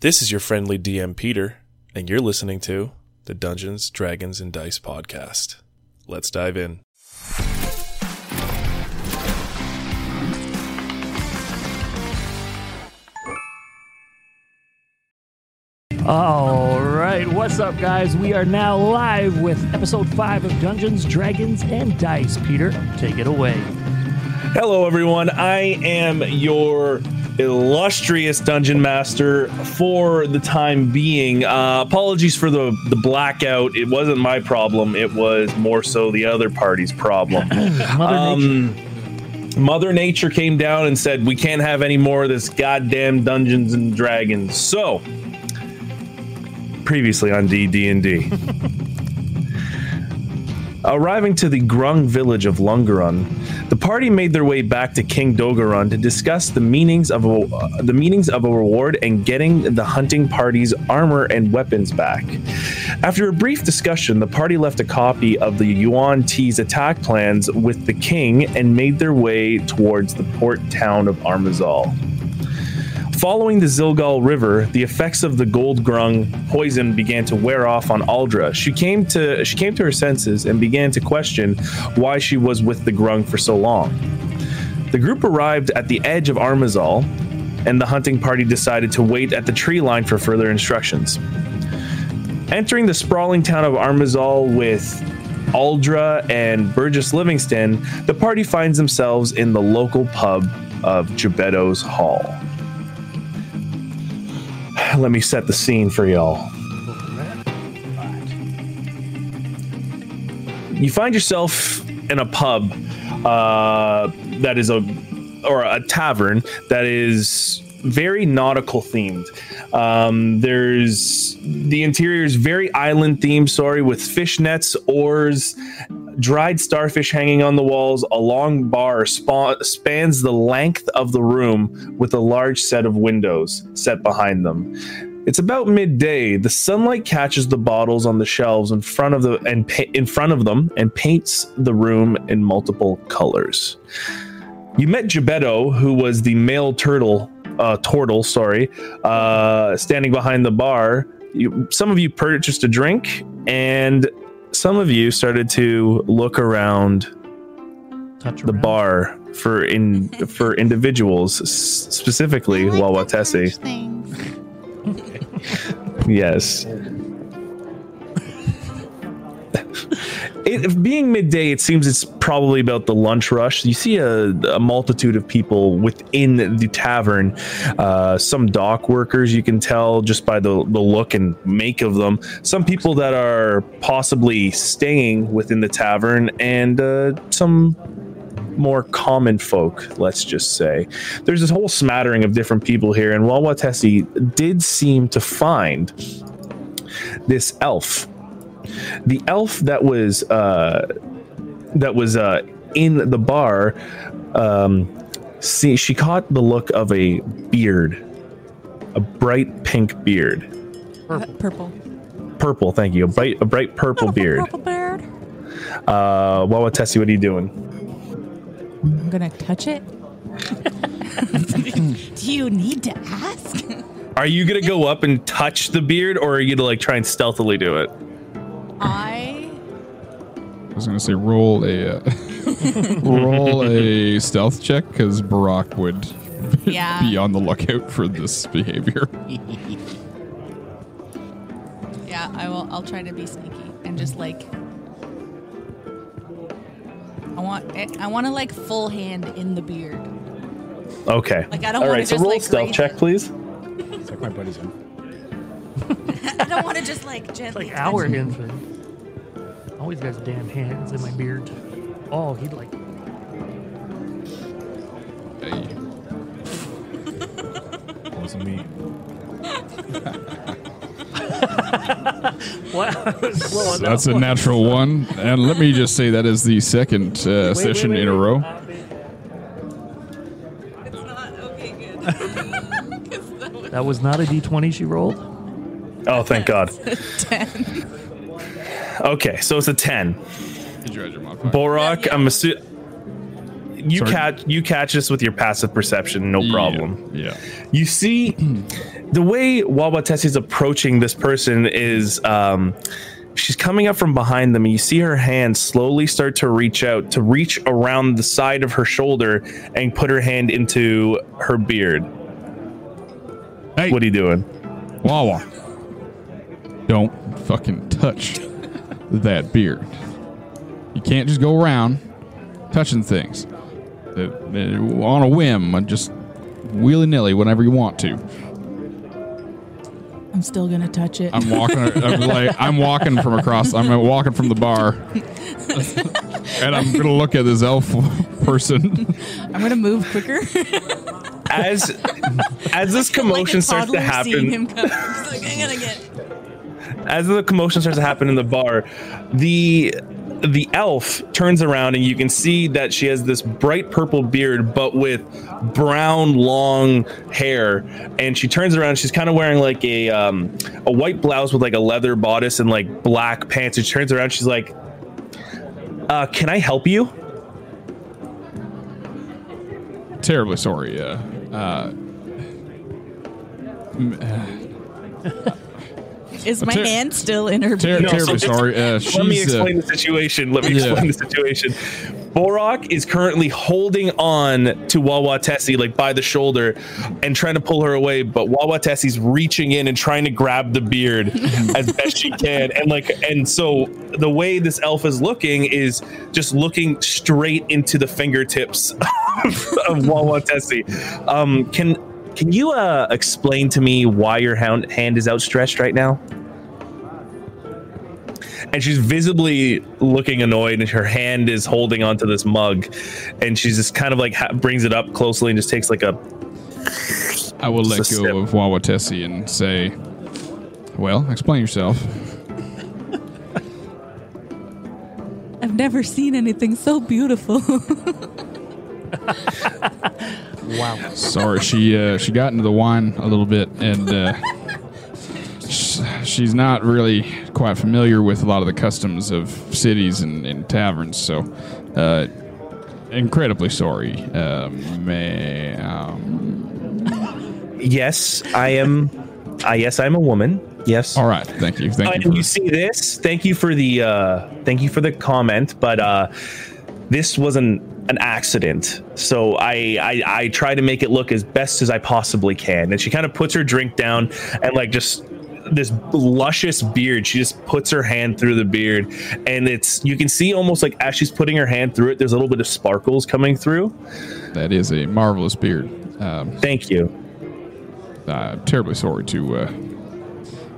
This is your friendly DM Peter, and you're listening to the Dungeons, Dragons, and Dice podcast. Let's dive in. All right, what's up, guys? We are now live with episode five of Dungeons, Dragons, and Dice. Peter, take it away. Hello, everyone. I am your illustrious dungeon master for the time being. Uh, apologies for the the blackout. It wasn't my problem. It was more so the other party's problem. Mother Nature. Um, Mother Nature came down and said, "We can't have any more of this goddamn Dungeons and Dragons." So, previously on DD&D. Arriving to the Grung village of Lungaron, the party made their way back to King Dogaron to discuss the meanings of a, uh, the meanings of a reward and getting the hunting party's armor and weapons back. After a brief discussion, the party left a copy of the Yuan-ti's attack plans with the king and made their way towards the port town of Armazal. Following the Zilgal River, the effects of the gold grung poison began to wear off on Aldra. She came to she came to her senses and began to question why she was with the grung for so long. The group arrived at the edge of Armazal, and the hunting party decided to wait at the tree line for further instructions. Entering the sprawling town of Armazal with Aldra and Burgess Livingston, the party finds themselves in the local pub of Gebetto's Hall. Let me set the scene for y'all. You find yourself in a pub uh, that is a or a tavern that is very nautical themed. Um, there's the interior is very island themed. Sorry, with fish nets, oars, dried starfish hanging on the walls. A long bar spa- spans the length of the room with a large set of windows set behind them. It's about midday. The sunlight catches the bottles on the shelves in front of the and pa- in front of them and paints the room in multiple colors. You met Gebetto, who was the male turtle, uh, turtle, sorry, uh, standing behind the bar. You, some of you purchased a drink, and some of you started to look around Touch the around. bar for in for individuals, s- specifically I like Wawa to touch Tessie. things. Yes. It, being midday, it seems it's probably about the lunch rush. You see a, a multitude of people within the tavern. Uh, some dock workers, you can tell just by the, the look and make of them. Some people that are possibly staying within the tavern, and uh, some more common folk, let's just say. There's this whole smattering of different people here, and Wawa Tessie did seem to find this elf. The elf that was uh, that was uh, in the bar. Um, see, she caught the look of a beard, a bright pink beard, Purple. purple. Thank you, a bright, a bright purple beard. Purple bird. Uh, Wawa Tessie, what are you doing? I'm gonna touch it. Do you need to ask? Are you gonna go up and touch the beard, or are you gonna like try and stealthily do it? I I was gonna say roll a uh, roll a stealth check because Barack would Yeah. be on the lookout for this behavior. yeah, I will I'll try to be sneaky and just like I want it, I want to like full hand in the beard. Okay. Like, I don't All wanna. So just, roll like, stealth check, it. please. It's like my buddy's in. I don't want to just like gently Like our it. infant. Always got his damn hands in my beard. Oh, he'd like. Hey, Wasn't me. What? So that's a natural one, and let me just say that is the second uh, session in a row. It's not okay good. 'Cause that was That was not a d20 she rolled. Oh, thank God. 10. Okay, so it's a ten. Did you add your modifier? Borak, Yeah, yeah. I'm assuming. you Sorry. catch you catch this with your passive perception, no problem. Yeah. You see, the way Wawatesi is approaching this person is um, she's coming up from behind them. And you see her hand slowly start to reach out to reach around the side of her shoulder and put her hand into her beard. Hey, What are you doing? Wawa. Don't fucking touch that beard. You can't just go around touching things uh, uh, on a whim and just willy nilly whenever you want to. I'm still gonna touch it. I'm walking. I'm like I'm walking from across. I'm walking from the bar, and I'm gonna look at this elf person. I'm gonna move quicker. As as this commotion like starts to toddler him happen, come. He's like, I'm gonna get. As the commotion starts to happen in the bar, the the elf turns around and you can see that she has this bright purple beard but with brown long hair. And she turns around she's kind of wearing like a um a white blouse with like a leather bodice and like black pants. And she turns around she's like uh can i help you? Terribly sorry. Uh, uh, Is my Ter- hand still in her? ter- beard? No, so terribly just- sorry. Uh, let me she's, uh, explain the situation let me Yeah. explain the situation Borok is currently holding on to Wawa Tessie like by the shoulder and trying to pull her away, but Wawa Tessie's reaching in and trying to grab the beard as best she can. And like and so the way this elf is looking is just looking straight into the fingertips of Wawa Tessie. Um can can you uh explain to me why your hound hand is outstretched right now? and she's visibly looking annoyed and her hand is holding onto this mug and she's just kind of like ha- brings it up closely and just takes like a I will let It's go sip. of Wawatesi and say, "Well, explain yourself." I've never seen anything so beautiful. Sorry, she uh, she got into the wine a little bit, and uh, she's not really quite familiar with a lot of the customs of cities and, and taverns. So, uh, incredibly sorry, um, ma'am. yes i am uh, yes i'm a woman yes All right, thank you, thank Uh, you. For, you see this thank you for the uh thank you for the comment but uh this was an an accident. So I, I i try to make it look as best as i possibly can. And she kind of puts her drink down and like just this luscious beard. She just puts her hand through the beard. And it's you can see almost like as she's putting her hand through it there's a little bit of sparkles coming through. That is a marvelous beard. Um, thank you. Uh, terribly sorry to uh,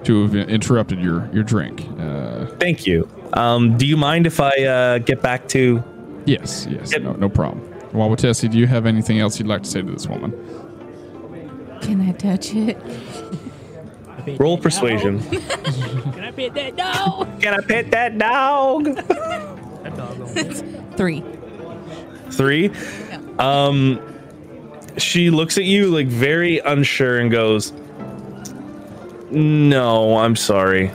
to have interrupted your your drink. Uh, thank you. Um do you mind if i uh get back to yes, yes, Yep. no, no problem. Wawatesi, do you have anything else you'd like to say to this woman? Can I touch it? roll persuasion Can I pet that dog? can i pet that dog That Three. three um she looks at you like very unsure and goes no i'm sorry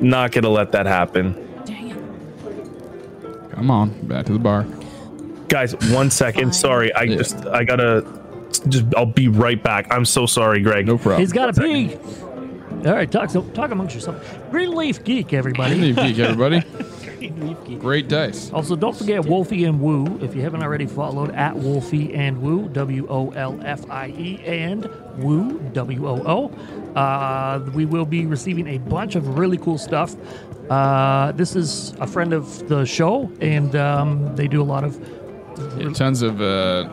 not gonna let that happen Dang it. Come on, back to the bar. guys one second Fine. sorry i Yeah. just i gotta just i'll be right back i'm so sorry greg No problem. He's got a pig. All right, talk so talk amongst yourself. Greenleaf Geek, everybody. Greenleaf Geek, everybody. Greenleaf Geek. Great dice. Also, don't forget Wolfie and Woo. If you haven't already followed at Wolfie and Woo, W O L F I E and Woo, W O O. Uh, we will be receiving a bunch of really cool stuff. Uh, this is a friend of the show, and um, they do a lot of. Yeah, tons of uh,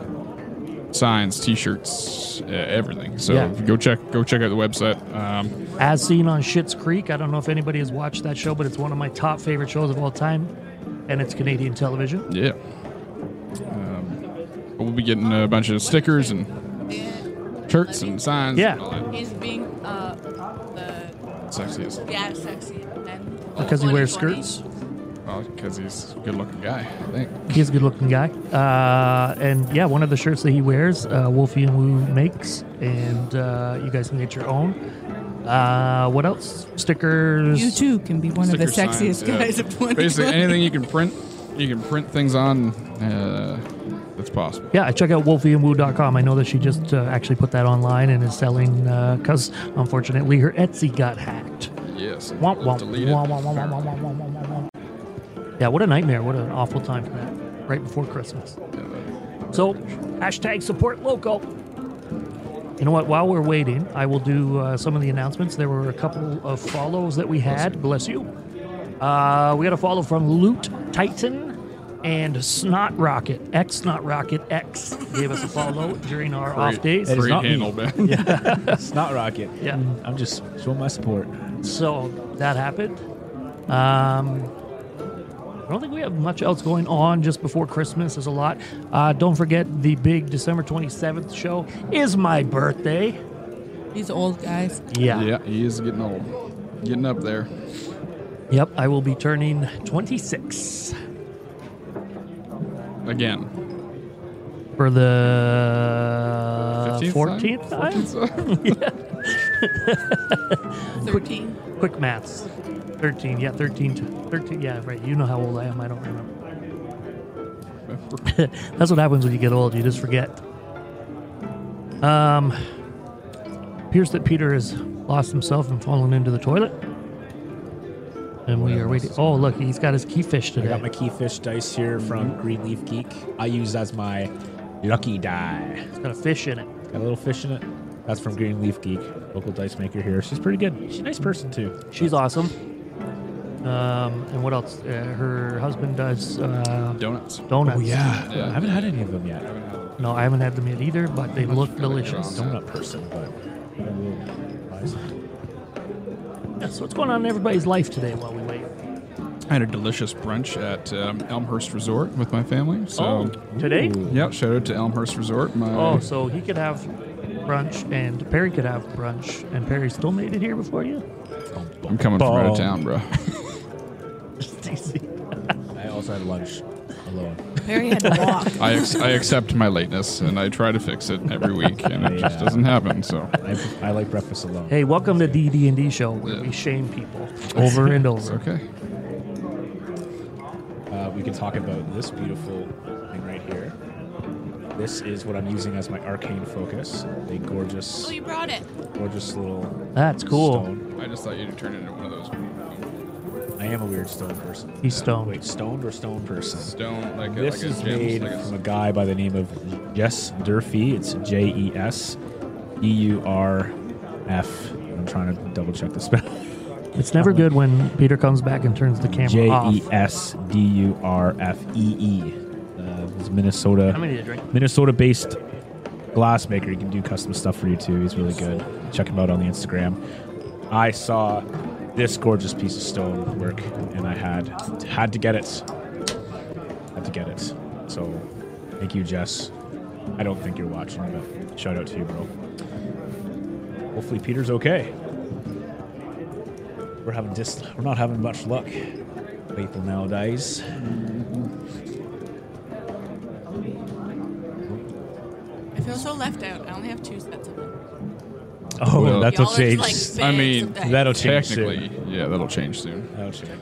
signs, T-shirts, uh, everything. So Yeah. go check go check out the website. Um, As seen on Schitt's Creek. I don't know if anybody has watched that show, but it's one of my top favorite shows of all time, and it's Canadian television. yeah. Um, we'll be getting a bunch of stickers and shirts and signs. Yeah. and all that. He's being uh the Sexiest. yeah sexy and Because he wears skirts. Well, because he's a good-looking guy. I think. He's a good looking guy. Uh, and yeah, one of the shirts that he wears, uh, Wolfie and Woo makes, and uh, you guys can get your own. Uh, what else? Stickers. You too can be one of the sexiest signs, yeah. guys of 2020. Basically, anything you can print, you can print things on. Uh, it's possible. Yeah, check out wolfieandwoo.com. I know that she just uh, actually put that online and is selling because unfortunately her Etsy got hacked. Yes. Womp, womp, womp. Yeah, what a nightmare. What an awful time for that. Right before Christmas. So, hashtag support local. You know what? While we're waiting, I will do uh, some of the announcements. There were a couple of follows that we had. Bless you. Uh, we got a follow from Loot Titan and Snot Rocket. X Snot Rocket X gave us a follow during our off days. That is Great not me. handle, Ben. It's not Rocket. Yeah. I'm just showing my support. So that happened. Um, I don't think we have much else going on just before Christmas. There's a lot. Uh, don't forget the big December 27th show is my birthday. These old guys. Yeah. Yeah, he is getting old. Getting up there. Yep. I will be turning 26 Again. for the 15th 14th time? time. 14th time? 13. Quick maths. 13. Yeah, 13. 13. Yeah, right. You know how old I am. I don't remember. That's what happens when you get old. You just forget. Um, appears that Peter has lost himself and fallen into the toilet. And we are waiting. Oh, look, he's got his key fish I got my Keyfish dice here from Greenleaf Geek. I use as my lucky die. It's got a fish in it. Got a little fish in it. That's from Greenleaf Geek, local dice maker here. She's pretty good. She's a nice person too. She's awesome. Um, and what else? Uh, her husband does uh, Donuts. donuts. Oh yeah. Yeah. I haven't had any of them yet. No, I haven't had them yet either, but they look delicious. Donut person, but I will buy some. Yeah, so what's going on in everybody's life today while we wait? I had a delicious brunch at um, Elmhurst Resort with my family. So, oh, today? yeah, shout out to Elmhurst Resort. My, Oh, so he could have brunch and Perry could have brunch, and Perry still made it here before you? I'm coming from out of town, bro. I also had lunch alone. Perry had to walk. I, ex- I accept my lateness and I try to fix it every week, and it just Yeah. doesn't happen. So, I, I like breakfast alone. hey, welcome to the D and D show where Yeah. we shame people over and over. okay. Uh, we can talk about this beautiful thing right here. This is what I'm using as my arcane focus. A gorgeous, Oh, you brought it. gorgeous little That's cool. stone. I just thought you'd turn into one of those I am a weird stone person. He's stoned. Wait, stoned or stone person? stone, like a, This like a is gems, made like a- from a guy by the name of Jess Durfee. It's J E S E U R F. I'm trying to double check the spell. It's never good when Peter comes back and turns the camera J off. E S D U R F E E. Uh, He's Minnesota. How many did you drink? Minnesota-based glassmaker. He can do custom stuff for you too. He's really good. Check him out on the Instagram. I saw this gorgeous piece of stone work, and I had had to get it. Had to get it. So, thank you, Jess. I don't think you're watching, but shout out to you, bro. Hopefully, Peter's okay. We're having just we're not having much luck. People nowadays. I feel so left out. I only have two sets of them. Oh, Well, that'll Y'all are change. just, like, I bags mean, of dice. that'll change technically, soon. yeah, that'll change soon. That'll change.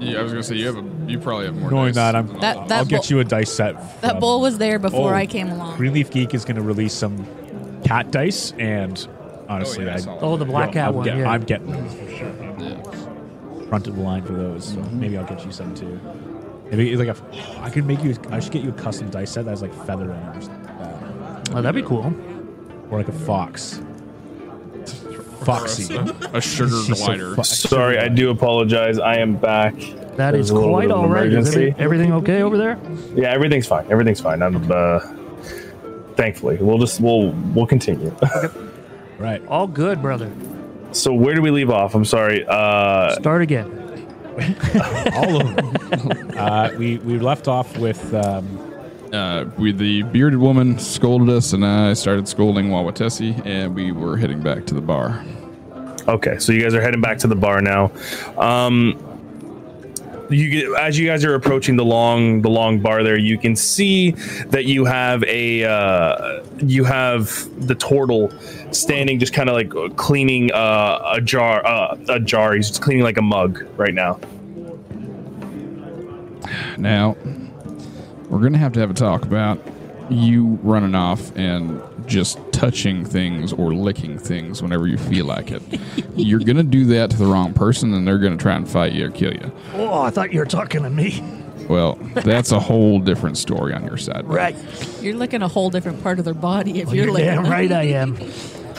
Yeah, I was gonna say you have a, you probably have more. Knowing dice that, I'm, than That- I'll- that I'll get bowl- you a dice set. that from- bowl was there before Oh. I came along. Greenleaf Geek is going to release some cat dice, and honestly, Oh, yeah, I I, Oh, the black cat I'm, one. get- yeah. I'm getting those for sure. yeah. Front of the line for those. So mm-hmm. maybe I'll get you some too. Maybe it's like a, I could make you. I should get you a custom dice set that has like feather in it, or, something like that. oh, that'd be cool. Or like a fox. Foxy. a sugar She's so glider. fu- Sorry, I do apologize. I am back. That There's is quite bit all right. Is emergency. every- everything okay over there? Yeah, everything's fine. Everything's fine. I'm uh thankfully. We'll just we'll we'll continue. right. All good, brother. so where do we leave off? I'm sorry. Uh Start again. All of them. uh, we we left off with um, uh, we the bearded woman scolded us, and I started scolding Wawatesi, and we were heading back to the bar. Okay, so you guys are heading back to the bar now. Um, you get, as you guys are approaching the long the long bar there, you can see that you have a uh, you have the turtle standing, just kind of like cleaning uh, a jar uh, a jar. He's just cleaning like a mug right now. Now, we're gonna have to have a talk about you running off and just touching things or licking things whenever you feel like it. You're gonna do that to the wrong person, and they're gonna try and fight you or kill you. Oh, I thought you were talking to me. Well, that's a whole different story on your side. Right. You're licking a whole different part of their body if you're You're licking damn them. right I am.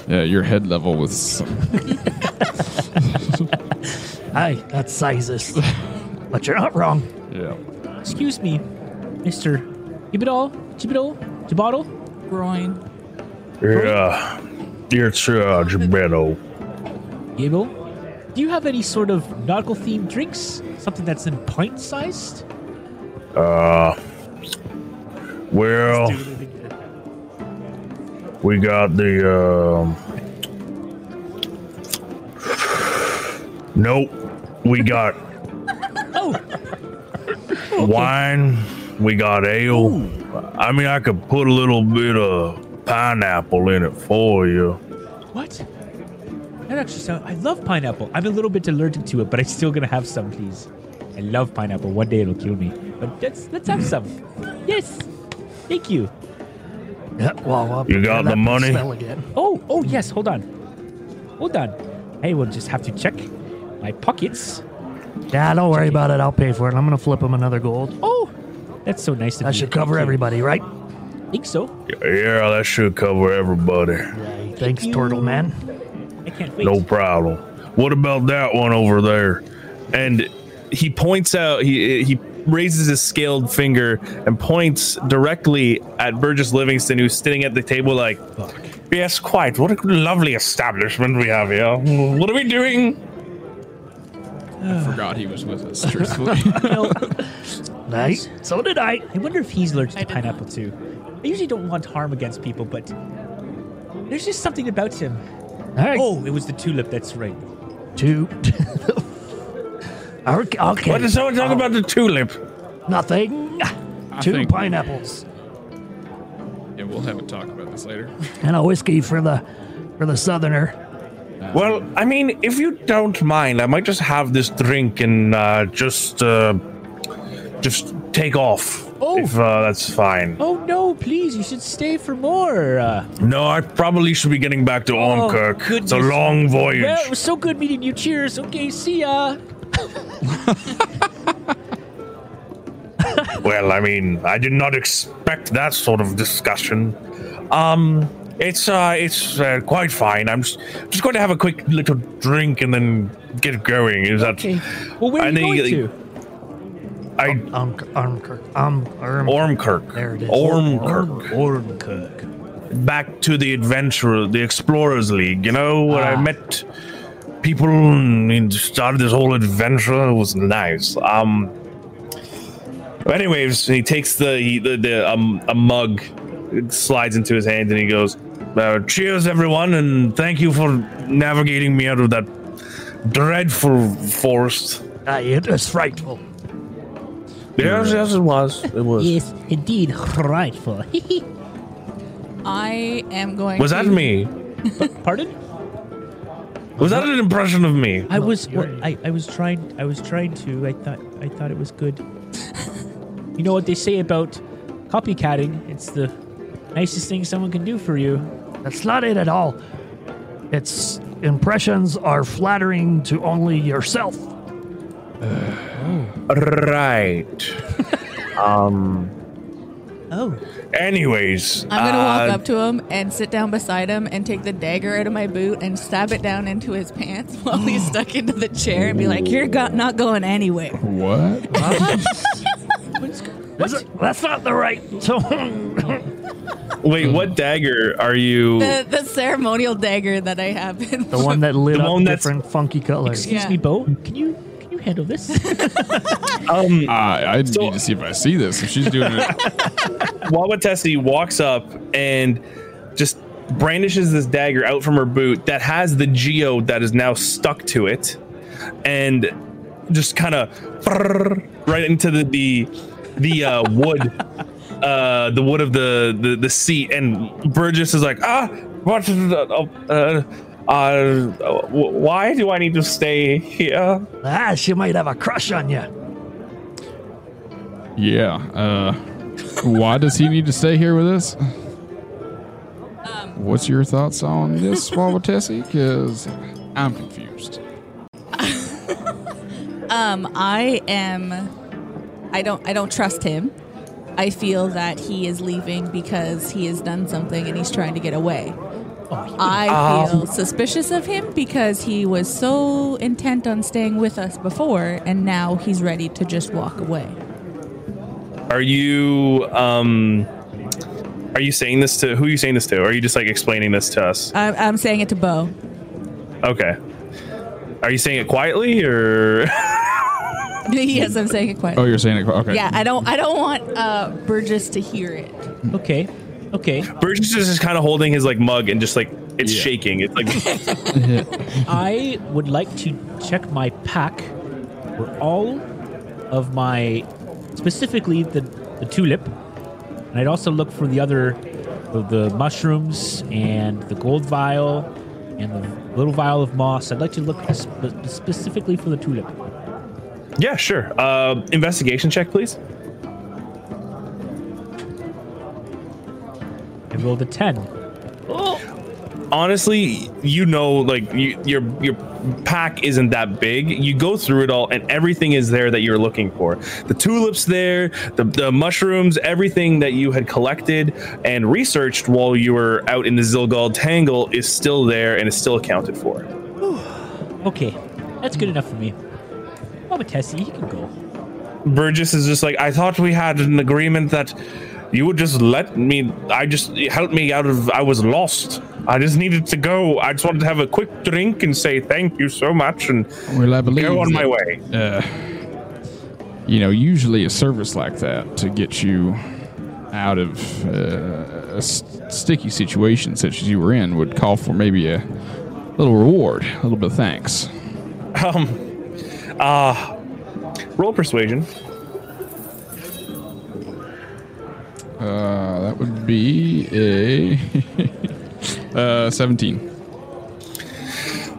Yeah, your head level with some. Aye, that's sizes. But you're not wrong. Yeah. Excuse me, Mister Ibidol, Jibidol, Jibottle. Groin. Yeah, it's uh, Gebetto. Gable, do you have any sort of nautical themed drinks? Something that's in pint sized? Uh, well, we got the um. Nope, we got Oh, wine. We got ale. I mean, I could put a little bit of pineapple in it for you. what? That actually sounds. I love pineapple. I'm a little bit allergic to it, but I'm still gonna have some, please. I love pineapple. One day it'll kill me, but let's let's have some. Yes, thank you. Yeah, well, well, You got the money? Oh, oh yes. Hold on, hold on. I will just have to check my pockets. Yeah, don't worry about it. I'll pay for it. I'm gonna flip him another gold. Oh, that's so nice of That you. should cover Thank you. everybody, right? think so. Yeah, that should cover everybody. Right. Thanks, you. Turtle Man. I can't wait. No problem. What about that one over there? and he points out he he raises his scaled finger and points directly at Burgess Livingston, who's sitting at the table like, Yes, quite. What a lovely establishment we have here. What are we doing? I forgot he was with us, truthfully. Right? So did I. I wonder if he's allergic I to did pineapple too. I usually don't want harm against people, but there's just something about him. All right. Oh, it was the tulip. That's right. two. okay. okay. What did someone talk about the tulip? Nothing. Two pineapples and we'll have a talk about this later. and a whiskey for the for the southerner. Well, I mean, if you don't mind, I might just have this drink and uh, just uh, just take off. Oh. If uh, that's fine. Oh no, please! You should stay for more. Uh, No, I probably should be getting back to Ormkirk. it's a long voyage. well, it was so good meeting you. Cheers. Okay, see ya. Well, I mean, I did not expect that sort of discussion. Um, it's uh, it's uh, quite fine. I'm just, just going to have a quick little drink and then get going. Is that? Okay. Well, where are you going you- to? I Um, Armkirk. Um, Arm. Ormkirk. There it is. Ormkirk. Ormkirk. Back to the adventurer, the Explorers League. You know, where I Ah. met people and started this whole adventure. It was nice. Um. anyways, he takes the he, the, the um, a mug, it slides into his hand, and he goes, Uh, cheers, everyone, and thank you for navigating me out of that dreadful forest. Ah, it is frightful. Yes, yes, it was. It was. Yes, indeed, frightful. I am going. Was to, that me? Pardon? Was that an impression of me? I was. well, I, I was trying. I was trying to. I thought. I thought it was good. you know what they say about copycatting? It's the nicest thing someone can do for you. That's not it at all. Its impressions are flattering to only yourself. Right. um. Oh. Anyways, I'm gonna walk uh, up to him and sit down beside him and take the dagger out of my boot and stab it down into his pants while he's stuck into the chair and be like, "You're go- not going anywhere." What? it- That's not the right tone. "Wait, what dagger are you?" The, the ceremonial dagger that I have in the one that lit The up one different funky colors. Excuse Yeah. me, Bo. Can you handle this? Um, I, I So- need to see if I see this. If she's doing it, Wawatessi walks up and just brandishes this dagger out from her boot that has the geode that is now stuck to it, and just kind of right into the the, the uh, wood, uh, the wood of the, the the seat. And Burgess is like, ah, what? Uh, uh, why do I need to stay here? Ah, she might have a crush on you. yeah. Uh, Why does he need to stay here with us? Um, What's your thoughts on this, Swalwatessi? Because I'm confused. Um, I am. I don't. I don't trust him. I feel that he is leaving because he has done something and he's trying to get away. I feel suspicious of him because he was so intent on staying with us before, and now he's ready to just walk away. Are you um are you saying this to who are you saying this to? Or are you just like explaining this to us? I'm, I'm saying it to Bo. Okay. Are you saying it quietly or yes, I'm saying it quietly. Oh, you're saying it. Okay. Yeah, I don't. I don't want uh, Burgess to hear it. Okay. Okay. Burgess is just kind of holding his like mug and just like it's Yeah. shaking. It's like I would like to check my pack for all of my, specifically the, the tulip. And I'd also look for the other, the, the mushrooms and the gold vial and the little vial of moss. I'd like to look spe- specifically for the tulip. Yeah, sure. Uh investigation check, please. I rolled a 10. honestly, you know, like you, your your pack isn't that big. You go through it all, and everything is there that you're looking for. The tulips there, the, the mushrooms, everything that you had collected and researched while you were out in the Zilgald Tangle is still there and is still accounted for. Okay. That's good enough for me. Mama Tessie, you can go. Burgess is just like, I thought we had an agreement that you would just let me. I just help me out of. I was lost. I just needed to go. I just wanted to have a quick drink and say thank you so much and Well, I believe go on my way. Uh, you know, usually a service like that to get you out of uh, a s- sticky situation such as you were in would call for maybe a little reward, a little bit of thanks. Roll persuasion. Uh, that would be a uh, 17.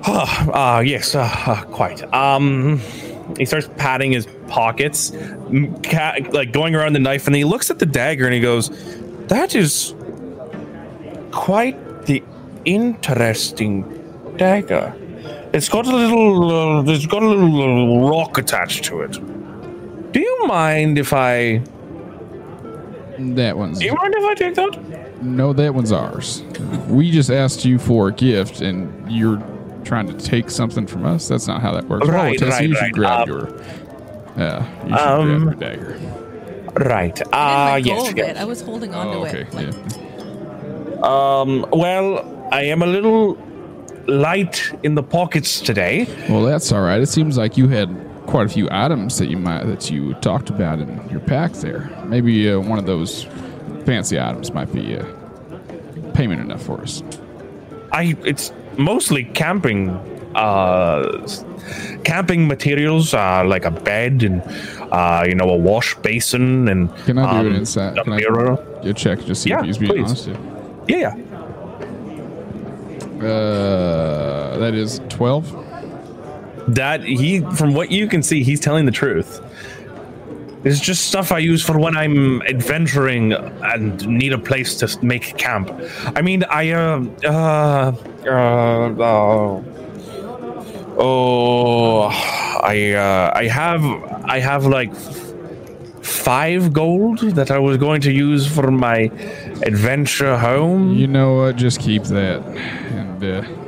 Ah, yes, uh, uh, quite. Um, he starts patting his pockets, like going around the knife, and he looks at the dagger and he goes, "That is quite the interesting dagger. It's got a little, uh, it's got a little uh, rock attached to it. Do you mind if I? That one's Do you mind if I take that? no, that one's ours. We just asked you for a gift, and you're trying to take something from us. That's not how that works. Right, oh, Tessa, right, you should right. grab Um, your. Yeah, you should um, grab your dagger. Right. I Ah, didn't let go yes. yes. I was holding on Oh, to okay. it. Like, yeah. Um, well, I am a little light in the pockets today. Well, that's all right. It seems like you had quite a few items that you might that you talked about in your pack there. Maybe uh, one of those fancy items might be uh, payment enough for us. I it's mostly camping uh camping materials uh like a bed and uh you know a wash basin and Can I do um, an insight? a Can mirror. I, a check just see Yeah, if he's being please. honest? yeah yeah Uh, that is twelve. That he from what you can see he's telling the truth it's just stuff i use for when i'm adventuring and need a place to make camp i mean i uh uh uh, uh oh i uh i have i have like five gold that i was going to use for my adventure home You know what? Just keep that. And uh,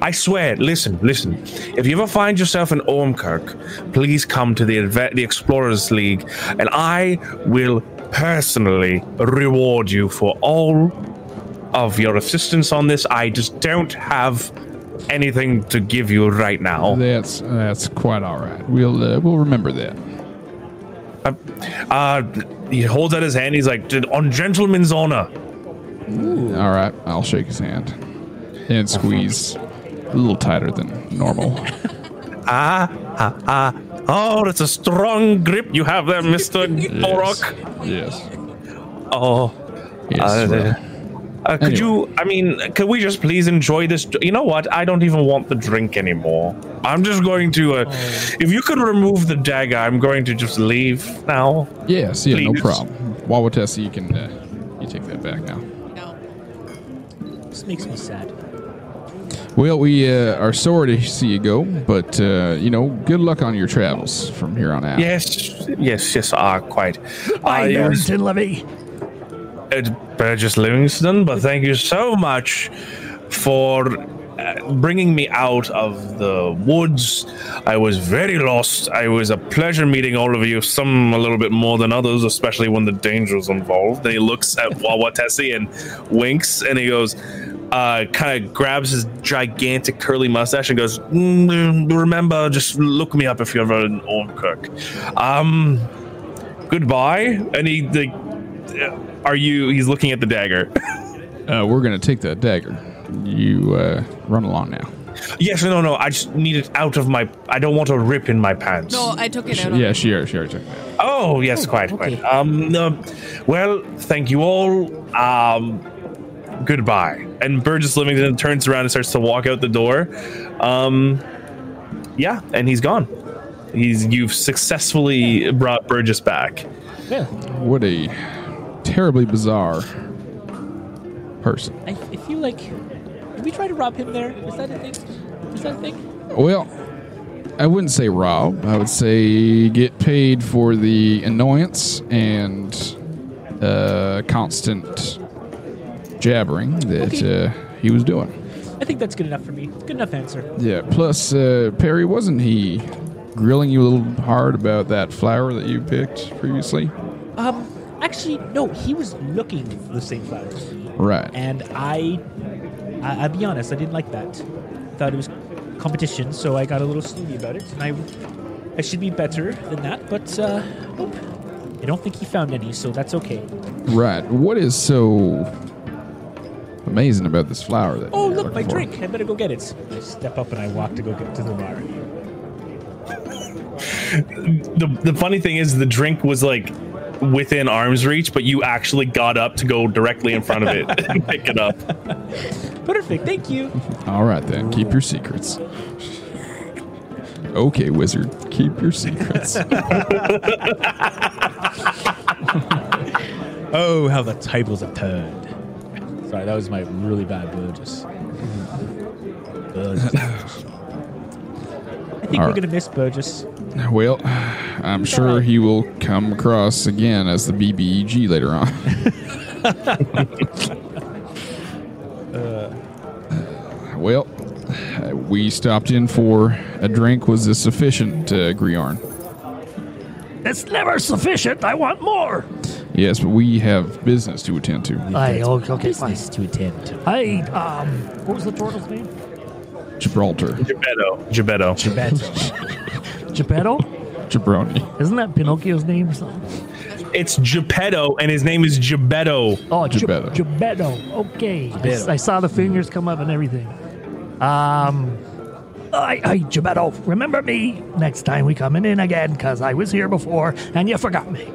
I swear, listen, listen. If you ever find yourself in Ormkirk, please come to the Adve- the Explorers League, and I will personally reward you for all of your assistance on this. I just don't have anything to give you right now. that's that's quite all right. We'll uh, we'll remember that. Uh, he holds out his hand. He's like, "On gentleman's honor." All right, I'll shake his hand and squeeze a little tighter than normal. Ah, ah, ah. Oh, that's a strong grip you have there, Mister Borok. Yes. Oh. Yes. Uh, Uh, could Anyway. you? I mean, could we just please enjoy this? You know what? I don't even want the drink anymore. I'm just going to. Uh, If you could remove the dagger, I'm going to just leave now. yes. Yeah. No please. problem. Wawatessa, you can uh, you take that back now. No. This makes me sad. Well, we uh, are sorry to see you go, but uh, you know, good luck on your travels from here on out. Yes, yes, yes. Ah, quite. Hi, I was Barrington Levy. it's Burgess Livingston, but thank you so much for uh, bringing me out of the woods. I was very lost. I was a pleasure meeting all of you. Some a little bit more than others, especially when the danger was involved. Then he looks at Wawatesi and winks, and he goes. Uh, kind of grabs his gigantic curly mustache and goes, "Mm, "Remember, just look me up if you're ever in Ormkirk." Um, goodbye. And he, like, uh, are you? He's looking at the dagger. Uh, we're gonna take that dagger. You uh, run along now. yes, no, no. I just need it out of my. I don't want a rip in my pants. No, I took it Sh- out. yeah, on she already, she already took that. Oh, yes, quite, quite. Um, no, well, thank you all. Um, goodbye. And Burgess Livingston turns around and starts to walk out the door. Um, yeah, and he's gone. He's you've successfully brought Burgess back. Yeah. What a terribly bizarre person. I, I feel like. Did we try to rob him there? Is that a thing? Is that a thing? Well, I wouldn't say rob. I would say get paid for the annoyance and uh, constant jabbering that Okay. uh, he was doing. I think that's good enough for me. Good enough answer. Yeah. Plus, uh, Perry, wasn't he grilling you a little hard about that flower that you picked previously? Um, actually, no. He was looking for the same flowers. Right. and I, I, I'll be honest, I didn't like that. Thought it was competition, so I got a little snooty about it, and I, I should be better than that. But uh, nope. I don't think he found any, so that's okay. Right. What is so amazing about this flower that Oh, look, my for? drink. I better go get it. I step up and I walk to go get to the bar. the the funny thing is the drink was like within arm's reach, but you actually got up to go directly in front of it and pick it up. Perfect. Thank you. All right, then. Keep your secrets. Okay, wizard. Keep your secrets. Oh, how the tables have turned. Sorry, that was my really bad Burgess. Burgess. I think All we're right. gonna miss Burgess. well, I'm sure he will come across again as the BBEG later on. well, uh, we stopped in for a drink. Was this sufficient, uh, Griarn? It's never sufficient. I want more. Yes, but we have business to attend to. I, okay, okay, fine. Business to attend to. I, um, what was the turtle's name? Gibraltar. Gebetto. Gebetto. Geppetto? Jabroni. Isn't that Pinocchio's name or something? It's Geppetto, and his name is Gebetto. Oh, Geppetto. Geppetto. Geppetto. Okay. I s- Geppetto. I, saw the fingers come up and everything. Um, I, I, Geppetto, remember me next time we coming in again, because I was here before and you forgot me.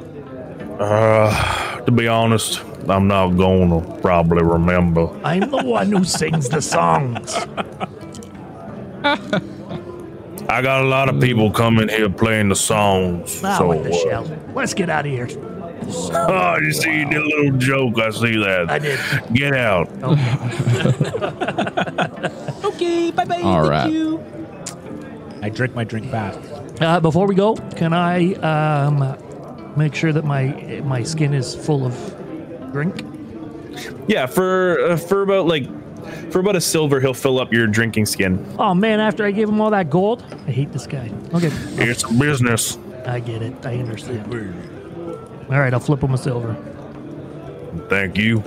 Uh, to be honest, I'm not gonna probably remember. I'm the one who sings the songs. I got a lot of people coming here playing the songs. Now so, with the uh, shell. Let's get out of here. Oh, you see, you did a little joke. I see that. I did. Get out. Okay, bye bye. All Thank right. you. I drink my drink fast. Uh, before we go, can I um, make sure that my my skin is full of drink? Yeah, for uh, for about like for about a silver, he'll fill up your drinking skin. Oh man, after I gave him all that gold, I hate this guy. Okay, It's business. I get it. I understand. All right, I'll flip him a silver. Thank you.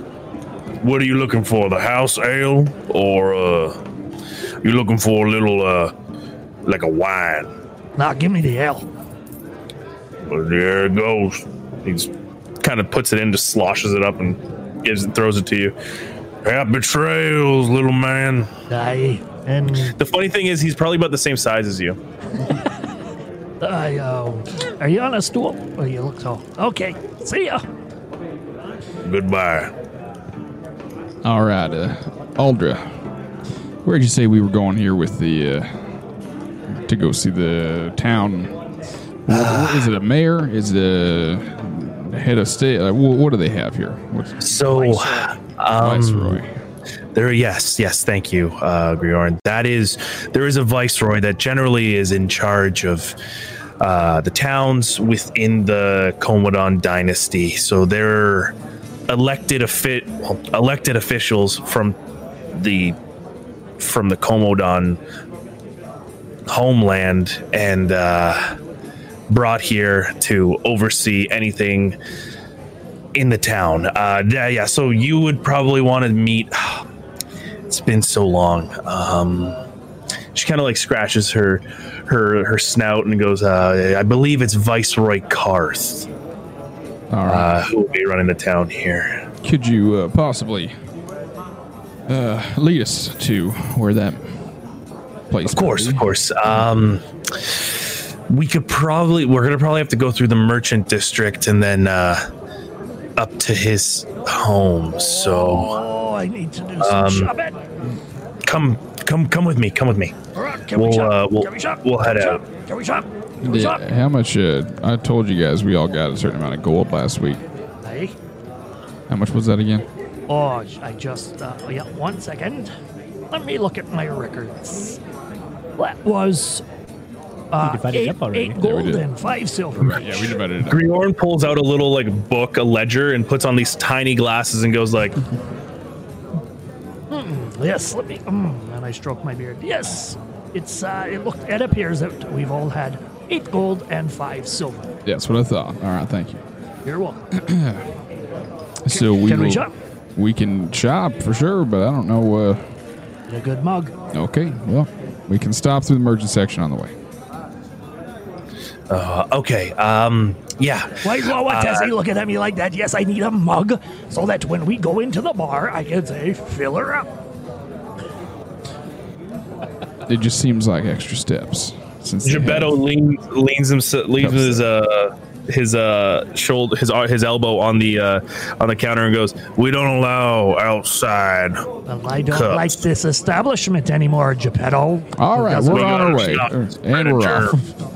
What are you looking for? The house ale, or uh, you looking for a little uh, like a wine? Now give me the L. Well, there it goes. He's kind of puts it in, just sloshes it up, and gives it, throws it to you. Happy trails, little man. I and The funny thing is, he's probably about the same size as you. I. Uh, are you on a stool? Oh, you look so. Okay, see ya. Goodbye. All right, uh, Aldra, where'd you say we were going here with the uh, to go see the town? What- is it a mayor? Is the head of state. Wh- what do they have here? What's So, um, viceroy? There, yes, yes, thank you, uh, Griorn. That is, there is a viceroy that generally is in charge of uh, the towns within the Komodan dynasty. So they're elected offi- well, elected officials from the from the Komodan homeland and uh, brought here to oversee anything in the town. Uh, yeah, yeah. So you would probably want to meet. It's been so long. Um, she kind of like scratches her her her snout and goes, uh, "I believe it's Viceroy Karth All right. uh, who will be running the town here." Could you uh, possibly uh, lead us to where that place? Of course, of course. Um, we could probably we're gonna probably have to go through the merchant district and then uh, up to his home. So Oh, I need to do some Um, shopping. come come come with me. Come with me. All right, can we we'll, shop? uh, we'll- can we shop? we'll head can we out. Shop? Can we shop? Can we shop? how much? Uh, I told you guys we all got a certain amount of gold last week. Hey. How much was that again? Oh, I just, uh, yeah, one second. Let me look at my records. That was uh, divided it eight, up already. eight Yeah, gold and five silver. Yeah, we divided it. up. Griorn pulls out a little like book, a ledger, and puts on these tiny glasses and goes like, Yes, let me. Mm, and I stroke my beard. Yes, it's. Uh, it look. It appears that we've all had eight gold and five silver. That's what I thought. All right, thank you. You're welcome. So we Can we will- shop? We can shop for sure, but I don't know. Uh, Get a good mug. okay, well, we can stop through the merchant section on the way. Uh, "Okay, um, yeah, Why, why, what, Tessie, looking at me like that? Yes, I need a mug so that when we go into the bar, I can say, fill her up. It just seems like extra steps. Since Geppetto leans leans himself leans Cups. his uh his uh shoulder his uh, his elbow on the uh on the counter and goes, "We don't allow outside." Well, I don't Cups. like this establishment anymore, Geppetto. All right, we're on our way, and we're off.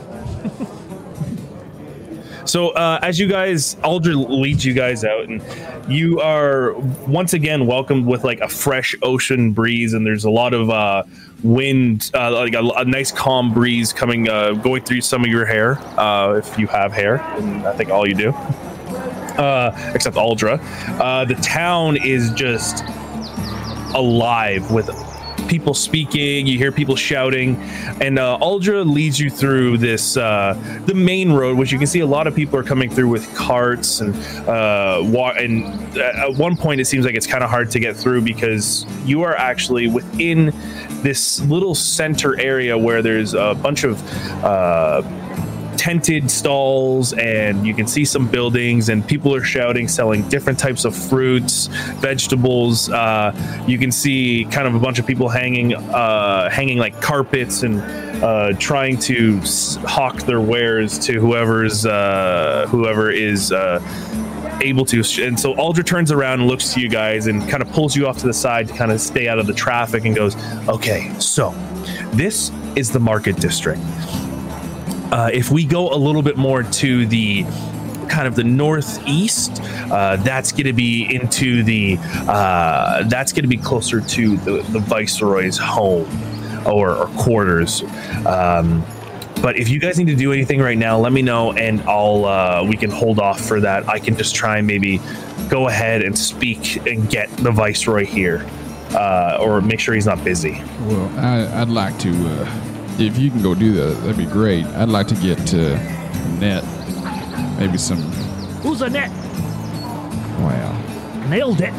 So uh, as you guys, Aldra leads you guys out, and you are once again welcomed with like a fresh ocean breeze, and there's a lot of uh, wind, uh, like a, a nice calm breeze coming, uh, going through some of your hair, uh, if you have hair, and I think all you do, uh, except Aldra. The town is just alive with people speaking you hear people shouting and uh, aldra leads you through this uh, the main road which you can see a lot of people are coming through with carts and uh, wa- and at one point it seems like it's kind of hard to get through because you are actually within this little center area where there's a bunch of uh, tented stalls and you can see some buildings and people are shouting selling different types of fruits vegetables. Uh, you can see kind of a bunch of people hanging uh, hanging like carpets and uh, trying to hawk their wares to whoever's uh, whoever is uh, able to. And so Aldra turns around and looks to you guys and kind of pulls you off to the side to kind of stay out of the traffic and goes okay so this is the market district uh, if we go a little bit more to the kind of the northeast, uh, that's going to be into the uh, that's going to be closer to the, the viceroy's home or, or quarters. Um, but if you guys need to do anything right now, let me know, and I'll uh, we can hold off for that. I can just try and maybe go ahead and speak and get the viceroy here, uh, or make sure he's not busy. Well, I, I'd like to, uh, if you can go do that, that'd be great. I'd like to get uh, net, maybe some. Who's a net? Wow. Nailed it.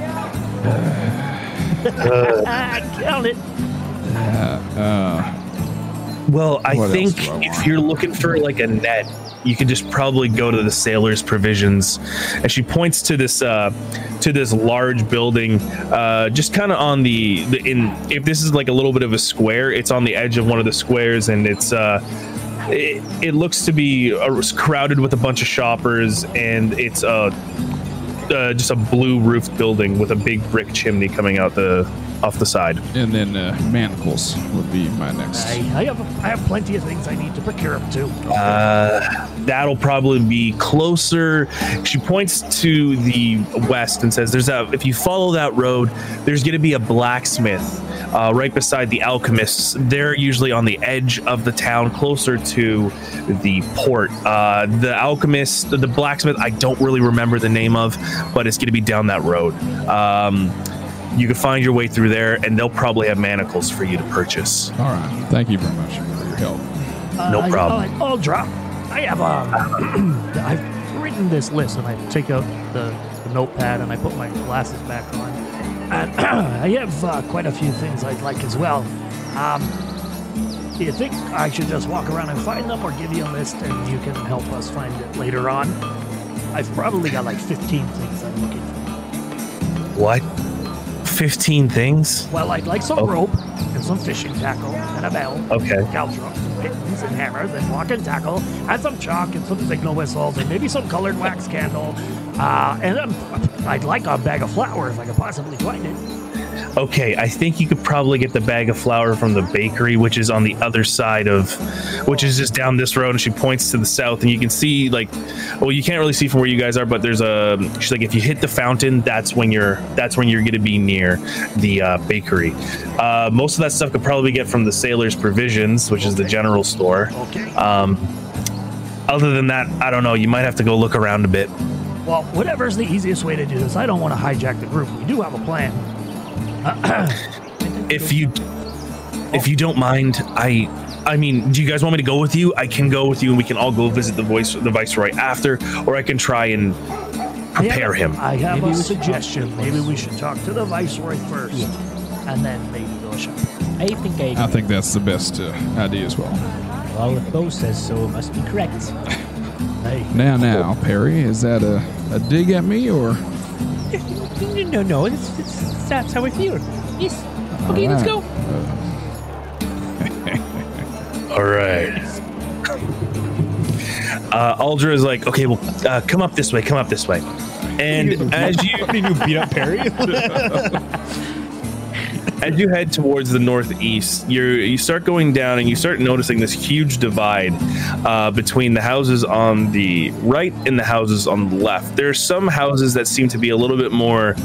Count it. Well, I think I if you're looking for like a net, you could just probably go to the sailor's provisions. And she points to this uh to this large building, uh just kind of on the, the in if this is like a little bit of a square, it's on the edge of one of the squares and it's uh it, it looks to be uh, crowded with a bunch of shoppers and it's uh, uh just a blue roofed building with a big brick chimney coming out the off the side. And then uh, manacles would be my next. I, I have I have plenty of things I need to procure them too. Uh, that'll probably be closer. She points to the west and says, "There's a. If you follow that road, there's going to be a blacksmith uh, right beside the alchemists. They're usually on the edge of the town, closer to the port. Uh, the alchemist, the blacksmith, I don't really remember the name of, but it's going to be down that road. Um, you can find your way through there, and they'll probably have manacles for you to purchase. All right. Thank you very much for your help. No problem. I, I'll drop. I have um, I've written this list, and I take out the, the notepad and I put my glasses back on, and I have uh, quite a few things I'd like as well. Um, do you think I should just walk around and find them, or give you a list and you can help us find it later on? I've probably got like 15 things I'm looking for. What? 15 things? Well, I'd like some Oh. rope and some fishing tackle and a bell. Okay. Caltrops and pitons and hammers and block and tackle and some chalk and some signal whistles and maybe some colored wax candle. Uh, and um, I'd like a bag of flour if I could possibly find it. Okay, I think you could probably get the bag of flour from the bakery, which is on the other side of, which is just down this road. And she points to the south, and you can see like, well, you can't really see from where you guys are, but there's a. She's like, if you hit the fountain, that's when you're that's when you're going to be near the uh, bakery. Uh, most of that stuff could probably get from the Sailor's Provisions, which is the general store. Okay. Um, other than that, I don't know. You might have to go look around a bit. well, whatever's the easiest way to do this. I don't want to hijack the group. We do have a plan. if you if you don't mind i i mean do you guys want me to go with you i can go with you and we can all go visit the voice the viceroy after or i can try and I have prepare a- him I have Maybe a we should talk suggestion. Maybe we should talk to the viceroy first, and then maybe go shopping. I think I. I think that's the best uh, idea as well. Well, if Bo says so, it must be correct. Hey, Now, now, Perry, is that a, a dig at me or? No, no, it's, it's, that's how I feel. Yes. Okay, let's go. all right uh aldra is like okay well uh, come up this way come up this way and as you you beat up Perry? as you head towards the northeast, you you start going down and you start noticing this huge divide uh, between the houses on the right and the houses on the left. There are some houses that seem to be a little bit more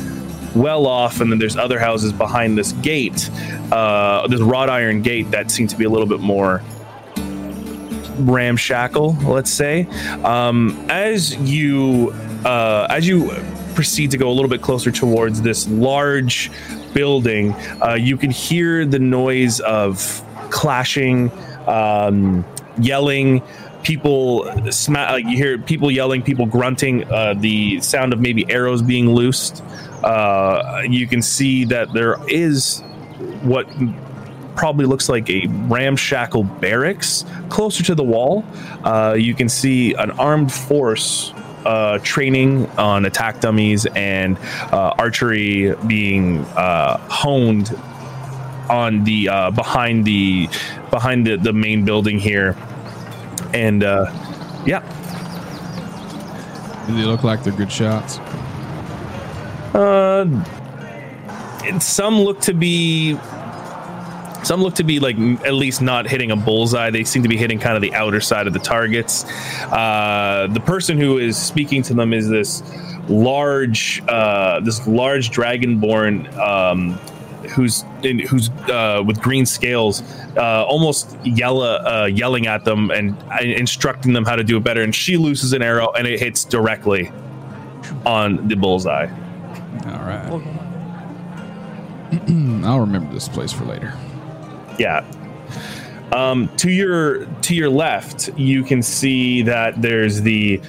well off, and then there's other houses behind this gate, uh, this wrought iron gate that seem to be a little bit more ramshackle, let's say. Um, as you uh, as you proceed to go a little bit closer towards this large building, uh, you can hear the noise of clashing, um, yelling. People, sma- uh, you hear people yelling, people grunting, uh, the sound of maybe arrows being loosed. Uh, you can see that there is what probably looks like a ramshackle barracks closer to the wall. Uh, you can see an armed force uh, training on attack dummies and uh, archery being uh, honed on the uh, behind the behind the, the main building here. And uh, yeah, Do they look like they're good shots? Uh, some look to be some look to be like at least not hitting a bullseye. They seem to be hitting kind of the outer side of the targets. Uh, the person who is speaking to them is this large, uh, this large dragonborn. Um, Who's in, who's uh, with green scales, uh, almost yell, uh, yelling at them and uh, instructing them how to do it better. And she looses an arrow and it hits directly on the bullseye. All right. I'll remember this place for later. Yeah. Um, to your to your left, you can see that there's the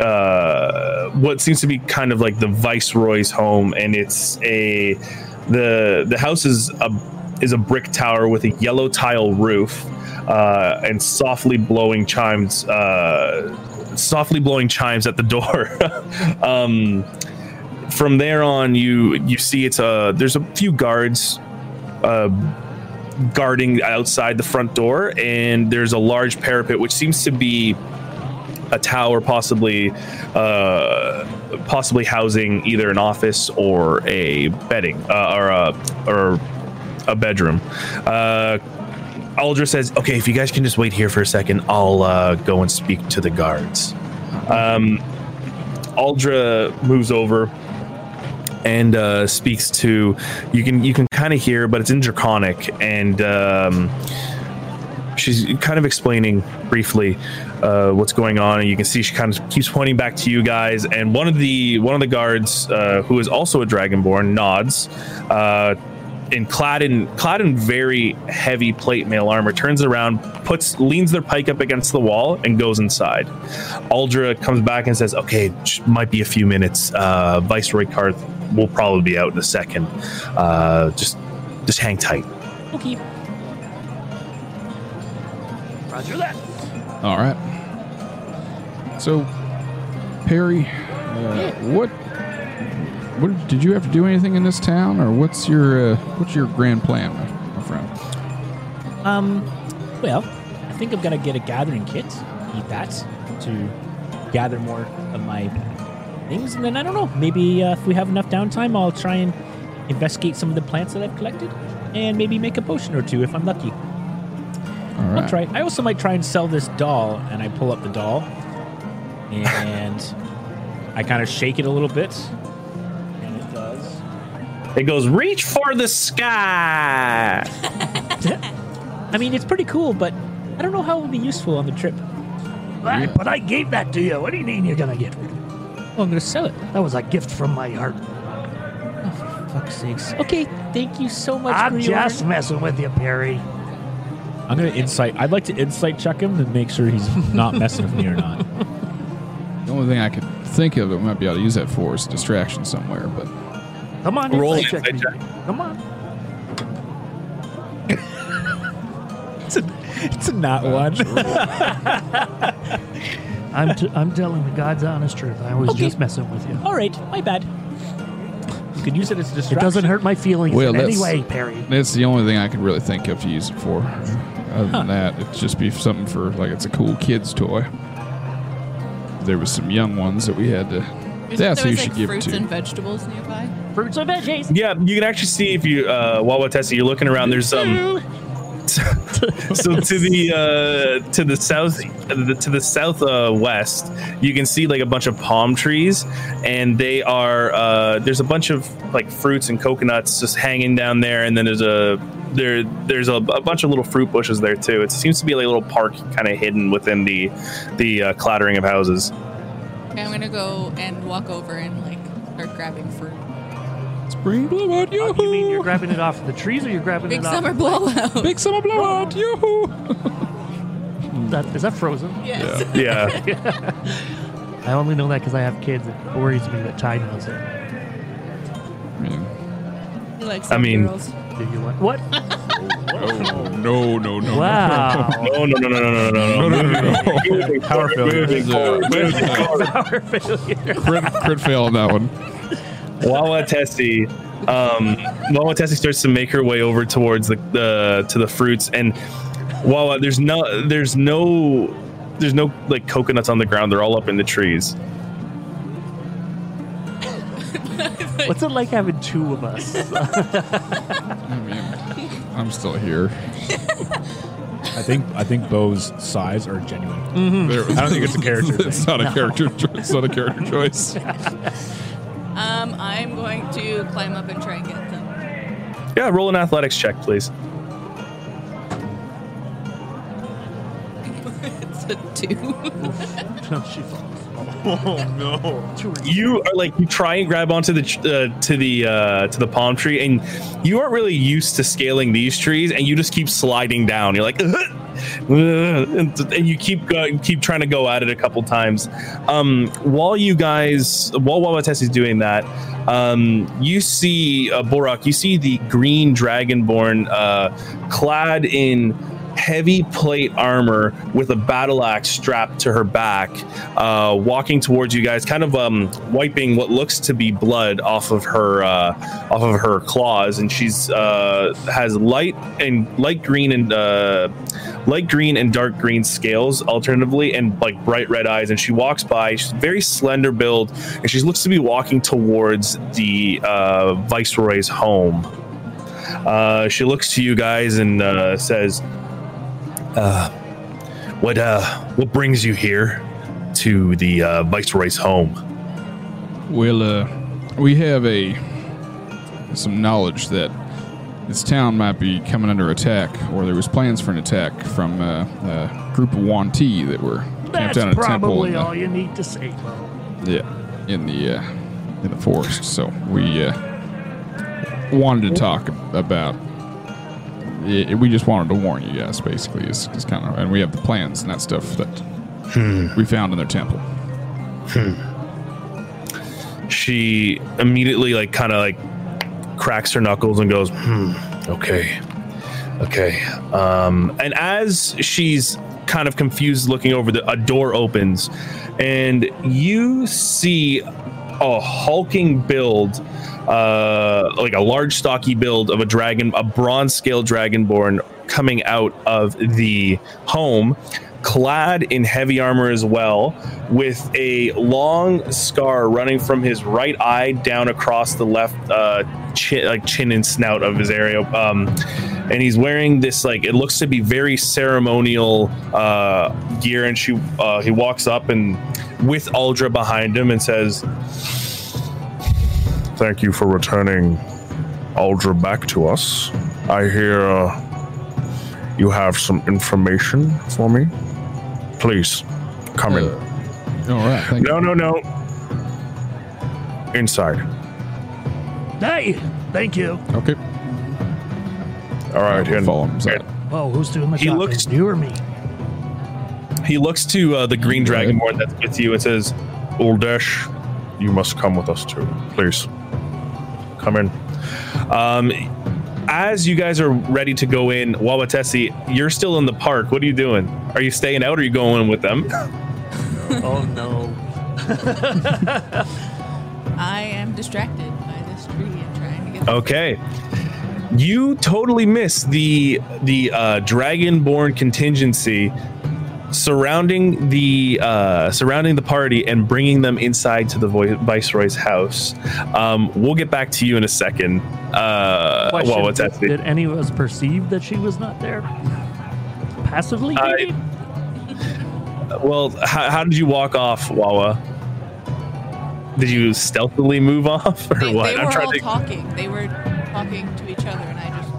uh, what seems to be kind of like the viceroy's home, and it's a the the house is a is a brick tower with a yellow tile roof uh, and softly blowing chimes. Uh, softly blowing chimes at the door. um, from there on, you you see it's a there's a few guards uh, guarding outside the front door, and there's a large parapet which seems to be a tower, possibly uh, possibly housing either an office or a bedding uh, or a or a bedroom. Uh, Aldra says, "Okay, if you guys can just wait here for a second, I'll uh, go and speak to the guards." Um, Aldra moves over and uh, speaks to you can you can kind of hear, but it's in Draconic, and um, she's kind of explaining briefly uh, what's going on, and you can see she kind of keeps pointing back to you guys. And one of the one of the guards, uh, who is also a Dragonborn, nods. Uh, in clad in clad in very heavy plate mail armor, turns around, puts leans their pike up against the wall, and goes inside. Aldra comes back and says, "Okay, might be a few minutes. Uh, Viceroy Karth will probably be out in a second. Uh, just just hang tight." Okay. Roger that. All right. So, Perry, uh, what what did you have to do anything in this town, or what's your uh, what's your grand plan, my, my friend? Um, well, I think I'm gonna get a gathering kit, eat that to gather more of my things, and then I don't know. Maybe uh, if we have enough downtime, I'll try and investigate some of the plants that I've collected, and maybe make a potion or two if I'm lucky. All I'll right. try. I also might try and sell this doll, and I pull up the doll, and I kind of shake it a little bit, and it does. It goes, "Reach for the sky." I mean, it's pretty cool, but I don't know how it will be useful on the trip. But I gave that to you. What do you mean you're gonna get rid of it? Oh, I'm gonna sell it. That was a gift from my heart. Oh, for Fuck's sakes. Okay, thank you so much, I'm Griorn. just messing with you, Perry. I'm gonna insight. I'd like to insight check him to make sure he's not messing with me or not. The only thing I could think of that we might be able to use that for is distraction somewhere, but Come on, Roll insight insight check. check. me. Come on. It's a, it's a not one. I'm, t- I'm telling the God's honest truth. I was Okay. just messing with you. All right, my bad. You could use it as a distraction. It distraction. doesn't hurt my feelings Well, in any that's- way, Perry. that's the only thing I could really think of to use it for. Other than that, it'd just be something for like it's a cool kid's toy. There was some young ones that we had to. There's- That's who you was, should give it fruits to. and vegetables nearby. Fruits and veggies. Yeah, you can actually see if you uh Wawa Tessie, you're looking around, there's um so to the uh to the south to the south uh, west you can see like a bunch of palm trees and they are uh there's a bunch of like fruits and coconuts just hanging down there. And then there's a there there's a, a bunch of little fruit bushes there too. It seems to be like a little park kind of hidden within the the uh, clattering of houses. Okay, I'm gonna go and walk over and like start grabbing fruit. Spring blowout, Oh, you mean you're grabbing it off the trees or you're grabbing it off? Big it summer off? blowout. Big summer blowout, yoo-hoo! That, is that frozen? yes. yeah I only know that because I have kids. It worries me that Ty knows it. I mean, He I mean- girls. Do you want what? oh, no, no, no. Wow. no no no no no no no no no no no Power failure. Power failure. crit, crit fail on that one. Wawa Tessie, um, Wawa Tessie starts to make her way over towards the, the to the fruits, and Wawa, there's no, there's no, there's no like coconuts on the ground. They're all up in the trees. What's it like having two of us? I mean, I'm still here. I think I think Bo's size are genuine. There- I don't think it's a character It's thing. not a character. cho- It's not a character choice. Um, I'm going to climb up and try and get them. Yeah, roll an athletics check, please. it's a two. she falls. No. You are like you try and grab onto the uh, to the uh, to the palm tree, and you aren't really used to scaling these trees, and you just keep sliding down. You're like, and, and you keep going, keep trying to go at it a couple times. Um, while you guys, while Wawates is doing that, um, you see uh, Borak. You see the green dragonborn, uh, clad in heavy plate armor with a battle axe strapped to her back, uh, walking towards you guys, kind of um, wiping what looks to be blood off of her uh, off of her claws, and she's uh, has light and light green and uh, light green and dark green scales, alternatively, and like bright red eyes. And she walks by. She's very slender build, and she looks to be walking towards the uh, viceroy's home. Uh, she looks to you guys and says, uh, "What uh, what brings you here to the uh, viceroy's home?" Well, uh, we have a some knowledge that this town might be coming under attack, or there was plans for an attack from uh, a group of Yuan-ti that were camped That's out in a temple. That's probably in the- all you need to say, Bo. Yeah, in the uh, in the forest. So we uh, wanted to talk about. Yeah, we just wanted to warn you guys. Basically, is kind of, and we have the plans and that stuff that we found in their temple. She immediately like kind of like cracks her knuckles and goes, "Hmm, okay, okay." Um, and as she's kind of confused, looking over the a door opens, and you see a hulking build, uh, like a large, stocky build of a dragon, a bronze scale dragonborn coming out of the home, clad in heavy armor as well, with a long scar running from his right eye down across the left uh, chin, like chin and snout of his area. Um, and he's wearing this like it looks to be very ceremonial uh, gear. And she uh, he walks up and with Aldra behind him and says, "Thank you for returning Aldra back to us. I hear uh, you have some information for me. Please come in." All right, thank No, no, no. Inside. Hey, thank you. you. Okay, All right. we'll and- follow him inside. Oh, who's doing the He shopping? looks- you or me? He looks to uh, the green Go ahead. dragonborn that's with you and says, Uldesh, you must come with us too. Please. Come in. Um, as you guys are ready to go in, Wawatesi, you're still in the park. What are you doing? Are you staying out or are you going in with them? oh no. I am distracted by this tree and trying to get. Okay. You totally miss the the uh, dragonborn contingency surrounding the uh, surrounding the party and bringing them inside to the Vo- viceroy's house. Um, we'll get back to you in a second. Uh, Question, well, what's that? Did any of us perceive that she was not there? Passively, I- Well, how, how did you walk off, Wawa? Did you stealthily move off, or They, what? they were all to. talking. They were talking to each other, and I just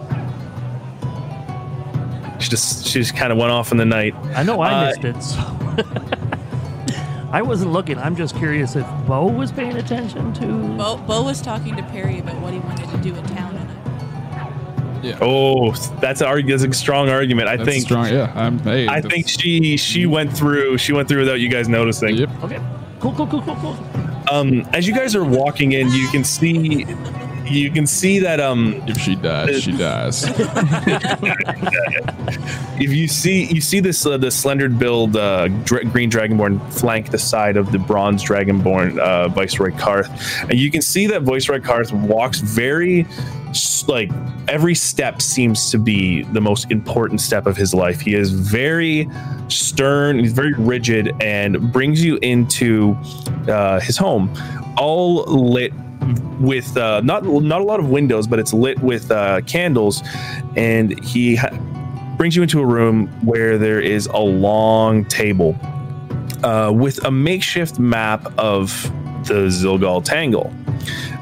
She just she just kind of went off in the night. I know I Uh, missed it. So. I wasn't looking. I'm just curious if Bo was paying attention to. Bo, Bo was talking to Perry about what he wanted to do in town, and I, Oh, that's an arg- that's a strong argument. I That's think. strong. Yeah, I'm. Hey, I think she she went through she went through without you guys noticing. Yep. Okay. Cool, cool, cool, cool, cool. Um, as you guys are walking in, you can see you can see that um If she dies, she dies. if you see you see this uh, the slendered build uh, dra- green dragonborn flank the side of the bronze dragonborn uh, viceroy karth and you can see that viceroy karth walks very like every step seems to be the most important step of his life he is very stern he's very rigid and brings you into uh, his home all lit with uh, not not a lot of windows, but it's lit with uh, candles, and he ha- brings you into a room where there is a long table uh, with a makeshift map of the Zilgal Tangle,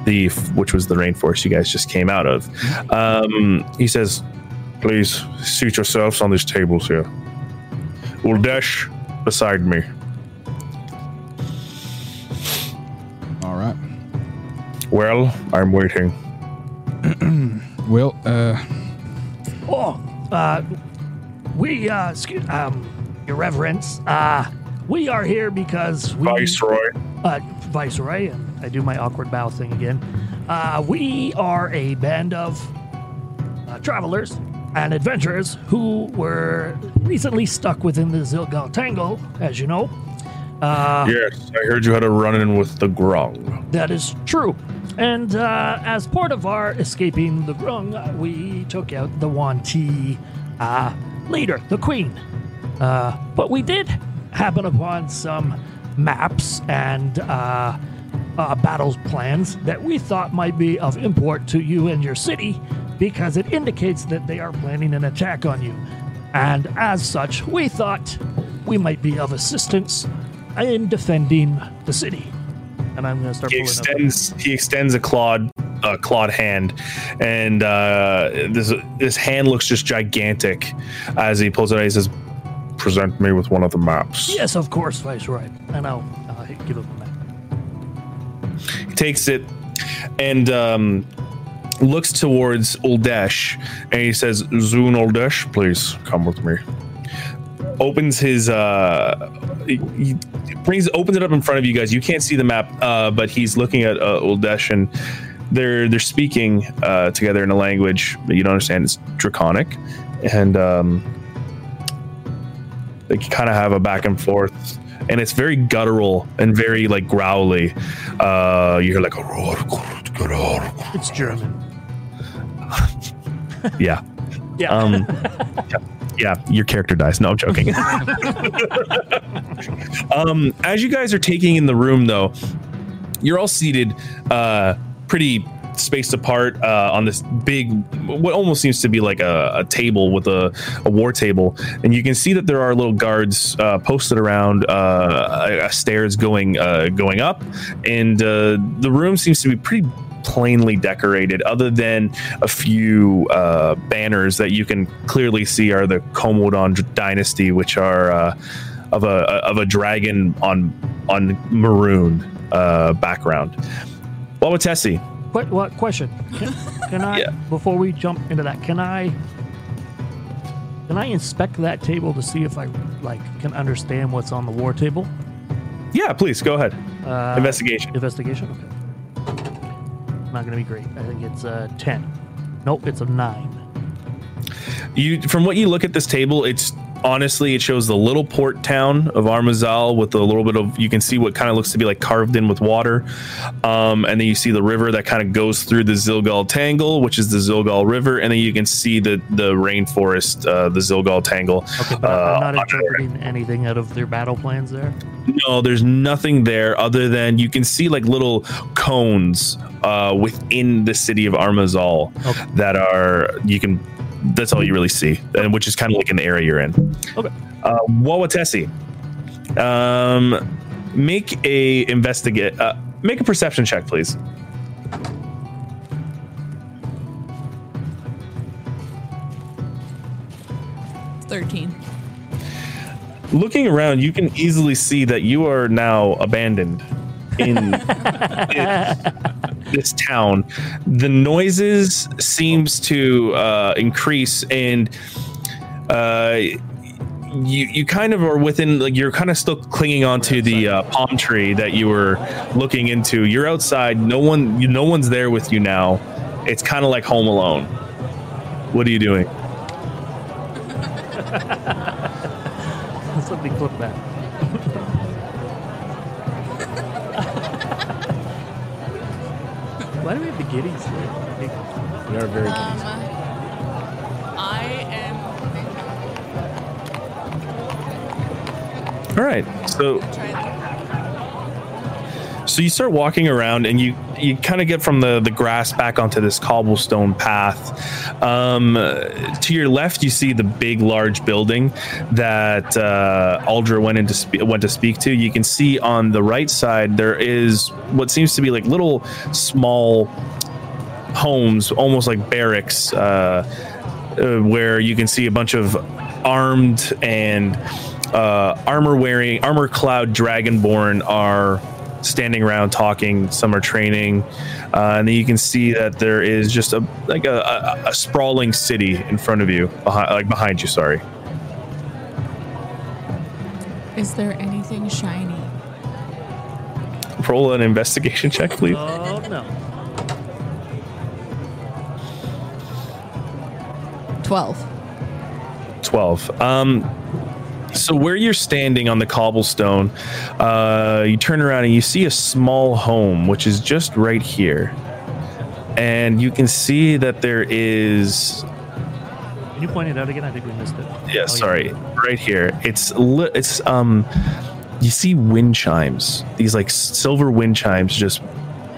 the which was the rainforest you guys just came out of. Um, he says, "Please seat yourselves on these tables here. Uldesh beside me." Well, I'm waiting. Well, uh, Oh, uh, we, uh, excuse, um, Your Reverence, uh, we are here because we. Viceroy. Uh, Viceroy, and I do my awkward bow thing again. Uh, we are a band of uh, travelers and adventurers who were recently stuck within the Zilgal Tangle, as you know. Yes, I heard you had a run in with the Grung. That is true. And uh, as part of our escaping the Grung, we took out the Yuan-ti uh, leader, the Queen. Uh, but we did happen upon some maps and uh, uh, battles plans that we thought might be of import to you and your city because it indicates that they are planning an attack on you. And as such, we thought we might be of assistance in defending the city. And I'm going to start He pulling up. extends he extends a clawed a clawed hand, and uh, this this hand looks just gigantic as he pulls it out. He says, "Present me with one of the maps." Yes, of course, Viceroy. And I'll uh, give him that. He takes it and um, looks towards Uldesh, and he says, "Zun Uldesh, please come with me." Opens his uh, he, brings opens it up in front of you guys. You can't see the map, uh, but he's looking at uh, Uldesh, and they're they're speaking uh, together in a language that you don't understand. It's Draconic, and um, they kind of have a back and forth. And it's very guttural and very like growly. Uh, you hear like a roar, It's German. yeah. Yeah. Um, yeah, yeah, your character dies. No, I'm joking. um, as you guys are taking in the room, though, you're all seated uh, pretty spaced apart uh, on this big, what almost seems to be like a, a table with a, a war table, and you can see that there are little guards uh, posted around uh, stairs going uh, going up, and uh, the room seems to be pretty plainly decorated, other than a few uh, banners that you can clearly see are the Komodon dynasty, which are uh, of a of a dragon on on maroon uh, background. Wawatesi, What, what question? Can, can I, Yeah. before we jump into that, can I, can I inspect that table to see if I like can understand what's on the war table? yeah, please go ahead. Uh, Investigation. Investigation. Okay. Not gonna be great. I think it's a ten. Nope, it's a nine. You from what you look at this table, it's honestly it shows the little port town of Armazal with a little bit of you can see what kind of looks to be like carved in with water, um, and then you see the river that kind of goes through the Zilgal Tangle, which is the Zilgal River, and then you can see the the rainforest, uh, the Zilgal Tangle. Okay, but uh, I'm not under- interpreting anything out of their battle plans there. No, there's nothing there other than you can see like little cones uh, within the city of Armazal Okay. that are you can. That's all you really see, and which is kind of like an area you're in. Okay. Uh, Wawatesi, um, make a investigate. Uh, make a perception check, please. Thirteen. Looking around, you can easily see that you are now abandoned in this, this town. The noises seems to uh, increase, and uh, you you kind of are within like you're kind of still clinging onto the uh, palm tree that you were looking into. You're outside. No one you, no one's there with you now. It's kind of like Home Alone. What are you doing? Something clip that. Why do we have the giddies here? We are very Um, I am All right. So. So you start walking around, and you you kind of get from the the grass back onto this cobblestone path. Um, to your left, you see the big, large building that uh, Aldra went into spe- went to speak to. You can see on the right side there is what seems to be like little small homes, almost like barracks, uh, uh, where you can see a bunch of armed and uh, armor wearing, armor cloud dragonborn are standing around talking. Some are training, uh, and then you can see that there is just a like a, a, a sprawling city in front of you, behind, like behind you. Sorry. Is there anything shiny? Roll an investigation check, please. Oh no. 12. 12. Um, so where you're standing on the cobblestone, uh, you turn around and you see a small home, which is just right here. And you can see that there is Can you point it out again? I think we missed it. yeah, Oh, sorry, right here. It's li- it's um, you see wind chimes. These like silver wind chimes just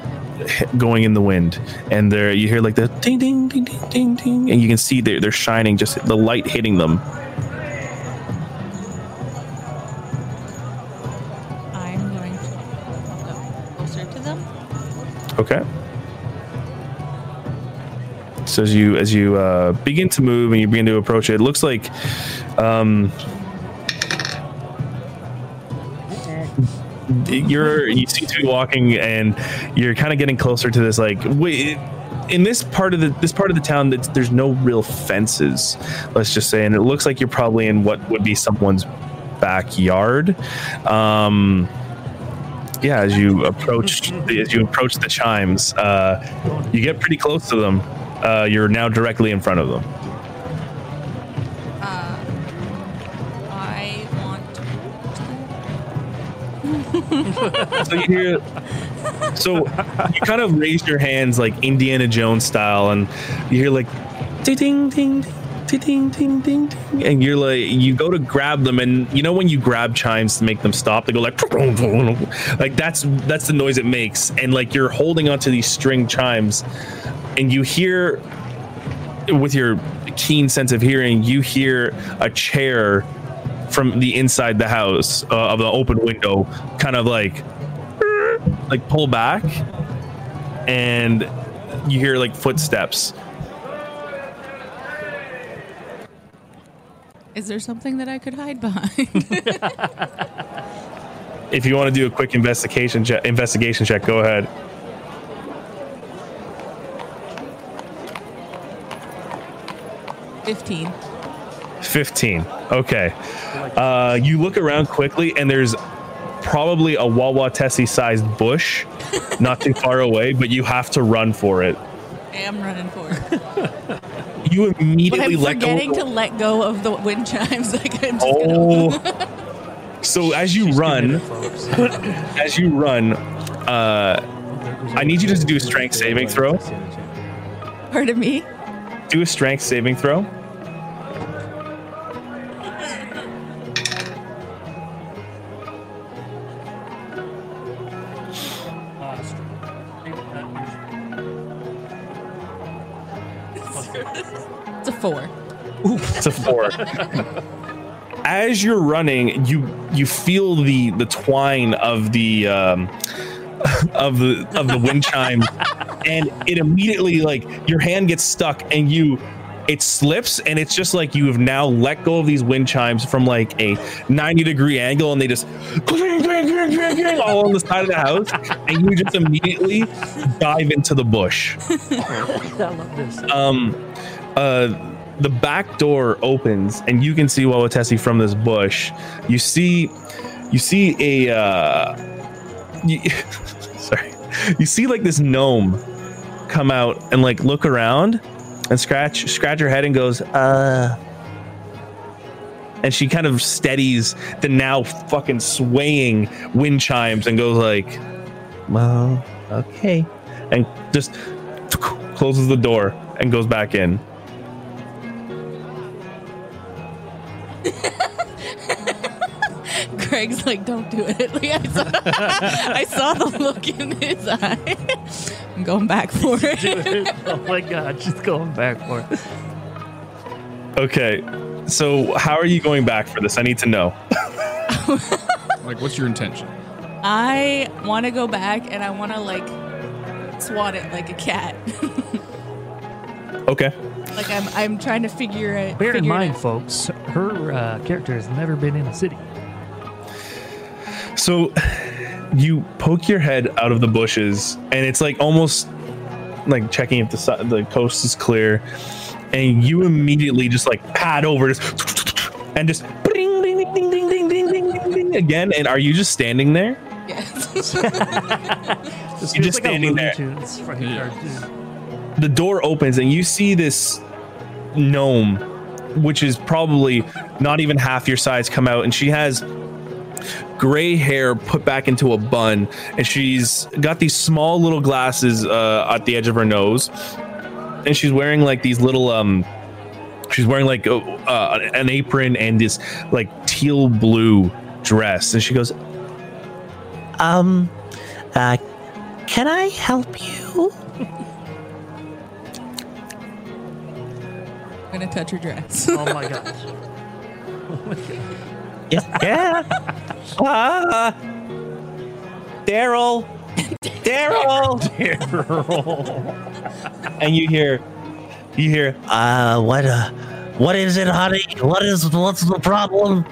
going in the wind, and there you hear like the ding ding ding ding ding ding, and you can see they're they're shining, just the light hitting them. Okay. So as you as you uh, begin to move and you begin to approach it, it looks like um, you're you seem to be walking and you're kind of getting closer to this like wait in this part of the this part of the town that's there's no real fences let's just say and it looks like you're probably in what would be someone's backyard um yeah as you approach as you approach the chimes uh you get pretty close to them. Uh you're now directly in front of them. I want so you hear so you kind of raise your hands like indiana jones style and you hear like ding ding ding ding ding ding ding ding and you're like you go to grab them and you know when you grab chimes to make them stop? They go like like that's that's the noise it makes. And like you're holding onto these string chimes and you hear with your keen sense of hearing you hear a chair from the inside the house uh, of the open window kind of like like pull back and you hear like footsteps Is there something that I could hide behind? if you want to do a quick investigation check investigation check go ahead 15. 15 okay uh you look around quickly and there's probably a wawa tessie sized bush not too far away but you have to run for it I am running for it. you But immediately I'm let go forgetting to let go of the wind chimes. Like I'm just oh gonna. so as you run as you run uh I need you to do a strength saving throw. Pardon me. do a strength saving throw It's a four. It's a four. As you're running, you you feel the the twine of the um, of the of the wind chime, and it immediately like your hand gets stuck, and you it slips, and it's just like you have now let go of these wind chimes from like a 90 degree angle, and they just all on the side of the house, and you just immediately dive into the bush I love this. um uh the back door opens and you can see Wawatesi from this bush. You see you see a uh you, sorry. You see like this gnome come out and like look around and scratch scratch her head and goes, uh and she kind of steadies the now fucking swaying wind chimes and goes like, well, okay. And just closes the door and goes back in. Craig's like, don't do it. Like, I, saw, I saw the look in his eye. I'm going back for it. oh my god, she's going back for it. Okay. So how are you going back for this? I need to know. Like, what's your intention? I want to go back and I want to like swat it like a cat. Okay. Like I'm, I'm trying to figure it. Bear in figure it mind, out. folks, her uh, character has never been in a city. So you poke your head out of the bushes and it's like almost like checking if the the coast is clear and you immediately just like pad over just and just ding ding ding ding ding ding ding ding ding ding again and are you just standing there? Yes. You're just like standing there. Tunes Yeah. the door opens and you see this gnome, which is probably not even half your size, come out, and she has gray hair put back into a bun, and she's got these small little glasses uh, at the edge of her nose, and she's wearing like these little um. She's wearing like uh, uh, an apron and this like teal blue dress, and she goes, Um, uh, can I help you? I'm gonna touch her dress. Oh my gosh. Yeah. yeah. Ah, Daryl. Daryl. and you hear, you hear, Uh, what, uh, what is it, honey? What is, what's the problem?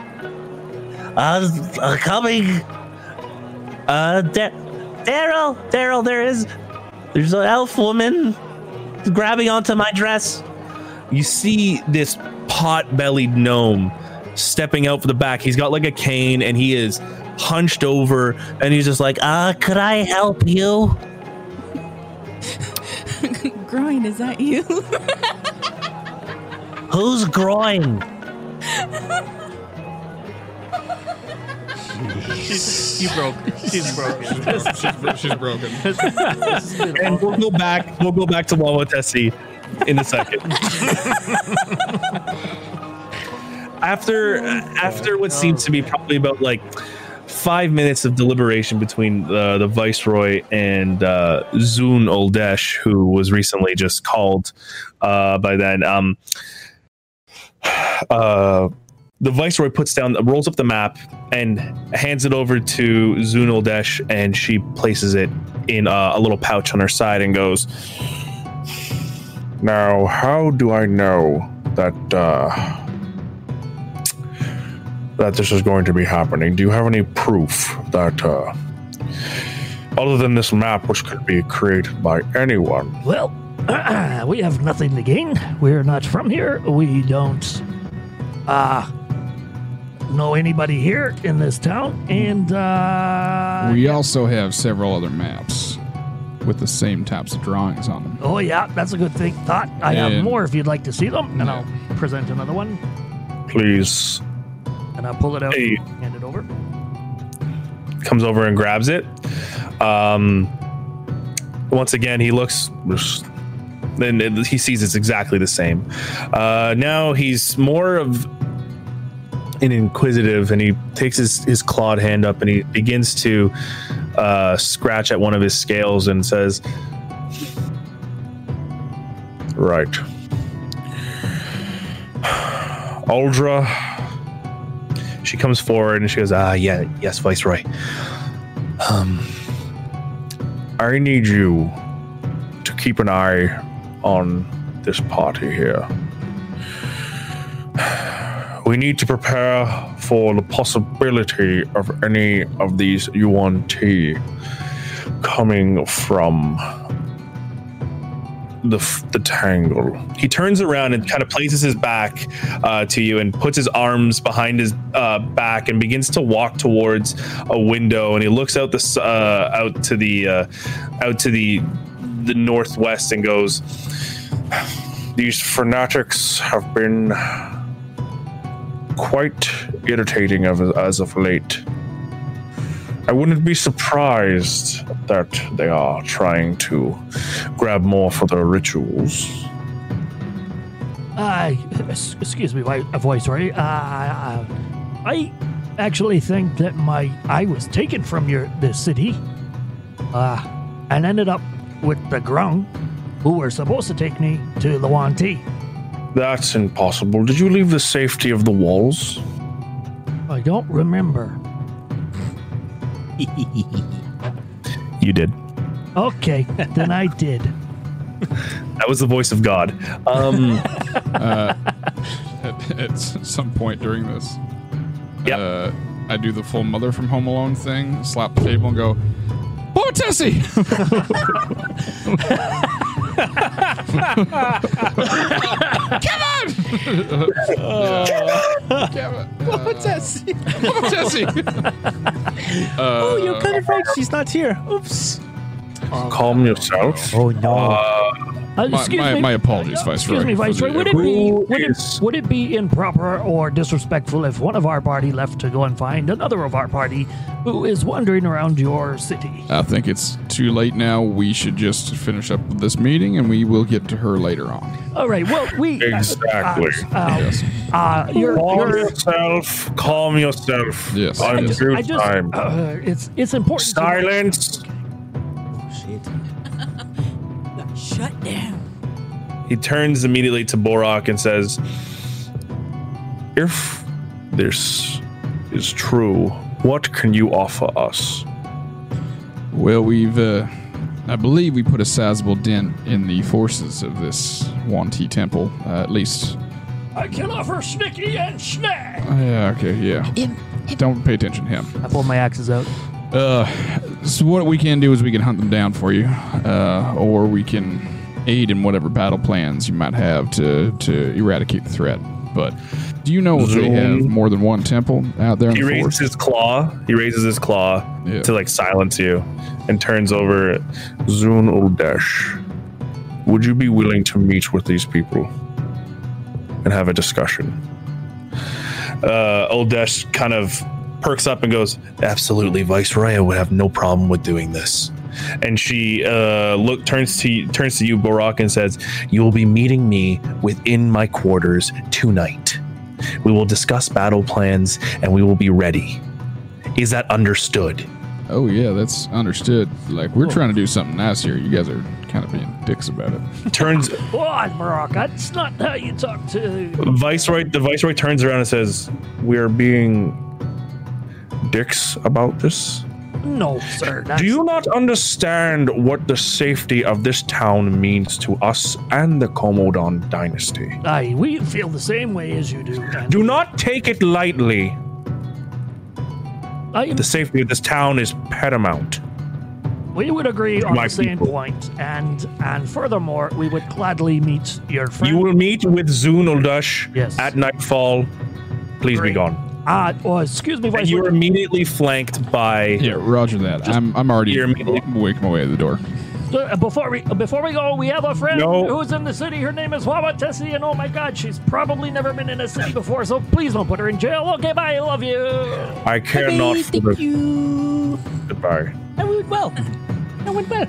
Uh, uh coming. Uh, Da- Daryl, Daryl, there is, there's an elf woman grabbing onto my dress. You see this pot-bellied gnome stepping out for the back. He's got like a cane and he is hunched over and he's just like, Uh, could I help you? Groin, is that you? Who's groin? You broke. She's broken. she's, she's broken. and we'll go back. We'll go back to Wawatesi in a second. after after what seems to be probably about like five minutes of deliberation between uh, the viceroy and uh, Zun Oldesh, who was recently just called uh, by then. Um, uh, the viceroy puts down, rolls up the map, and hands it over to Zun Oldesh, and she places it in uh, a little pouch on her side and goes, Now, how do I know that uh, that this is going to be happening? Do you have any proof that, uh, other than this map, which could be created by anyone? Well, we have nothing to gain. We're not from here. We don't uh know anybody here in this town. And uh We also have several other maps with the same types of drawings on them. Oh yeah, that's a good thing. Thought I have And- more if you'd like to see them. And I'll present another one. Please. And I'll pull it out Hey. and hand it over. comes over and grabs it. Um, once again, he looks. Then it- he sees it's exactly the same. Uh, now he's more of an inquisitive, and he takes his his clawed hand up and he begins to uh, scratch at one of his scales and says, Right. Aldra, She comes forward and she goes, "Ah, yeah, yes, Viceroy. um, I need you to keep an eye on this party here. We need to prepare for the possibility of any of these Yuan-ti coming from the the tangle. He turns around and kind of places his back uh, to you and puts his arms behind his uh, back and begins to walk towards a window. And he looks out the uh, out to the uh, out to the the northwest and goes, These fanatics have been quite irritating of, as of late. I wouldn't be surprised that they are trying to grab more for their rituals. Uh, excuse me, my voice, right? Uh, uh, I actually think that my I was taken from your the city, uh, and ended up with the Grung, who were supposed to take me to the Yuan-ti. That's impossible. Did you leave the safety of the walls? I don't remember. "You did." Okay, then I did. That was the voice of God. Um, At, at some point during this, Yep. uh, I do the full mother from Home Alone thing, slap the table, and go, "Oh, Tessie!" Come on! Kevin! Oh, Tessie! Oh, Tessie! oh, you're kind of right. She's not here. Oops. Calm yourself. Oh no. Uh, Uh, My- excuse my- me. my apologies, Uh, Viceroy, Excuse me, for Viceroy. Would it be would it, is- would it be improper or disrespectful if one of our party left to go and find another of our party who is wandering around your city? I think it's too late now. We should just finish up this meeting, and we will get to her later on. All right. Well, we uh, Exactly. Uh, uh, Yes. uh, you're, Calm you're, yourself. Calm yourself. Yes. I'm I just, good I just time. uh, it's it's important. to- Silence. Shit. Shut down. He turns immediately to Borak and says, If this is true, what can you offer us? Well, we've, uh, I believe we put a sizable dent in the forces of this Yuan-ti temple. Uh, at least, I can offer Snicky and Snag! uh, yeah, okay, yeah. Don't pay attention to him. I pull my axes out. Uh, so what we can do is we can hunt them down for you, uh, or we can aid in whatever battle plans you might have to to eradicate the threat. But do you know if they have more than one temple out there in he the raises forest? his claw. He raises his claw Yeah. to like silence you and turns over. Zun Uldesh, would you be willing to meet with these people and have a discussion? Uh, Oldesh kind of perks up and goes, "Absolutely, Viceroy. I would have no problem with doing this." And she uh, look turns to turns to you, Borak, and says, "You will be meeting me within my quarters tonight. We will discuss battle plans, and we will be ready. Is that understood?" Oh yeah, that's understood. Like we're trying to do something nice here. You guys are kind of being dicks about it. Turns What, Barack? That's not how you talk to. Viceroy. The Viceroy turns around and says, We are being dicks about this. No, sir. Do you not understand what the safety of this town means to us and the Komodon dynasty? Aye, we feel the same way as you do. Do not take it lightly. I The safety of this town is paramount. we would agree on the same point, and and furthermore, we would gladly meet your friend. You will meet with Zun Uldush Yes. at nightfall. Please be gone. Uh, oh, excuse me, And Vice. you are immediately flanked by. Yeah, Roger that. I'm I'm already You're immediately- making my way to the door. Uh, before we before we go, we have a friend No. who's in the city. Her name is Wawatesi, and oh my God, she's probably never been in a city before. So please don't put her in jail. Okay, bye. I love you. I care not Hey, for thank the you. goodbye. That went well. That went well.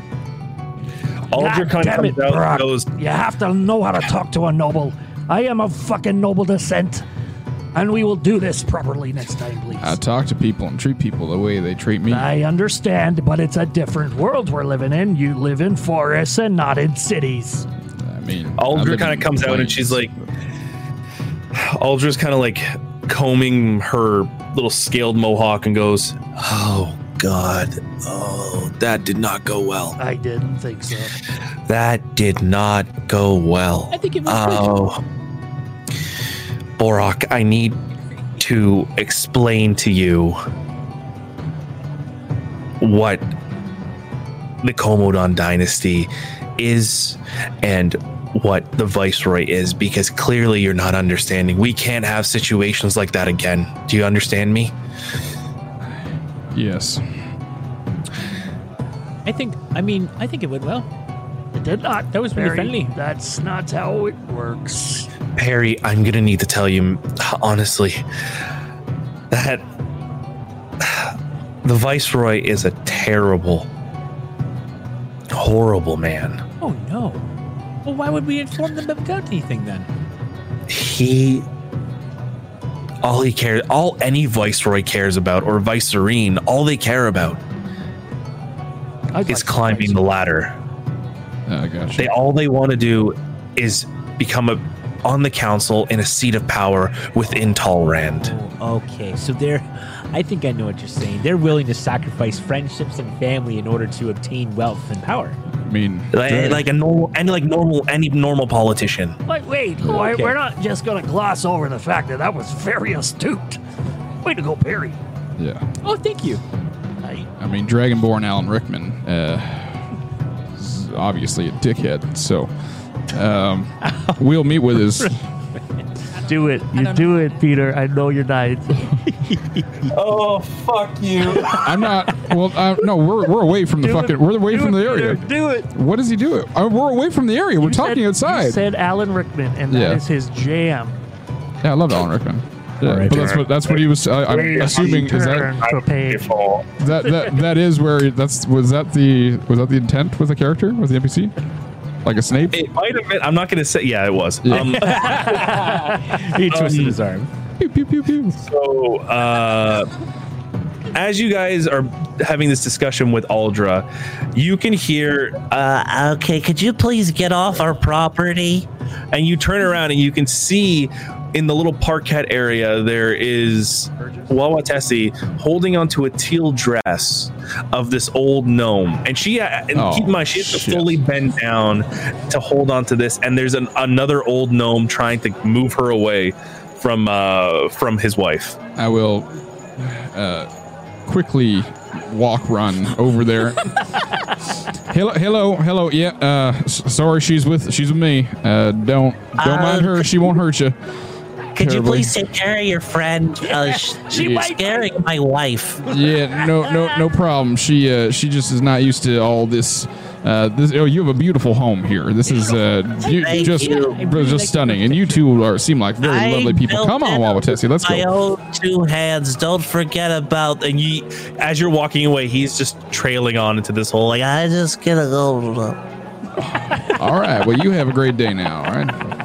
Aldrich God kind damn of it, comes out goes, You have to know how to talk to a noble. I am of fucking noble descent, and we will do this properly next time, please. I talk to people and treat people the way they treat me. I understand, but it's a different world we're living in. You live in forests and not in cities. I mean, I Aldrich live kind of comes out and she's like, Aldra's kind of like combing her little scaled mohawk and goes, Oh, God. Oh, that did not go well. I didn't think so. That did not go well. I think it was good. Oh. Borak, I need to explain to you what the Komodon dynasty is and what the Viceroy is because clearly you're not understanding. We can't have situations like that again. Do you understand me? yes. I think. I mean, I think it went well. It did not. That was very Barry. friendly. That's not how it works. Harry, I'm gonna need to tell you honestly that the Viceroy is a terrible, horrible man. Oh no. Well, why would we inform them about anything then? He all he cares all any viceroy cares about or vicerine all they care about I'd is like climbing the ladder I got you. they all they want to do is become a on the council in a seat of power within Talrand. Oh, okay. So they're. I think I know what you're saying. They're willing to sacrifice friendships and family in order to obtain wealth and power. I mean, Like, like a normal any like normal any normal politician. Wait, wait. why- Okay. We're not just going to gloss over the fact that that was very astute. Way to go, Perry. yeah. Oh, thank you. I, I mean, Dragonborn Alan Rickman uh, is obviously a dickhead, so um, we'll meet with his do it. You don't it, Peter. I know you're dying. Oh fuck you! I'm not. Well, uh, no, we're we're away from the Do it. fucking. We're away Do from it, the area. Peter. Do it. What does he do? Uh, we're away from the area. We're You talking said- outside. You said Alan Rickman, and that is Yeah. his jam. yeah, I love Alan Rickman. Yeah, All right, but that's what that's what he was. Uh, I'm assuming is that Turn to page. that that that is where that's was that the was that the intent with the character with the NPC, like a Snape. It might have been. I'm not gonna say. Yeah, it was. Yeah. Um, He twisted his arm. Pew, pew, pew, pew. So, uh, as you guys are having this discussion with Aldra, you can hear, Uh, okay, could you please get off our property? and you turn around and you can see in the little parquet area there is Wawatesi holding onto a teal dress of this old gnome, and she and Oh, keep in mind she has to fully bend down to hold onto this, and there's an, another old gnome trying to move her away from uh from his wife. I will uh, quickly walk run over there. hello, hello, hello. Yeah, uh, sorry, she's with she's with me. Uh, don't don't Uh, mind her. She won't hurt you. Could you please take care of your friend? Uh, sh- she's scaring my wife. Yeah, no, no, no problem. She uh, she just is not used to all this. Uh, this oh, you have a beautiful home here. This is uh, you, just you. just stunning, and you two are seem like very I lovely people. Come on, it Wawatesi, let's My go. My own two hands. Don't forget about. And you, as you're walking away, he's just trailing on into this hole. Like Like, I just get a little. All right, well, you have a great day now. All right.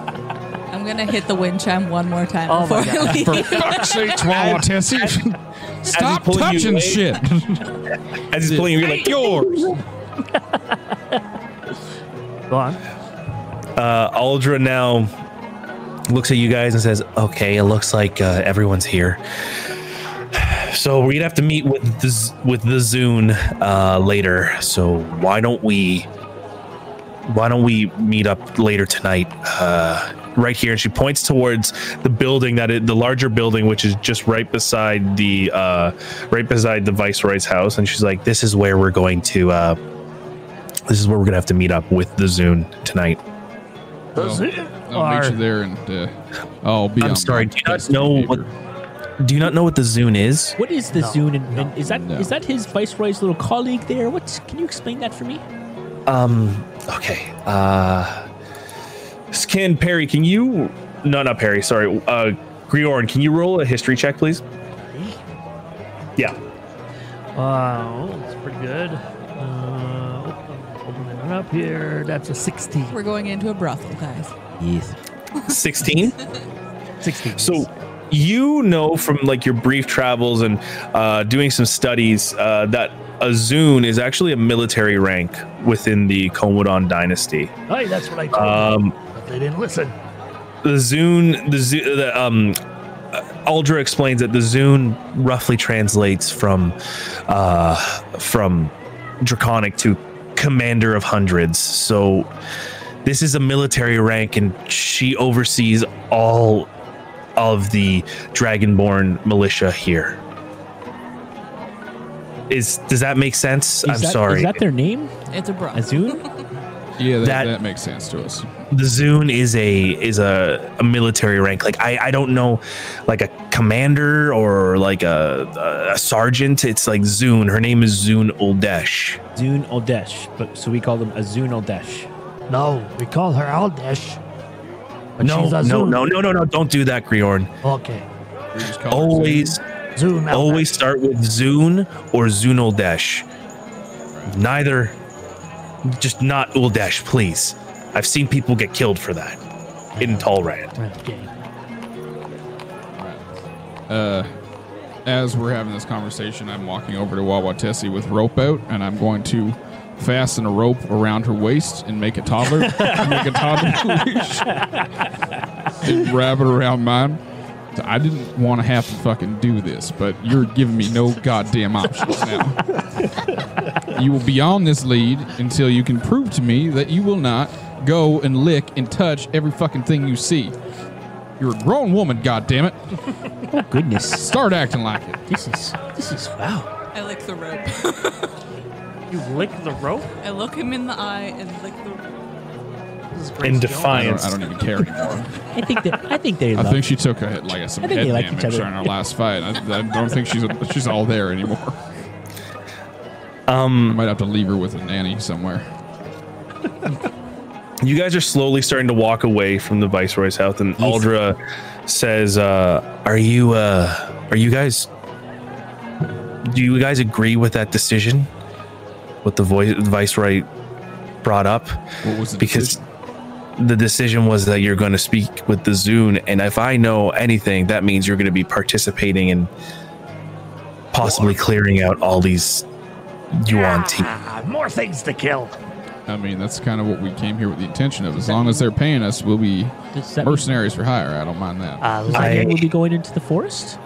I'm gonna hit the wind chime one more time Oh my before I leave. For fuck's sake, Wawatesi, stop pulling you touching away- shit. as he's pulling you, you're like, yours. Go on. uh, Aldra now looks at you guys and says, "Okay, it looks like uh, everyone's here. So we're gonna have to meet with the with the Zune uh, later. So why don't we why don't we meet up later tonight?" Uh, Right here, and she points towards the building that it, the larger building, which is just right beside the uh, right beside the viceroy's house, and she's like, "This is where we're going to. Uh, this is where we're gonna have to meet up with the Zune tonight." I'll Or- meet you there, and uh, I'll be. I'm on sorry. Do you not know behavior. what? Do you not know what the Zune is? What is the Zune? And, and is that is No. that his viceroy's little colleague there? What can you explain that for me? Um. Okay. Uh. Can Perry? Can you? No, not Perry. Sorry. Uh, Griorn, can you roll a history check, please? Yeah. Wow, that's pretty good. Uh, opening it up here. That's a 16. We're going into a brothel, guys. Yes. 16 16. so you know from like your brief travels and uh, doing some studies uh, that a Zune is actually a military rank within the Komodon dynasty. Hey, that's what I told them, Um, but they didn't listen. the Zune, the, Zu- the um, Aldra explains that the Zune roughly translates from uh, from Draconic to Commander of Hundreds. So this is a military rank, and she oversees all of the Dragonborn militia here. Is does that make sense? Is I'm that, sorry. Is that their name? It's a brothel. Azun? Yeah, that, That- that, makes sense to us. the Zune is a is a, a military rank. Like I, I don't know, like a commander or like a, a sergeant. It's like Zune. Her name is Zune Oldesh. Zune Oldesh. But so we call them a Zune Oldesh. No, we call her Aldesh. But No, she's a no, no, no, no, no! Don't do that, Griorn. Okay. We just call her Always, Zune Aldesh. always start with Zune or Zune Oldesh. Neither, just not Uldesh, please. I've seen people get killed for that in Tallrand. Okay. uh, as we're having this conversation, I'm walking over to Wawatesi with rope out, and I'm going to fasten a rope around her waist and make a toddler, make a toddler leash, and wrap it around mine. So I didn't want to have to fucking do this, but you're giving me no goddamn options now. you will be on this lead until you can prove to me that you will not go and lick and touch every fucking thing you see. You're a grown woman, goddammit. Oh goodness. Start acting like it. This is this is wow. I lick the rope. You lick the rope? I look him in the eye and lick the is in Grace I don't, defiance. I don't even care anymore. I think that I think they I love. think she took a hit, like some I think head they like each damage other. during our last fight. I, I don't think she's she's all there anymore. Um, Might have to leave her with a nanny somewhere. you guys are slowly starting to walk away from the viceroy's house, and Aldra says, uh, "Are you, uh, are you guys? Do you guys agree with that decision? What the voice, the viceroy brought up? What was the Because." decision? The decision was that you're going to speak with the Zune, and if I know anything, that means you're going to be participating in possibly clearing out all these Yuan-ti. Ah, more things to kill. I mean, that's kind of what we came here with the intention of. As long as they're paying us, we'll be Does mean mercenaries for hire. I don't mind that. Uh, Zion I- will be going into the forest?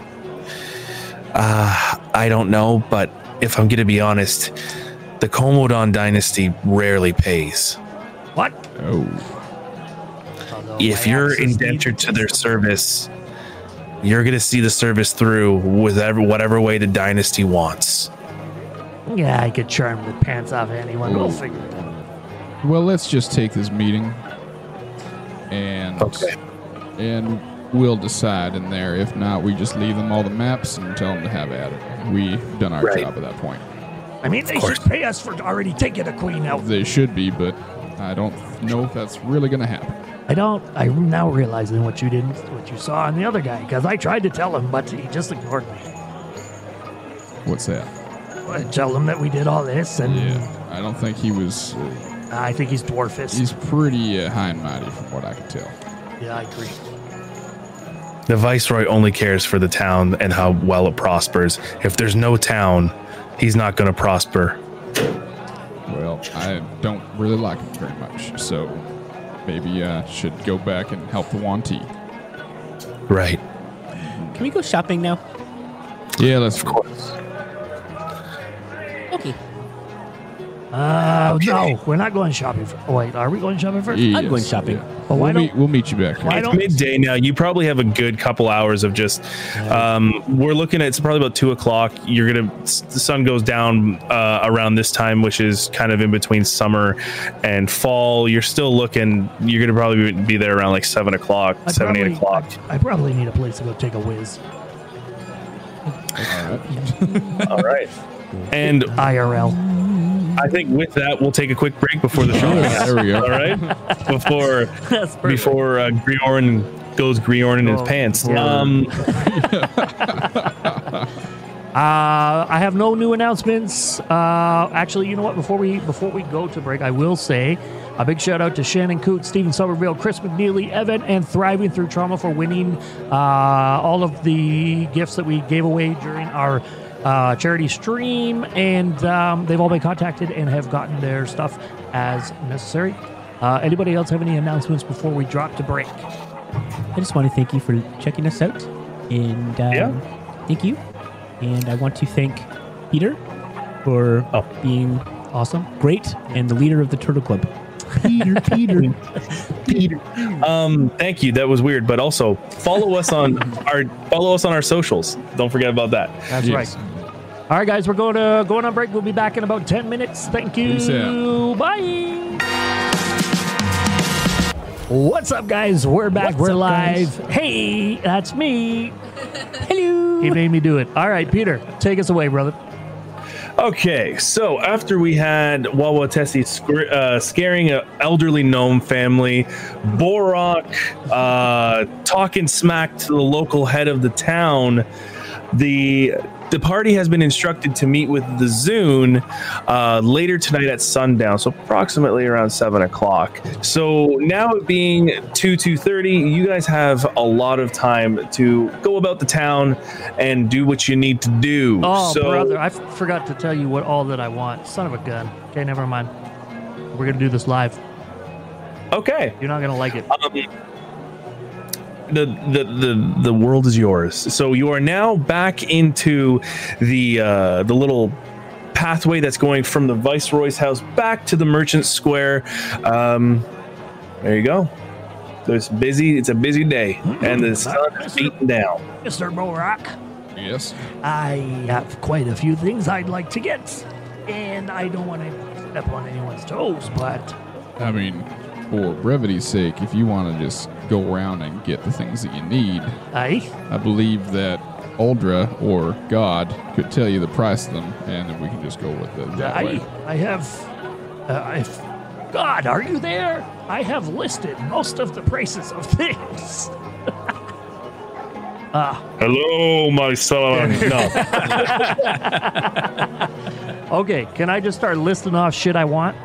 Uh, I don't know, but if I'm going to be honest, the Komodon dynasty rarely pays. what? oh, Although If you're axes indentured to to their service, you're going to see the service through with ever, whatever way the dynasty wants. Yeah, I could charm the pants off anyone. We'll figure it out. well, let's just take this meeting, and Okay. and we'll decide in there. If not, we just leave them all the maps and tell them to have at it. We've done our Right. job at that point. I mean, they should pay us for already taking a queen out. They should be, but I don't know if that's really going to happen. I don't. I'm now realizing what you didn't, what you saw on the other guy, because I tried to tell him, but he just ignored me. What's that? I tell him that we did all this, and Yeah, I don't think he was. Uh, I think he's dwarfist. he's pretty uh, high and mighty, from what I can tell. yeah, I agree. The viceroy only cares for the town and how well it prospers. If there's no town, he's not going to prosper. Well, I don't really like him very much, so maybe I should go back and help the Yuan-ti. Right. Can we go shopping now? Yeah, let's. Of course. Okay. Uh, no, we're not going shopping. For, oh, wait, are we going shopping first? Yes, I'm going shopping. yeah. But why we'll, meet, we'll meet you back here. It's don't- midday now. You probably have a good couple hours of just. Um, we're looking at it's probably about two o'clock. You're gonna the sun goes down uh, around this time, which is kind of in between summer and fall. You're still looking. You're gonna probably be there around like seven o'clock, I seven eight o'clock. I, I probably need a place to go take a whiz. All right. And IRL. I think with that, we'll take a quick break before the show. Yeah, there we go. All right. Before That's perfect. before uh, Griorn goes Griorn in his Oh, pants. Um, Uh, I have no new announcements. Uh, actually, you know what? Before we before we go to break, I will say a big shout out to Shannon Coote, Stephen Somerville, Chris McNeely, Evan, and Thriving Through Trauma for winning uh, all of the gifts that we gave away during our uh, charity stream, and um, they've all been contacted and have gotten their stuff as necessary. Uh, anybody else have any announcements before we drop to break? I just want to thank you for checking us out, and um, Yeah. thank you. And I want to thank Peter for Oh. being awesome, great, and the leader of the Turtle Club. Peter, Peter, Peter. Um, thank you. That was weird, but also follow us on our follow us on our socials. Don't forget about that. That's Yes. right. All right, guys, we're going to going on break. We'll be back in about ten minutes. Thank you. Peace out. Bye. What's up, guys? We're back. What's we're up, live. guys? Hey, that's me. Hello. He made me do it. All right, Peter, take us away, brother. Okay, so after we had Wawatesi sc- uh, scaring an elderly gnome family, Borok uh, talking smack to the local head of the town, the the party has been instructed to meet with the Zune uh, later tonight at sundown, so approximately around seven o'clock. So now it being two two thirty, you guys have a lot of time to go about the town and do what you need to do. Oh, so, brother, I f- forgot to tell you what all that I want. Son of a gun. Okay, never mind. We're gonna do this live. Okay. You're not gonna like it. Um, the, the the the world is yours. So you are now back into the uh, the little pathway that's going from the viceroy's house back to the merchant square. Um, there you go. So it's busy. It's a busy day, and the sun is beating down. Mr. Borak, Yes. I have quite a few things I'd like to get, and I don't want to step on anyone's toes, but I mean, for brevity's sake, if you want to just go around and get the things that you need, Aye. I believe that Uldra or God could tell you the price of them, and then we can just go with it that I, way. I have. Uh, I've, God, are you there? I have listed most of the prices of things. Hello, my son. No. Okay, can I just start listing off shit I want?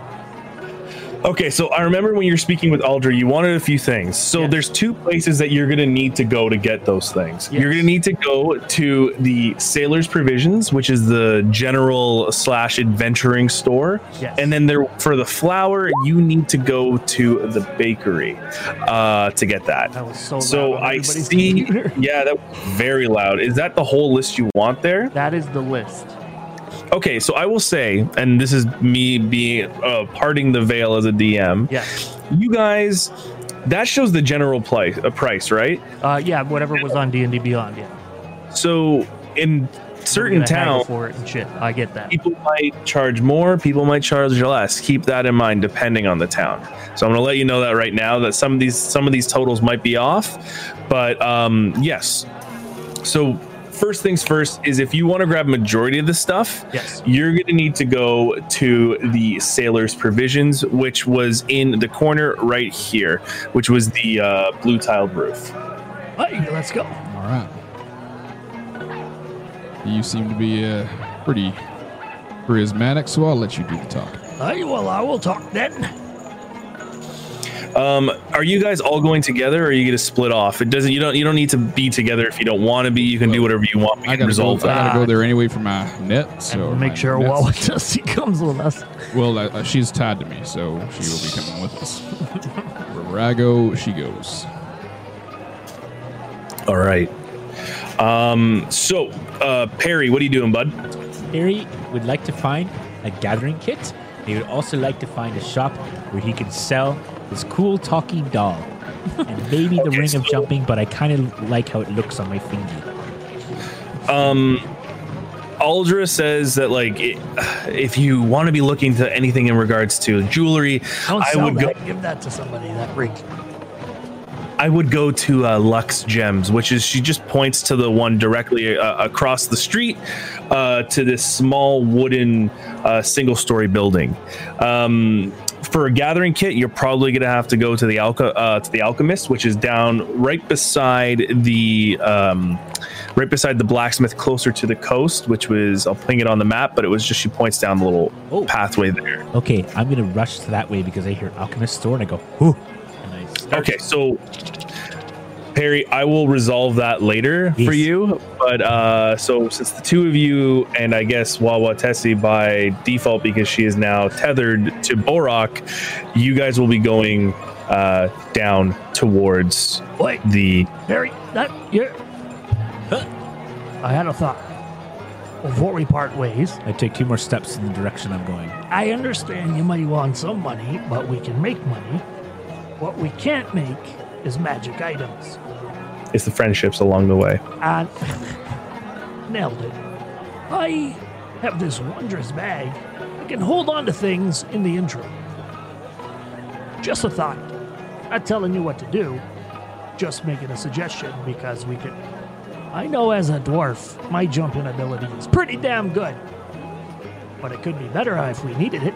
Okay, so I remember when you were speaking with Aldra, you wanted a few things. So Yes. there's two places that you're going to need to go to get those things. Yes. You're going to need to go to the Sailor's Provisions, which is the general slash adventuring store. Yes. And then there for the flour, you need to go to the bakery uh, to get that. That was so. So I see. computer. Yeah, that was very loud. Is that the whole list you want there? That is the list. Okay, so I will say, and this is me being uh, parting the veil as a DM. Yes. You guys, that shows the general price, uh, price, right? Uh, yeah, whatever was on D and D Beyond. Yeah. So in certain We're gonna haggle towns, for it and shit. I get that. people might charge more, people might charge less. Keep that in mind, depending on the town. So I'm going to let you know that right now that some of these some of these totals might be off, but um, yes. So first things first is if you want to grab majority of the stuff, Yes. you're going to need to go to the sailor's provisions, which was in the corner right here, which was the uh, blue tiled roof. Hey, let's go. All right. You seem to be uh, pretty charismatic, so I'll let you do the talk. Hey, well, I will talk then. Um, are you guys all going together, or are you going to split off? It doesn't. You don't. You don't need to be together if you don't want to be. You can do whatever you want. We I can gotta, go, resolve I gotta go there anyway for my net. So and make sure net's- Wawa Dusty comes with us. Well, uh, uh, she's tied to me, so she will be coming with us. Wherever I go, she goes. All right. Um. So, uh, Perry, what are you doing, bud? Perry would like to find a gathering kit. He would also like to find a shop where he can sell his cool talking doll. and maybe the Okay, ring of jumping, but I kind of like how it looks on my finger. Um, Aldra says that like i if you want to be looking to anything in regards to jewelry, Don't I would that. go. Give that to somebody. That ring. I would go to uh, Lux Gems, which is she just points to the one directly uh, across the street uh, to this small wooden uh, single story building. Um, for a gathering kit, you're probably gonna have to go to the Alca- uh, to the Alchemist, which is down right beside the um, right beside the blacksmith, closer to the coast. Which was I'll ping it on the map, but it was just she points down the little Oh. pathway there. Okay, I'm gonna rush to that way because I hear alchemist store and I go, ooh. And I Okay, so Perry, I will resolve that later for you. But uh, so since the two of you, and I guess Wawatesi by default, because she is now tethered to Borok, you guys will be going uh, down towards Wait, the. Harry, that you. I had a thought. Before we part ways, I take two more steps in the direction I'm going. I understand you might want some money, but we can make money. What we can't make is magic items. It's the friendships along the way. And nailed it. I have this wondrous bag. I can hold on to things in the interim. Just a thought. Not telling you what to do, just making a suggestion because we could. I know as a dwarf, my jumping ability is pretty damn good. But it could be better if we needed it.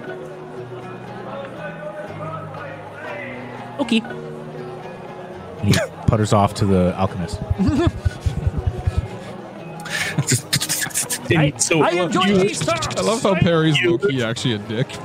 Okay. And he putters off to the alchemist. I, so I enjoy you, these talks. I love how Perry's low key actually a dick.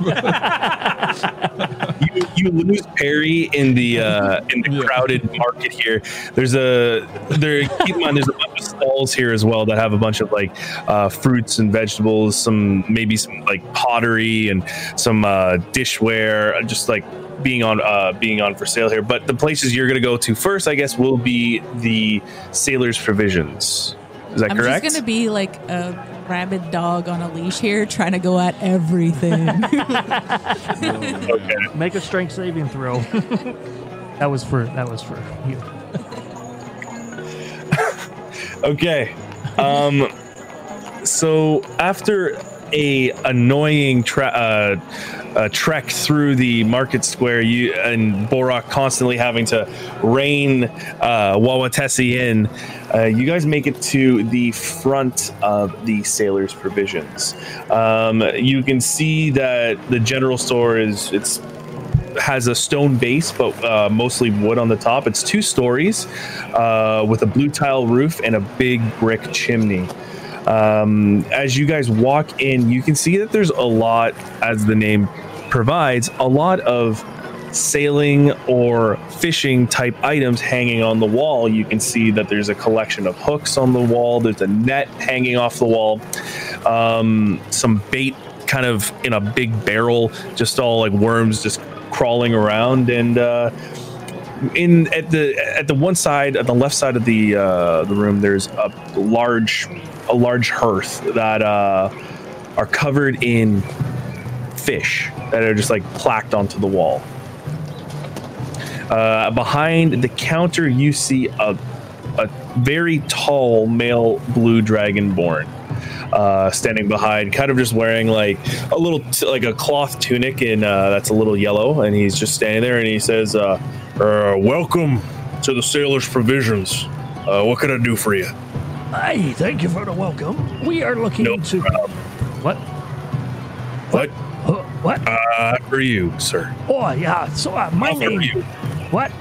you, you lose Perry in the uh, in the Yeah. crowded market here. There's a there. Keep in mind, there's a bunch of stalls here as well that have a bunch of like uh, fruits and vegetables, some maybe some like pottery and some uh, dishware, just like being on uh, being on for sale here. But the places you're gonna go to first, I guess, will be the Sailor's Provisions. Is that I'm correct? just gonna be like a rabid dog on a leash here, trying to go at everything. okay. Make a strength saving throw. that was for that was for you. Okay. Um so after a annoying tra- uh, uh, trek through the market square. You and Borak constantly having to rein uh, Wawatesi in. Uh, you guys make it to the front of the sailor's provisions. Um, you can see that the general store is it's has a stone base, but uh, mostly wood on the top. It's two stories uh, with a blue tile roof and a big brick chimney. Um, as you guys walk in, you can see that there's a lot, as the name provides, a lot of sailing or fishing type items hanging on the wall. You can see that there's a collection of hooks on the wall, there's a net hanging off the wall, um, some bait kind of in a big barrel, just all like worms just crawling around. And uh, in at the at the one side at the left side of the uh, the room there's a large a large hearth that uh, are covered in fish that are just like plaqued onto the wall. Uh, behind the counter you see a, a very tall male blue dragonborn uh, standing behind, kind of just wearing like a little t- like a cloth tunic and uh, that's a little yellow, and he's just standing there and he says, uh, "Welcome to the Sailor's Provisions. Uh, what can I do for you?" Hi, thank you for the welcome. We are looking No to. problem. What? What? Uh, what? Uh, for you, sir. Oh, yeah. So, uh, my for name. you? What?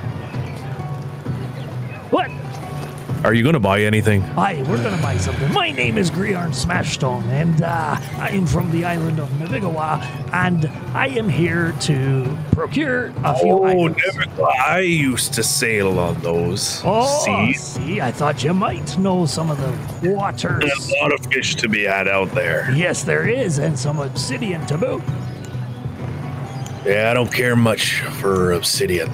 Are you going to buy anything? Hi, we're gonna buy something. My name is Griarn Smashstone, and uh, I am from the island of Navigawa, and I am here to procure a few Oh, items. never. I used to sail on those. Oh, See, see, I thought you might know some of the waters. there's a lot of fish to be had out there. Yes, there is, and some obsidian to boot. Yeah, I don't care much for obsidian.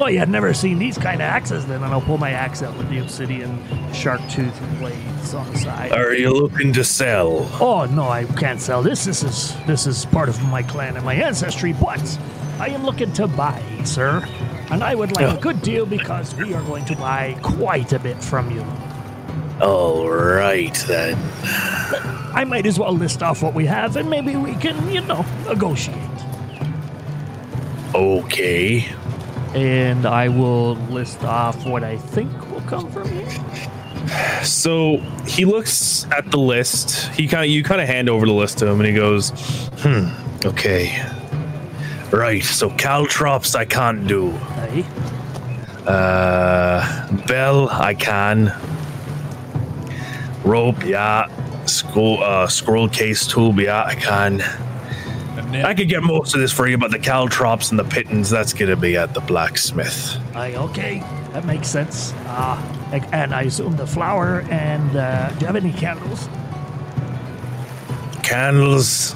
Oh, you had never seen these kind of axes, then, and I'll pull my axe out with the obsidian shark tooth blades on the side. Are you looking to sell? Oh no, I can't sell this. This is this is part of my clan and my ancestry, but I am looking to buy, sir. And I would like a oh. good deal because we are going to buy quite a bit from you. All right then. I might as well list off what we have and maybe we can, you know, negotiate. Okay. And I will list off what I think will come from here. So he looks at the list. He kind of you kind of hand over the list to him, and he goes, "Hmm. Okay. Right. So caltrops I can't do. Hey, Uh, bell I can. Rope, yeah. Scroll, uh, scroll case tool, yeah, I can. I could get most of this for you, but the caltrops and the pitons, that's gonna be at the blacksmith. Aye, okay, that makes sense. Uh, and- and I assume the flour and uh, do you have any candles? Candles.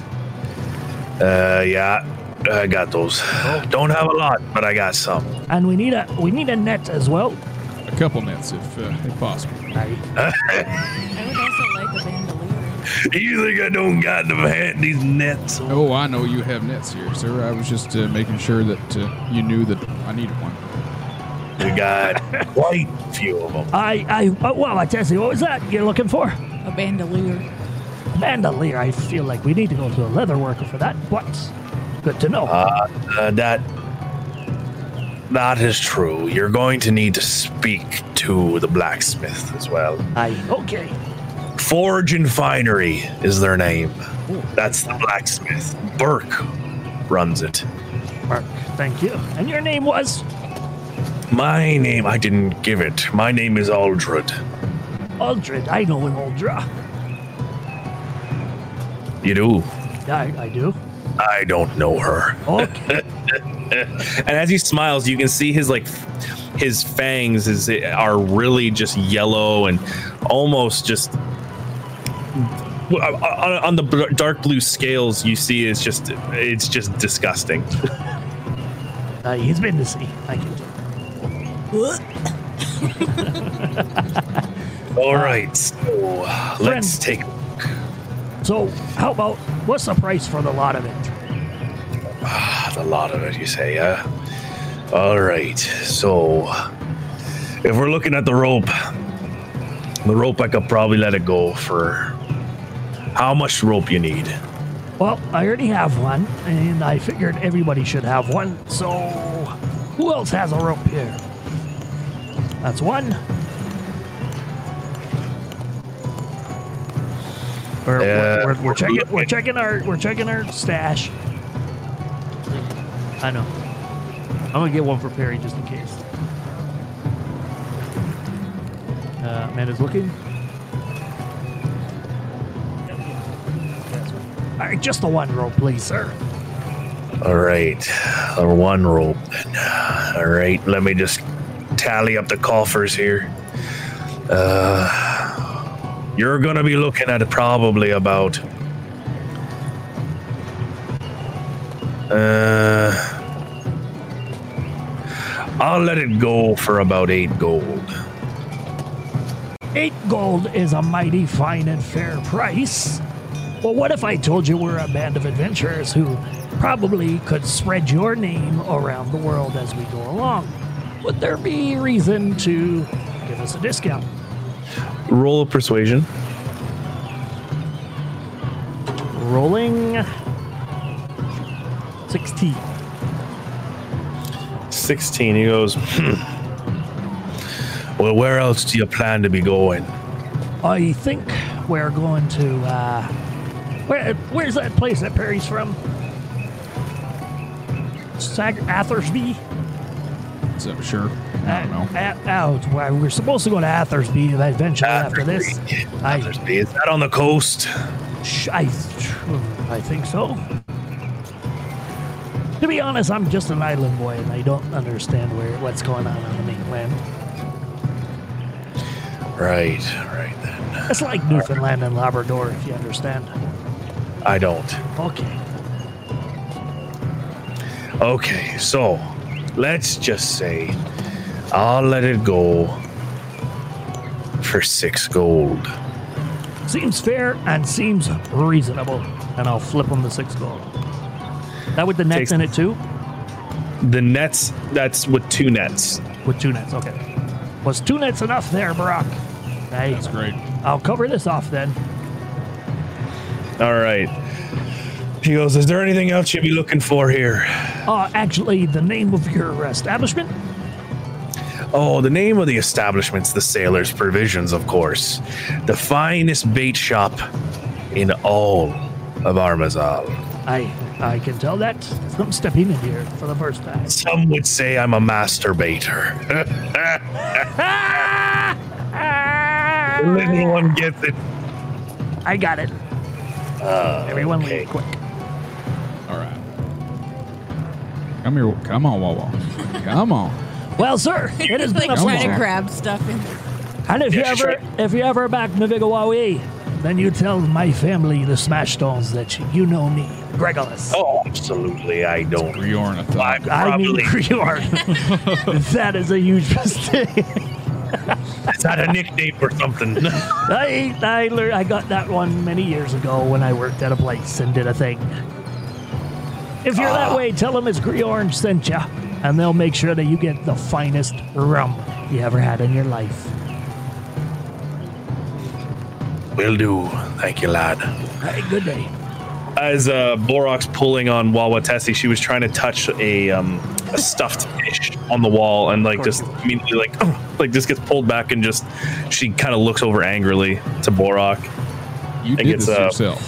Uh, yeah, I got those. Don't have a lot, but I got some. And we need a we need a net as well. A couple nets, if, uh, if possible. Aye. You think I don't got the hand these nets? Oh, I know you have nets here, sir. I was just uh, making sure that uh, you knew that I needed one. We got quite a few of them. I, I, oh, well, I tell you, what was that you're looking for? A bandolier. Bandolier. I feel like we need to go to a leather worker for that. What? Good to know. Uh, uh, that that is true. You're going to need to speak to the blacksmith as well. I okay. Forge and Finery is their name. That's the blacksmith. Burke runs it. Burke, thank you. And your name was My name, I didn't give it. My name is Aldred. Aldred. I know an Aldra. You do? I, I do. I don't know her. Okay. and as he smiles, you can see his like his fangs is are really just yellow and almost just on, the dark blue scales you see it's just it's just disgusting. uh, he's been to sea. I can. All right, so let's take So, how about what's the price for the lot of it? a lot of it. You say, yeah. All right, so if we're looking at the rope, the rope I could probably let it go for how much rope you need. Well, I already have one, and I figured everybody should have one. So, who else has a rope here? That's one. We're, we're, we're, we're checking. We're checking our. We're checking our stash. I know. I'm gonna get one for Perry just in case. Uh, Amanda's looking. All right, just the one rope, please, sir. All right, or one rope. All right, let me just tally up the coffers here. Uh, you're gonna be looking at probably about. Uh, I'll let it go for about eight gold. Eight gold is a mighty fine and fair price. Well, what if I told you we're a band of adventurers who probably could spread your name around the world as we go along? Would there be reason to give us a discount? Roll a persuasion. Rolling 16. 16. He goes, hmm. Well, where else do you plan to be going? I think we're going to. Uh, where, where's that place that Perry's from? Sag- Athersby? So sure. I don't uh, know. At, out. Oh, well, we're supposed to go to Athersby eventually after this. I, Is that on the coast? I, I think so. To be honest, I'm just an island boy and I don't understand where what's going on on the mainland. Right, right then. It's like Newfoundland and Labrador, if you understand. I don't. Okay. Okay, so let's just say I'll let it go for six gold. Seems fair and seems reasonable. And I'll flip him the six gold. That with the nets Takes- in it too? The nets, that's with two nets. With two nets, okay. Was two nets enough there, Brock? Hey, That's great. I'll cover this off then. All right. He goes, Is there anything else you'd be looking for here? Uh, actually, the name of your establishment? Oh, the name of the establishment's the Sailor's Provisions, of course. The finest bait shop in all of Armazal. I I can tell that. I'm stepping in here for the first time. Some would say I'm a masturbator. the little one gets it. I got it. Uh, Everyone okay. leave quick. All right. Come here. Come on, Wawa. Come on. Well, sir, it has like been a trying to grab stuff in. And if you Yeah, ever sure. if you ever back Navigawawi, then you tell my family, the Smash Stones, that you know me, Gregolas. Oh, absolutely. I don't. Riorn, I thought. I mean, probably- you that is a huge mistake. Is that a nickname or something? I I, learned, I got that one many years ago when I worked at a place and did a thing. If you're that way, tell them it's Green Orange sent you, and they'll make sure that you get the finest rum you ever had in your life. Will do. Thank you, lad. Hey, good day. As uh, Borok's pulling on Wawatesi, she was trying to touch a um, a stuffed fish on the wall, and like just immediately like like just gets pulled back, and just she kind of looks over angrily to Borok You and did gets this uh, yourself.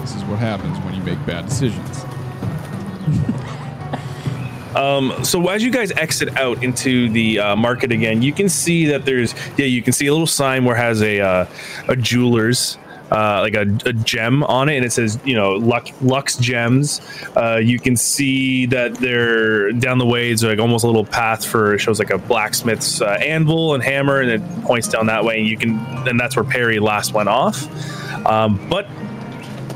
This is what happens when you make bad decisions. Um, so as you guys exit out into the uh, market again, you can see that there's yeah, you can see a little sign where has a uh, a jeweler's uh, like a, a gem on it, and it says you know Lux, Lux Gems. Uh, you can see that they're down the way. It's like almost a little path for it shows like a blacksmith's uh, anvil and hammer, and it points down that way. And you can and that's where Perry last went off. Um, but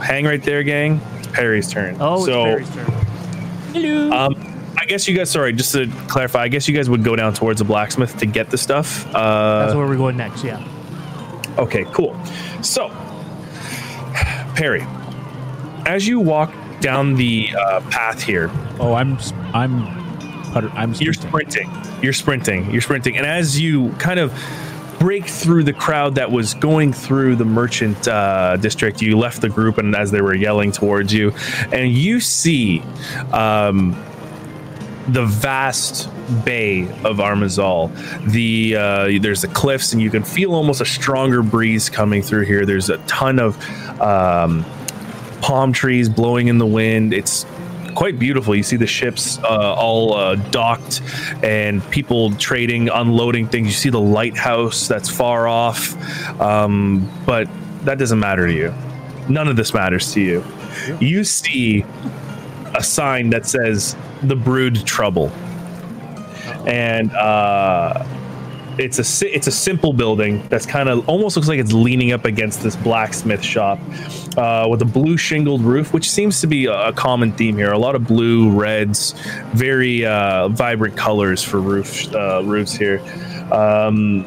hang right there, gang. It's Perry's turn. Oh, so. it's Perry's turn. Hello. Um, I guess you guys. Sorry, just to clarify, I guess you guys would go down towards the blacksmith to get the stuff. Uh, That's where we're going next. Yeah. okay, cool. So, Perry, as you walk down the uh, path here, Oh, I'm I'm I'm you're sprinting. sprinting. You're sprinting. You're sprinting, and as you kind of break through the crowd that was going through the merchant uh, district. You left the group, and as they were yelling towards you, and you see um, the vast bay of Armazal. The uh, there's the cliffs, and you can feel almost a stronger breeze coming through here. There's a ton of um, palm trees blowing in the wind. It's quite beautiful. You see the ships uh, all uh, docked and people trading, unloading things. You see the lighthouse that's far off, um, but that doesn't matter to you. None of this matters to you. You see a sign that says "The Brood Trouble," and uh, it's a it's a simple building that's kind of almost looks like it's leaning up against this blacksmith shop uh, with a blue shingled roof, which seems to be a, common theme here. A lot of blue, reds, very uh, vibrant colors for roof uh, roofs here. Um,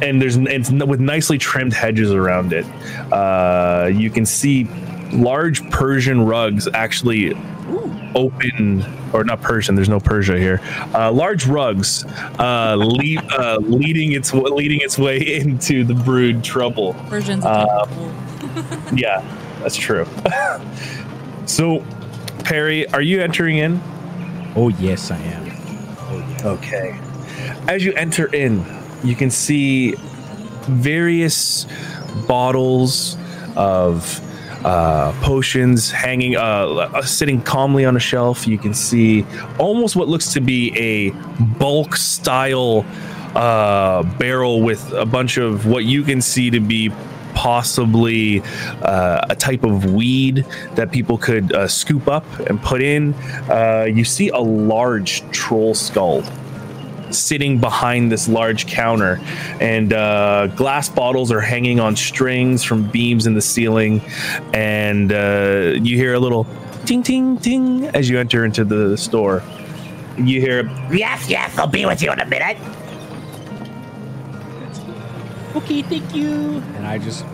and there's it's with nicely trimmed hedges around it. Uh, you can see large Persian rugs actually open or not Persian. There's no Persia here. Uh, large rugs uh, lead, uh, leading its leading its way into the brood trouble. Versions Uh, Yeah, that's true. so, Perry, are you entering in? Oh yes, I am. Oh yeah. Okay. As you enter in, you can see various bottles of uh, potions hanging, uh, uh, sitting calmly on a shelf. You can see almost what looks to be a bulk style uh, barrel with a bunch of what you can see to be possibly uh, a type of weed that people could uh, scoop up and put in. Uh, you see a large troll skull sitting behind this large counter, and uh, glass bottles are hanging on strings from beams in the ceiling, and uh, you hear a little ting ting ting as you enter into the store. You hear Yes, yes, I'll be with you in a minute. Okay, thank you. And I just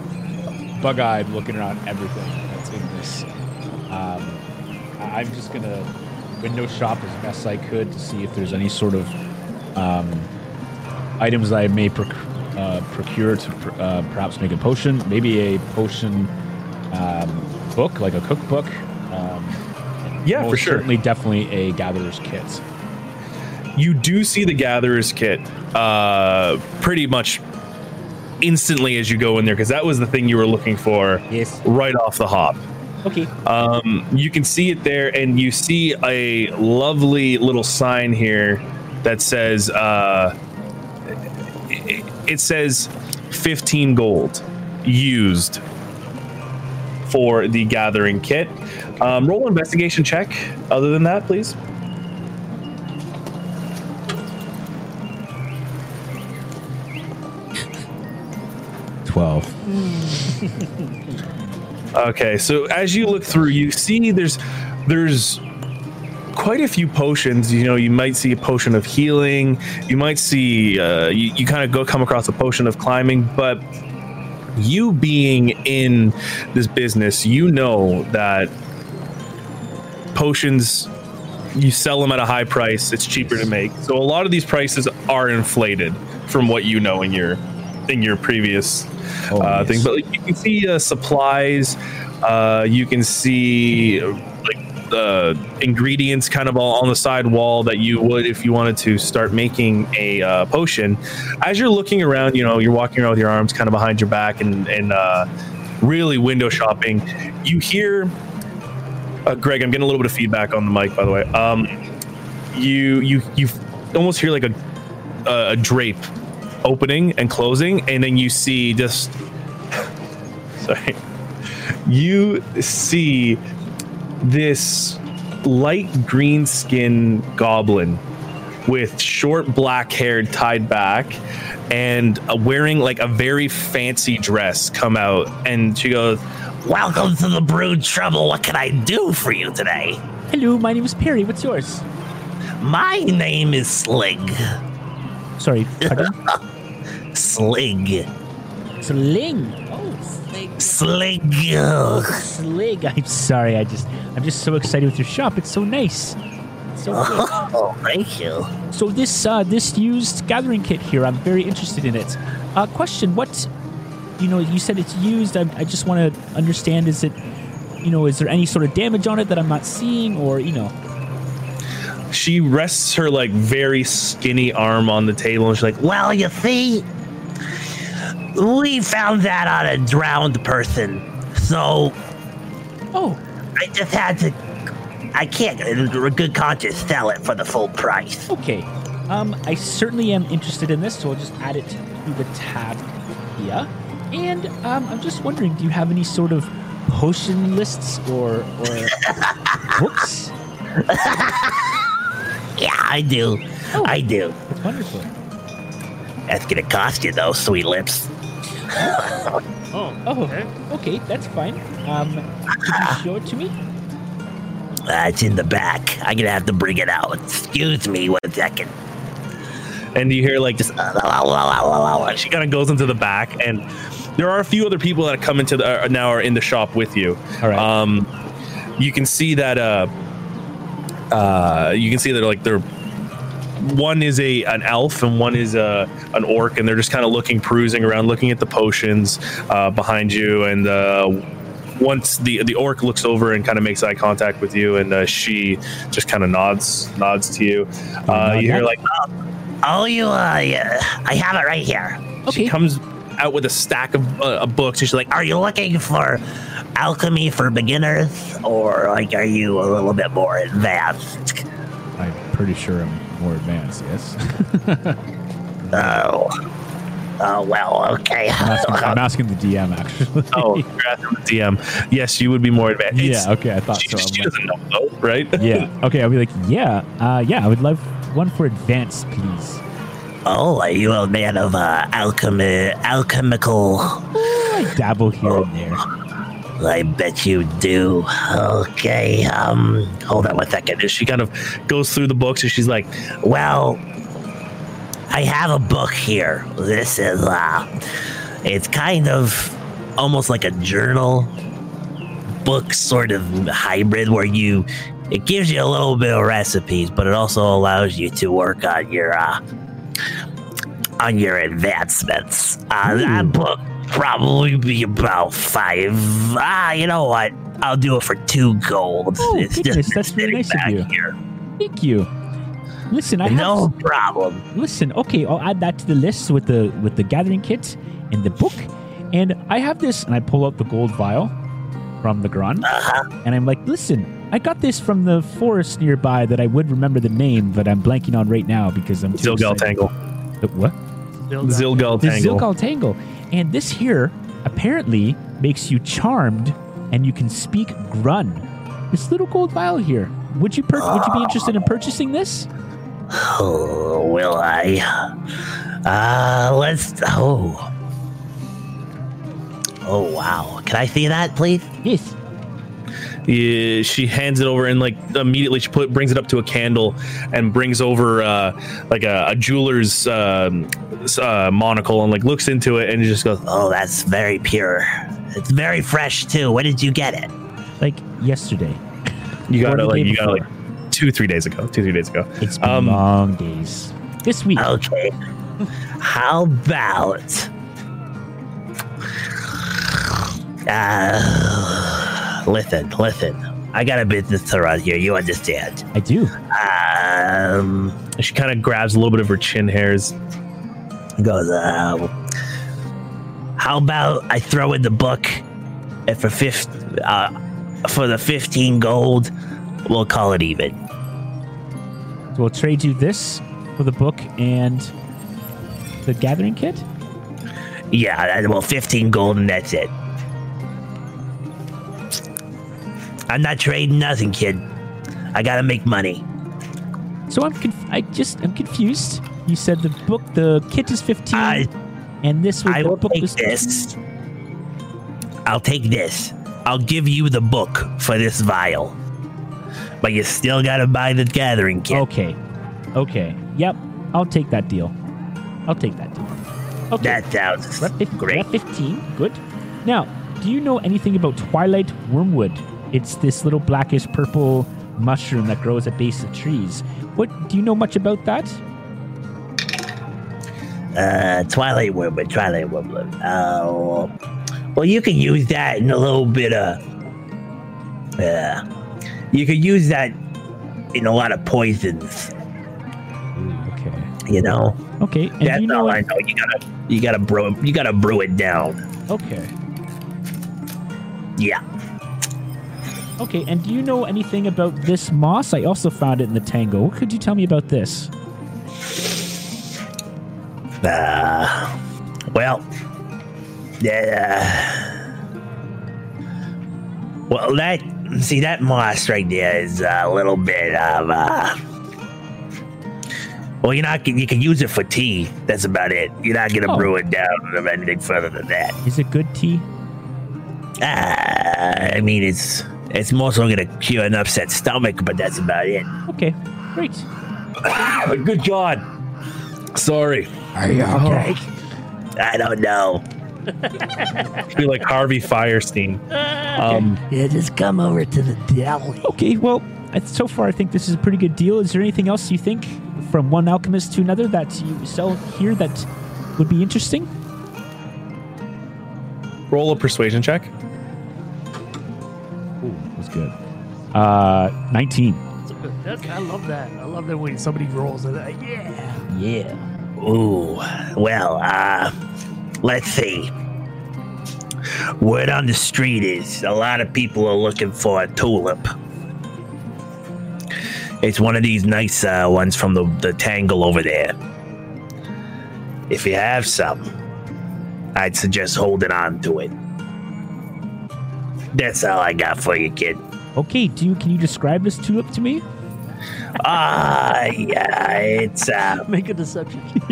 bug-eyed looking around everything that's in this. Um, I- I'm just gonna window shop as best I could to see if there's any sort of um, items that I may proc- uh, procure to pr- uh, perhaps make a potion. Maybe a potion um, book, like a cookbook. Um, Yeah, for sure. Certainly, definitely a gatherer's kit. you do see the gatherer's kit uh, pretty much instantly as you go in there because that was the thing you were looking for Yes. right off the hop. Okay. Um, you can see it there, and you see a lovely little sign here that says uh, it, it says 15 gold used for the gathering kit. Um, roll an investigation check. Other than that, please. Twelve. Okay, so as you look through, you see there's there's quite a few potions. You know, you might see a potion of healing. You might see uh, you, you kind of go come across a potion of climbing, but you being in this business, you know that potions you sell them at a high price. It's cheaper to make. So a lot of these prices are inflated from what you know in your in your previous Oh, uh, yes. thing. But like, you can see uh, supplies. Uh, you can see uh, uh, ingredients kind of all on the side wall that you would if you wanted to start making a uh, potion. As you're looking around, you know, you're walking around with your arms kind of behind your back and and uh, really window shopping. You hear, uh, Greg. I'm getting a little bit of feedback on the mic, by the way. Um, you you you almost hear like a a drape opening and closing, and then you see just sorry, you see this light green skin goblin with short black hair tied back and wearing like a very fancy dress come out and she goes Welcome to the Brood Trouble. What can I do for you today? Hello, my name is Perry. What's yours? My name is Slig. Sorry? Slig. Sling. Oh, Slig. Slig. I'm sorry. I just, I'm just so excited with your shop. It's so nice. So good. Oh, thank you. So this uh, this used gathering kit here, I'm very interested in it. Uh, question: What you know? You said it's used. I, I just want to understand. Is it you know? Is there any sort of damage on it that I'm not seeing, or you know? She rests her like very skinny arm on the table and she's like, Well, you see, we found that on a drowned person. So Oh, I just had to. I can't, in good conscience, sell it for the full price. okay. Um, I certainly am interested in this, so I'll just add it to the tab here. And um, I'm just wondering, do you have any sort of potion lists or or books? Yeah, I do. Oh. I do. That's wonderful. That's gonna cost you, though, sweet lips. Oh, okay, that's fine. Um, could you show it to me? That's in the back. I'm gonna have to bring it out. Excuse me one second. and you hear like just she kind of goes into the back and there are a few other people that come into the uh, now are in the shop with you All right. um you can see that uh uh you can see that like they're one is a an elf and one is a an orc and they're just kind of looking perusing around looking at the potions uh behind you and uh once the the orc looks over and kind of makes eye contact with you and uh, she just kind of nods nods to you uh you hear like Oh, you, uh, yeah, I have it right here. Okay. she comes out with a stack of, uh, books and she's like Are you looking for alchemy for beginners, or like are you a little bit more advanced? I'm pretty sure I'm more advanced. Yes. Oh, oh well, okay. I'm asking, I'm asking the DM actually. oh you're asking the dm yes you would be more advanced It's- yeah. Okay. I thought she, so. She like- doesn't know though right yeah. Okay. I'll be like, yeah, uh, yeah. I would love one for advanced, please. oh, are you a man of uh, alchemy, alchemical? I dabble here and there. I bet you do. Okay. Um, hold on one second. she kind of goes through the books and she's like Well, I have a book here. This is uh it's kind of almost like a journal book sort of hybrid where you it gives you a little bit of recipes, but it also allows you to work on your uh on your advancements. Uh that book probably be about five. Ah, you know what? I'll do it for two gold. Oh, It's just goodness, that's really nice of back you. here. Thank you. Listen, I have No problem. listen okay i'll add that to the list with the with the gathering kit and the book and i have this and i pull out the gold vial from the grun and i'm like listen i got this from the forest nearby that i would remember the name but i'm blanking on right now because i'm too zilgal excited. tangle The what zilgal the tangle zilgal tangle and this here apparently makes you charmed and you can speak grun this little gold vial here would you per- would you be interested in purchasing this Oh, will I? Uh, let's. Oh. Oh, wow. Can I see that, please? yes Yeah, she hands it over and like immediately she put brings it up to a candle and brings over uh like a, a jeweler's um, uh, monocle and like looks into it and just goes Oh, that's very pure. It's very fresh, too. When did you get it? like yesterday you got it like you got it like two three days ago two three days ago It's been Um, long days. This week. Okay. How about. Uh, listen, listen. I got a business to run here. You understand? I do. Um, she kind of grabs a little bit of her chin hairs and goes, uh, how about I throw in the book and for fifth, uh, for the 15 gold, we'll call it even. So we'll trade you this for the book and the gathering kit. Yeah, well, 15 gold and that's it. I'm not trading nothing, kid. I gotta make money. So I'm conf- I just I'm confused. You said the book the kit is 15 I, and this was I the will book take was this. I'll take this. I'll give you the book for this vial. But you still gotta buy the gathering kit. Okay. Okay. Yep. I'll take that deal. I'll take that deal. Okay. That sounds We're at fif- we're great. at 15. Good. Now, do you know anything about Twilight Wormwood? It's this little blackish purple mushroom that grows at base of trees. What do you know much about that? Uh, Twilight Warbler, Twilight Warbler. Oh, well, you can use that in a little bit of. Uh, you could use that in a lot of poisons. Okay. You know. Okay. And That's you know? all I know. You gotta, you gotta brew, you gotta brew it down. Okay. Yeah. Okay. And do you know anything about this moss? I also found it in the tangle. What could you tell me about this? Uh, well, yeah. well, that see that moss right there is a little bit of uh. Well, you're not. You can use it for tea. That's about it. You're not gonna Oh. brew it down or anything further than that. Is it good tea? Uh, I mean, it's it's more so gonna cure an upset stomach, but that's about it. Okay. Great. Good God. Sorry. Are you okay? I don't know. Be like Harvey Fierstein. Um, Yeah, just come over to the deli. Okay. Well, so far I think this is a pretty good deal. Is there anything else you think from one alchemist to another that you sell here that would be interesting? roll a persuasion check. Ooh, that's good. Uh, 19. That's, I love that. I love that when somebody rolls it. Like, yeah. Yeah. Ooh, well, uh, let's see. Word on the street is a lot of people are looking for a tulip. It's one of these nice uh, ones from the, the tangle over there. If you have some, I'd suggest holding on to it. That's all I got for you, kid. Okay. Do you can you describe this tulip to me? Ah, yeah, it's uh, Make a deception.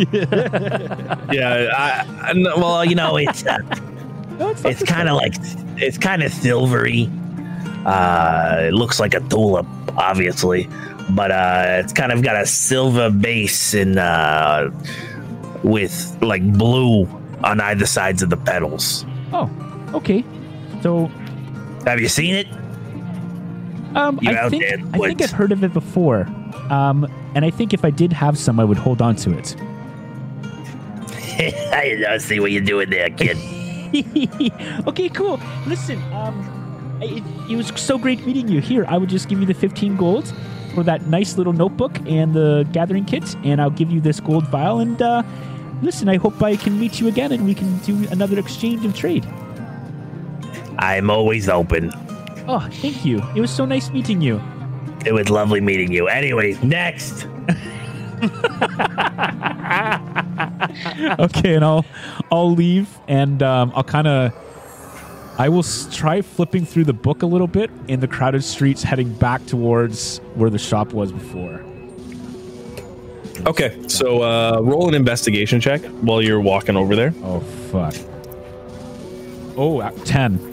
Yeah. I, I, well, you know, it's uh, No, it's, it's kind of like it's kind of silvery. Uh, it looks like a tulip, obviously, but uh, it's kind of got a silver base and uh, with like blue on either sides of the petals. Oh. Okay. So Have you seen it? Um, You I think I think I've heard of it before, um, and I think if I did have some, I would hold on to it. I see what you're doing there, kid. okay, cool. Listen, um, it, it was so great meeting you. Here, I would just give you the fifteen gold for that nice little notebook and the gathering kit, and I'll give you this gold vial. And uh, listen, I hope I can meet you again, and we can do another exchange of trade. I'm always open. Oh, thank you. It was so nice meeting you. It was lovely meeting you. Anyway, next. okay, and I'll I'll leave, and um, I'll kind of I will s- try flipping through the book a little bit in the crowded streets, heading back towards where the shop was before. Okay. So uh, roll an investigation check while you're walking over there. Oh fuck! Oh, uh, 10.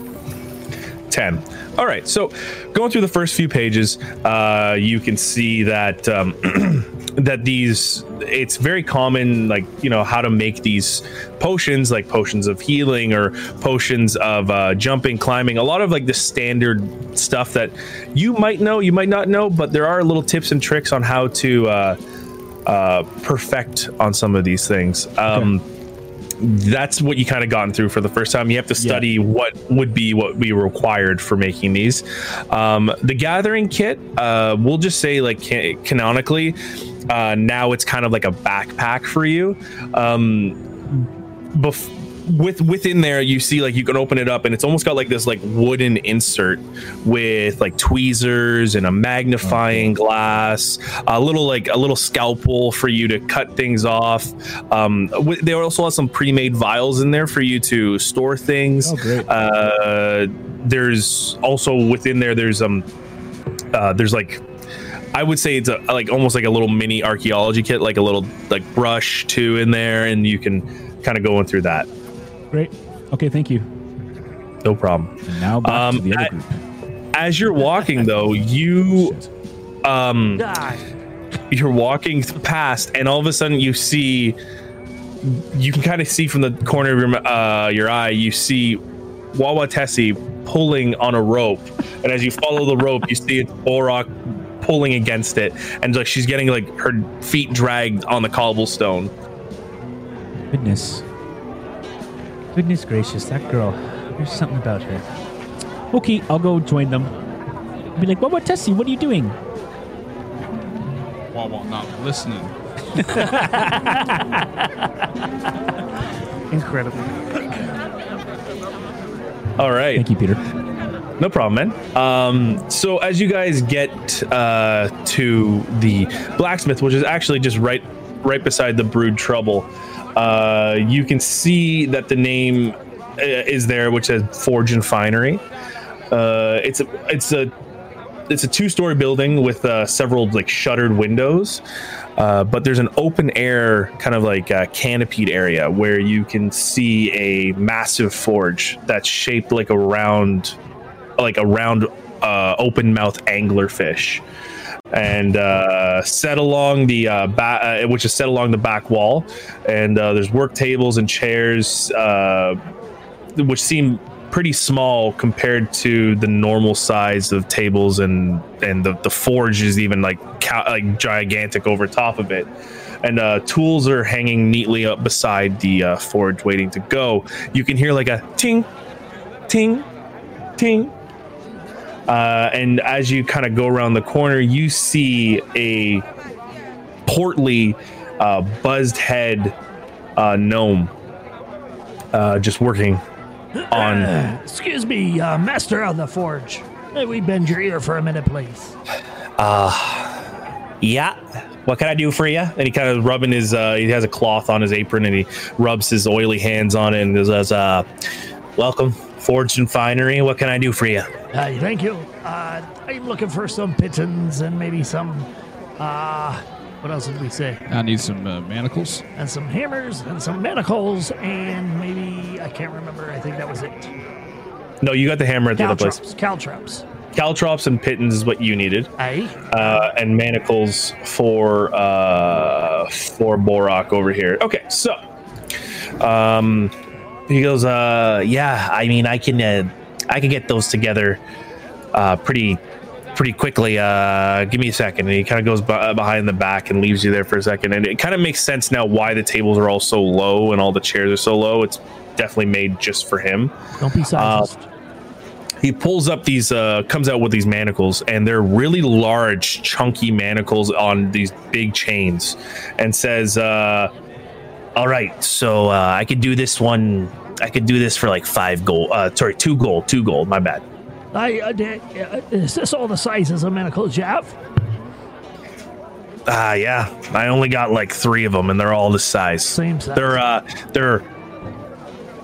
10 all right so going through the first few pages uh, you can see that um, that these it's very common like you know how to make these potions like potions of healing or potions of uh, jumping climbing a lot of like the standard stuff that you might know you might not know but there are little tips and tricks on how to uh, uh, perfect on some of these things. Um, that's what you kind of gotten through for the first time. You have to study what would be what we required for making these. Um, the gathering kit, uh, we'll just say like ca- canonically, uh, now it's kind of like a backpack for you. Um, bef- with within there, you see like you can open it up, and it's almost got like this like wooden insert with like tweezers and a magnifying glass, a little like a little scalpel for you to cut things off. Um, wi- they also have some pre-made vials in there for you to store things. Oh, great. Uh, there's also within there. There's um, uh, there's like I would say it's a, like almost like a little mini archaeology kit, like a little like brush too in there, and you can kind of go in through that. Great. Okay, thank you. No problem. And now back Um, to the other I- group. As you're walking though, you um Die. you're walking past, and all of a sudden you see you can kind of see from the corner of your uh, your eye, you see Wawatesi pulling on a rope, and as you follow the rope, you see it's Borok pulling against it, and like she's getting like her feet dragged on the cobblestone. Goodness. Goodness gracious, that girl. There's something about her. Okay, I'll go join them. Be like, Wawatesi? What are you doing? While while not listening. Incredible. All right. Thank you, Peter. No problem, man. Um, so as you guys get uh, to the blacksmith, which is actually just right right beside the brood trouble, uh, you can see that the name uh, is there, which says Forge and Finery. Uh, it's a it's a it's a two story building with uh, several like shuttered windows. Uh, but there's an open air kind of like uh, canopied area where you can see a massive forge that's shaped like a round like a round uh, open mouth anglerfish and uh, set along the uh, ba- uh, which is set along the back wall. And uh, there's work tables and chairs uh, which seem pretty small compared to the normal size of tables and and the, the forge is even like ca- like gigantic over top of it. And uh, tools are hanging neatly up beside the uh, forge waiting to go. You can hear like a ting ting ting uh, and as you kind of go around the corner you see a portly uh, buzzed head uh, gnome uh, just working on Excuse me, uh, master of the forge. May we bend your ear for a minute, please? Yeah. What can I do for you? And he kind of rubbing his. Uh, he has a cloth on his apron, and he rubs his oily hands on it, and says, uh, "Welcome, Forged and Finery. What can I do for you?" Uh, thank you. Uh, I'm looking for some pitons and maybe some. Uh, what else did we say? I need some uh, manacles. And some hammers and some manacles and maybe I can't remember. I think that was it. No, you got the hammer at the other place. Caltrops. Caltrops. Caltrops and pitons is what you needed, Aye. uh, and manacles for uh, for Borok over here. Okay, so um, he goes, uh, "Yeah, I mean, I can uh, I can get those together uh, pretty." pretty quickly uh give me a second and he kind of goes b- behind the back and leaves you there for a second and it kind of makes sense now why the tables are all so low and all the chairs are so low it's definitely made just for him Don't be sized. he pulls up these uh comes out with these manacles and they're really large chunky manacles on these big chains and says uh all right so uh i could do this one i could do this for like five gold uh sorry two gold two gold my bad I, uh, d- uh, is this all the sizes of manacles you have? ah yeah i only got like three of them and they're all the size Same size. they're uh they're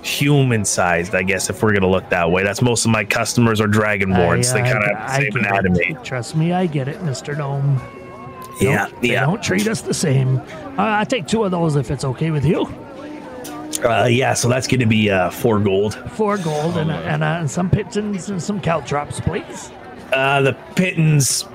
human sized i guess if we're gonna look that way that's most of my customers are dragonborns they kind of have the same anatomy it. Trust me, I get it, Mr. Gnome. yeah They yeah don't treat us the same. Uh, I take two of those if it's okay with you. uh, yeah so that's gonna be uh four gold Four gold and, and, uh, and some pitons and some caltrops, please. Uh, the pitons.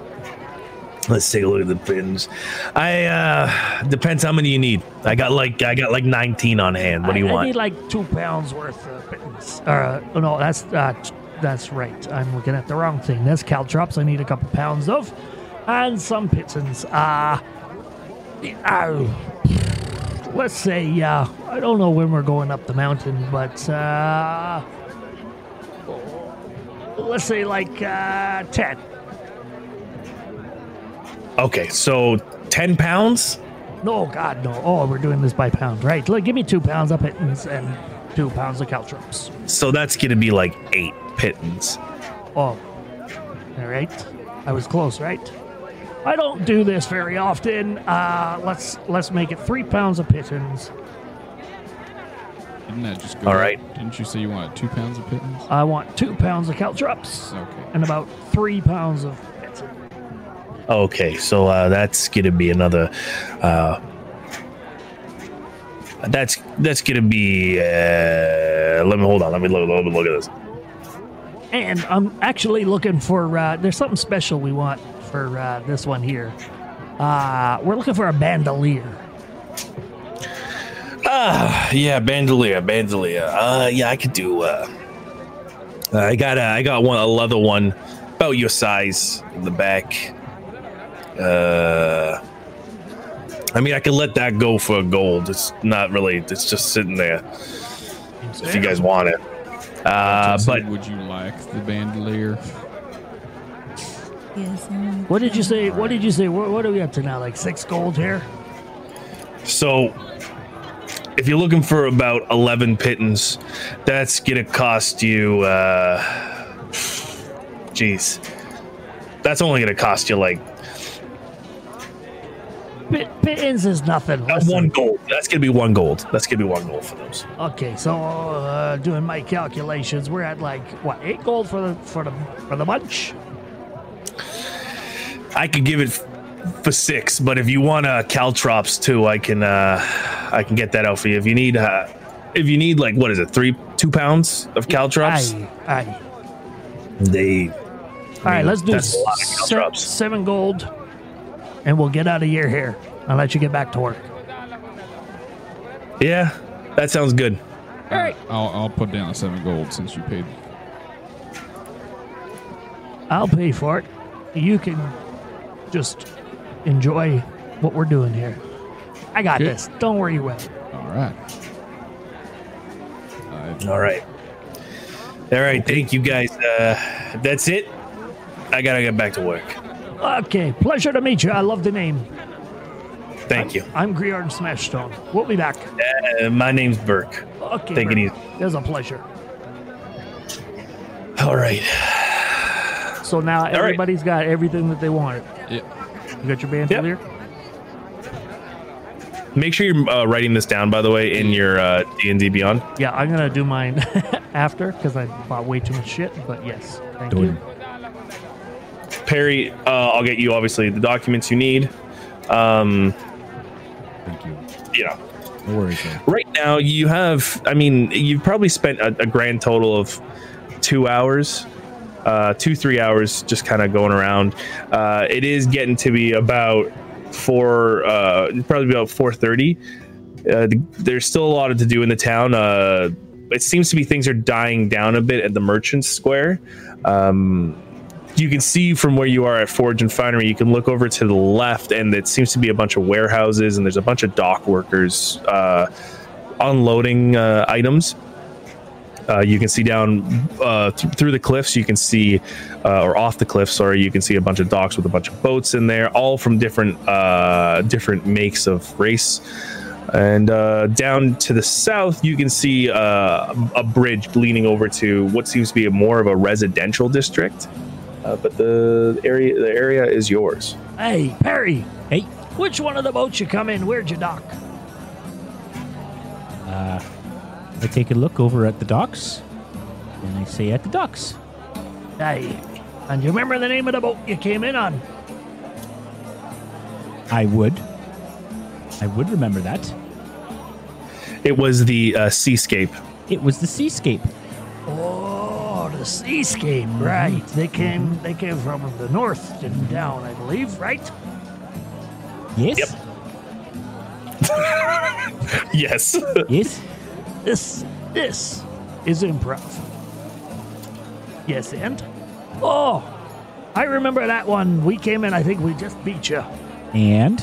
Let's take a look at the pitons. I uh depends how many you need. I got like I got like 19 on hand. What do you I, I need like two pounds worth of pitons. Uh, oh, no, that's uh, that's right. I'm looking at the wrong thing. That's caltrops. I need a couple pounds of, and some pitons. Uh, uh let's say uh, I don't know when we're going up the mountain, but uh, let's say like uh, ten. okay, so 10 pounds? No, God, no. Oh, we're doing this by pound, right? Look, give me two pounds of pitons and two pounds of caltrops. So that's gonna be like eight pitons. Oh, all right. I was close, right? I don't do this very often. Uh, let's let's make it three pounds of pitons. Didn't that just go? All up? right. Didn't you say you wanted two pounds of pittance? I want two pounds of caltrops Okay. and about three pounds of pitons. Okay, so uh that's gonna be another uh that's that's gonna be uh let me hold on, let me look, let me look at this. And I'm actually looking for. Uh, there's something special we want for uh, this one here. Uh, we're looking for a bandolier. Ah, yeah, bandolier, bandolier. Uh, yeah, I could do. Uh, I got a, I got one, a leather one, about your size in the back. Uh, I mean, I could let that go for gold. It's not really. It's just sitting there. If you guys want it. Uh, but would you like the bandolier? Yes. What did you say? What did you say? What, what are we up to now? Like six gold here? So, if you're looking for about 11 pitons, that's going to cost you, uh, jeez. That's only going to cost you like Pit, pittance is nothing. Listen. one gold. That's going to be one gold. That's going to be one gold for those. Okay, so uh, doing my calculations, we're at like what eight gold for the for the for the bunch. I could give it for six, but if you want uh, caltrops too, I can, uh, I can get that out for you. If you need, uh, if you need like, what is it, three, two pounds of caltrops? Aye, aye. They, All right, let's do that's a lot of se- seven gold, and we'll get out of here here. I'll let you get back to work. yeah, that sounds good. All right, I'll, I'll put down seven gold since you paid. I'll pay for it. You can just enjoy what we're doing here. I got Okay. this. Don't worry about it. All right. I- All right. All right. Thank you guys. Uh, that's it. I gotta get back to work. Okay, pleasure to meet you. I love the name. Thank you. I'm Griard and Smashstone. We'll be back. Uh, my name's Burke. Okay, Take it easy. It was a pleasure. All right. So now right. everybody's got everything that they wanted. Yeah. You got your band Yep. here? Make sure you're uh, writing this down, by the way, in your uh, D&D Beyond. Yeah, I'm gonna do mine after because I bought way too much shit. But yes, thank Done. you. Perry, uh, I'll get you obviously the documents you need. Um, Thank you. you know, No worries. man. right now you have. I mean, you've probably spent a, a grand total of two hours, uh, two three hours, just kind of going around. Uh, it is getting to be about four, uh, probably about four thirty. Uh, th- there's still a lot to do in the town. Uh, it seems to be things are dying down a bit at the Merchants Square. Um, you can see from where you are at Forge and Finery, you can look over to the left, and it seems to be a bunch of warehouses, and there's a bunch of dock workers uh, unloading uh, items. Uh, you can see down uh, th- through the cliffs. You can see, uh, or off the cliffs. Sorry, you can see a bunch of docks with a bunch of boats in there, all from different uh, different makes of race. And uh, down to the south, you can see uh, a bridge leaning over to what seems to be a more of a residential district. Uh, but the area the area is yours. Hey, Perry. Hey. Which one of the boats you come in? Where'd you dock? Uh, I take a look over at the docks, and I say at the docks. Hey, and you remember the name of the boat you came in on? I would. I would remember that. It was the uh, Seascape. It was the Seascape. Oh, the Seascape, right? They came. They came from the north and down, I believe, right? Yes. Yep. Yes. Yes. This, this is improv. Yes, and oh, I remember that one. We came in. I think we just beat you. And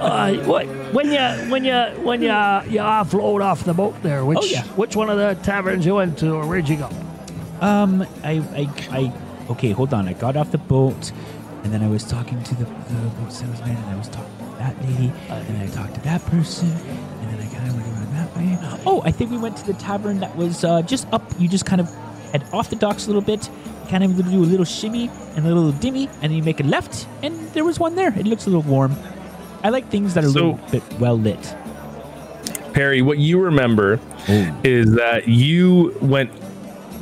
Uh, what when you when you when you you offload off the boat there? Which Oh, yeah. which one of the taverns you went to, or where'd you go? um, I, I, I. Okay, hold on. I got off the boat, and then I was talking to the, the boat salesman, and I was talking that lady, and then I talked to that person, and then I kind of went around that way. Oh, I think we went to the tavern that was uh, just up. You just kind of head off the docks a little bit, kind of do a little shimmy and a little dimmy, and then you make a left, and there was one there. It looks a little warm. I like things that are a little bit well lit. Perry, what you remember is that you went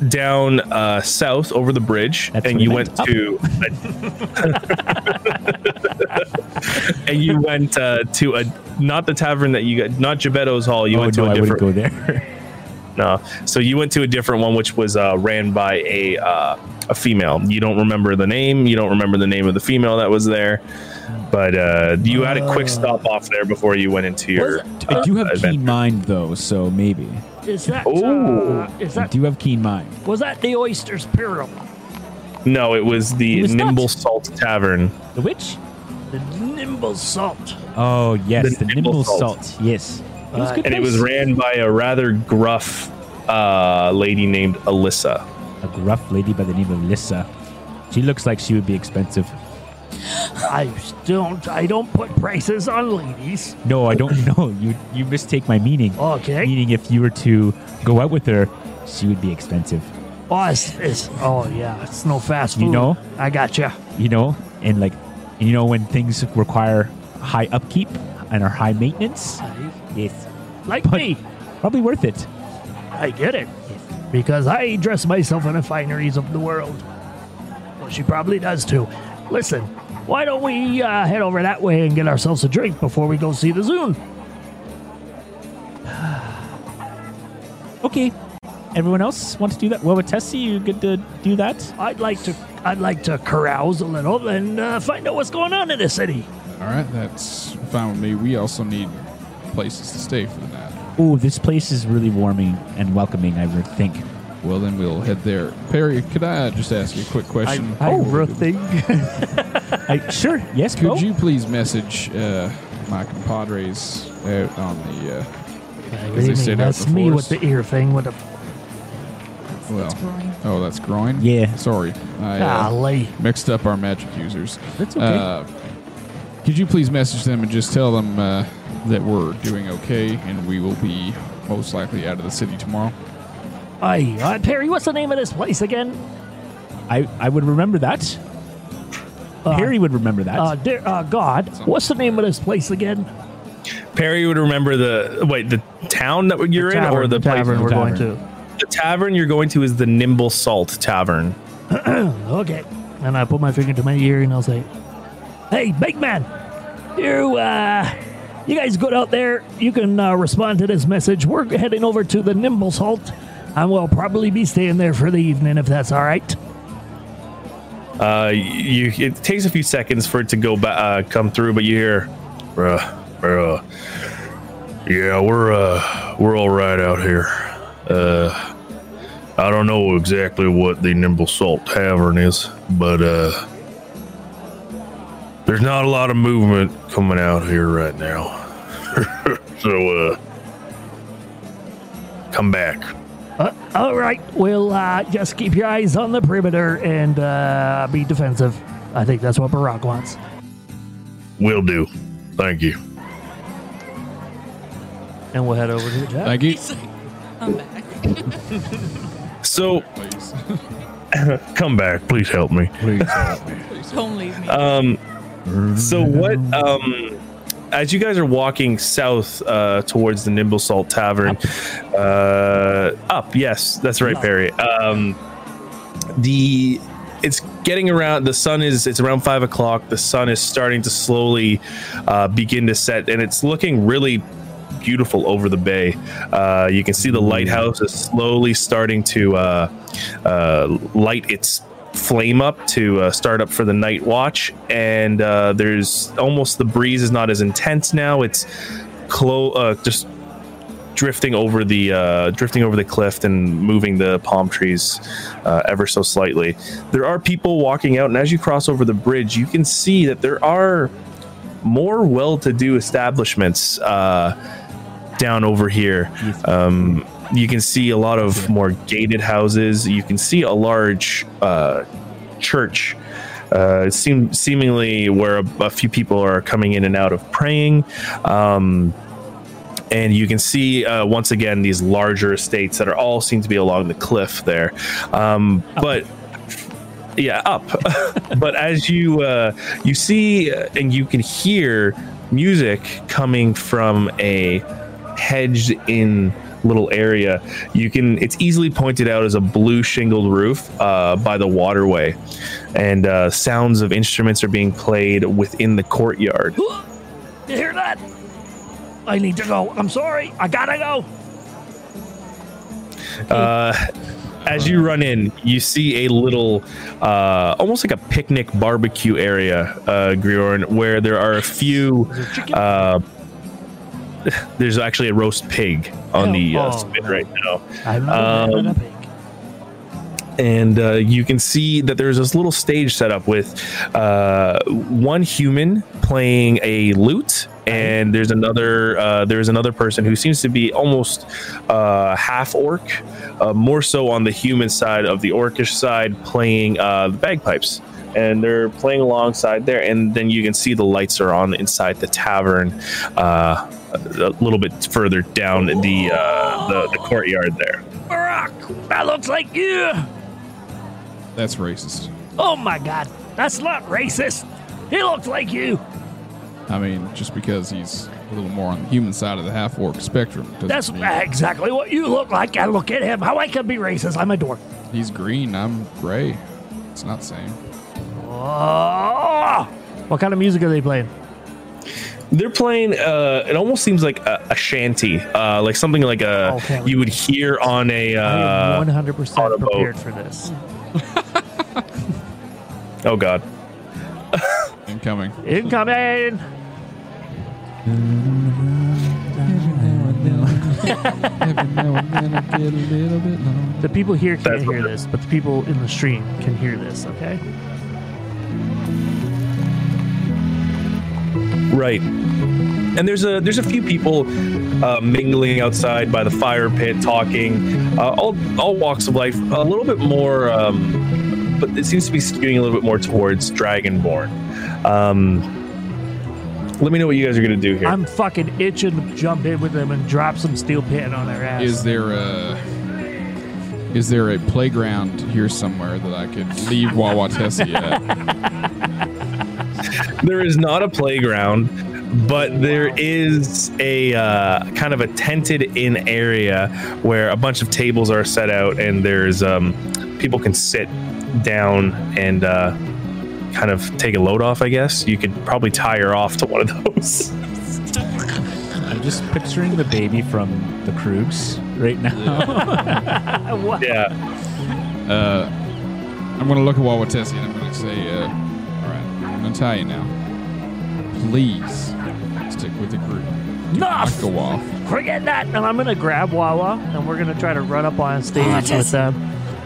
down uh, south over the bridge, That's and you went up. to, and you went uh, to a not the tavern that you got, not Geppetto's Hall. You oh went no, to a I wouldn't different go there. no. So you went to a different one, which was uh, ran by a uh, a female. You don't remember the name. You don't remember the name of the female that was there. But uh, you had a quick stop off there before you went into your. I do have uh, keen mind though, so maybe. Is that Ooh. uh, is that do you have keen mind. was that the oysters plural? No, it was the It was not. Nimble Salt Tavern. The which? The nimble salt. Oh yes, The the, Nimble nimble Salt. salt. Yes. It was a good and it was ran by a rather gruff uh, lady named Alyssa. a gruff lady by the name of Lissa. She looks like she would be expensive. I don't I don't put prices on ladies. No, I don't know. You you mistake my meaning. Okay. Meaning if you were to go out with her, she would be expensive. Oh, it's, it's oh yeah, it's no fast food. You know? I gotcha. You You know? And like you know when things require high upkeep and are high maintenance? Yes. Like But- me, Probably worth it. I get it. Because I dress myself in the fineries of the world. Well, she probably does too. Listen, why don't we uh, head over that way and get ourselves a drink before we go see the Zune? Okay. Everyone else want to do that? Well, Wawatesi, you good to do that? I'd like to I'd like to carouse a little and uh, find out what's going on in the city. All right, that's fine with me. We also need places to stay for the night. Oh, this place is really warming and welcoming, I would think. Well, then we'll head there. Perry, could I just ask you a quick question? I Oh. think I, sure. Yes, Could Bo? you please message uh, my compadres out on the? Uh, What they do you stayed mean? out That's in the me with the ear thing with the well, That's groin. oh, that's groin. Yeah. Sorry, I uh, mixed up our magic users. That's okay. Uh, could you please message them and just tell them uh, that we're doing okay and we will be most likely out of the city tomorrow? Aye, uh, Perry, what's the name of this place again? I, I would remember that. Uh, Harry would remember that. Uh, dear, uh, God, what's the name of this place again? Perry would remember the wait the town that you're in or the, place- tavern we're tavern. going to. the tavern you're going to is the Nimble Salt Tavern. Okay. And I put my finger to my ear and I'll say, Hey, big man, you, uh, you guys good out there? You can uh, respond to this message. We're heading over to the Nimble Salt, and we'll probably be staying there for the evening if that's all right. Uh, you it takes a few seconds for it to go back uh, come through, but you hear, bruh, bruh. Yeah, we're uh we're all right out here. Uh, I don't know exactly what the Nimble Salt Tavern is, but uh, there's not a lot of movement coming out here right now. so uh, come back. Uh, all right, we'll uh, just keep your eyes on the perimeter and uh, be defensive. I think that's what Borok wants. Will do. Thank you. And we'll head over to the jet. Thank you. I'm back. So Come back. Please help me. Please help me. Please. Don't leave me. Um, so what? Um, as you guys are walking south uh, towards the Nimble Salt Tavern, uh, up. Yes, that's right, Perry. Um, the it's getting around. The sun is. It's around five o'clock. The sun is starting to slowly uh, begin to set, and it's looking really beautiful over the bay. Uh, you can see the lighthouse is slowly starting to uh, uh, light its flame up to uh, start up for the night watch, and uh, there's almost the breeze is not as intense now. It's clo- uh, just drifting over the uh, drifting over the cliff and moving the palm trees uh, ever so slightly. There are people walking out, and as you cross over the bridge, you can see that there are more well-to-do establishments uh, down over here. Um, you can see a lot of more gated houses. You can see a large uh, church. Uh, seem, seemingly where a, a few people are coming in and out of praying. Um, and you can see uh, once again these larger estates that are all seem to be along the cliff there. Um, but yeah, up. but as you uh, you see uh, and you can hear music coming from a hedged in little area you can it's easily pointed out as a blue shingled roof uh, by the waterway and uh, sounds of instruments are being played within the courtyard You hear that? I need to go. I'm sorry. I gotta go. uh, as you run in, you see a little, uh, almost like a picnic barbecue area, uh, Griorn, where there are a few. Uh, there's actually a roast pig on the uh, Oh, spit right now. Um, and uh, you can see that there's this little stage set up with uh, one human playing a lute and there's another uh, there's another person who seems to be almost uh, half orc uh, more so on the human side of the orcish side playing uh, the bagpipes and they're playing alongside there and then you can see the lights are on inside the tavern uh, a little bit further down the, uh, the the courtyard there Borok, that looks like you. That's racist. Oh my god, that's not racist. He looks like you. I mean, just because he's a little more on the human side of the half orc spectrum. doesn't That's mean- exactly what you look like. I look at him. How I can be racist? I'm a dwarf. He's green. I'm gray. It's not the same. Oh! What kind of music are they playing? They're playing. Uh, it almost seems like a, a shanty, uh, like something like a Okay. you would hear on a. I Uh, 100% on a boat. prepared for this. oh God! Incoming. Incoming. The people here can't That's hear this, but the people in the stream can hear this. Okay. Right. And there's a there's a few people uh, mingling outside by the fire pit, talking. Uh, all all walks of life. A little bit more, um, but it seems to be skewing a little bit more towards Dragonborn. Um, let me know what you guys are gonna do here. I'm fucking itching to jump in with them and drop some steel pan on their ass. Is there a is there a playground here somewhere that I could leave Wawatesi at? there is not a playground, but there is a uh, kind of a tented in area where a bunch of tables are set out and there's um, people can sit down and uh, kind of take a load off. I guess you could probably tie her off to one of those. I'm just picturing the baby from the Krugs right now. What? yeah. Uh, I'm gonna look at Wawatesi and I'm gonna say, uh, all right, I'm gonna tell you now. Please stick with the group. Do not Enough! go off. Forget that. And I'm gonna grab Wawa and we're gonna try to run up on stage with them.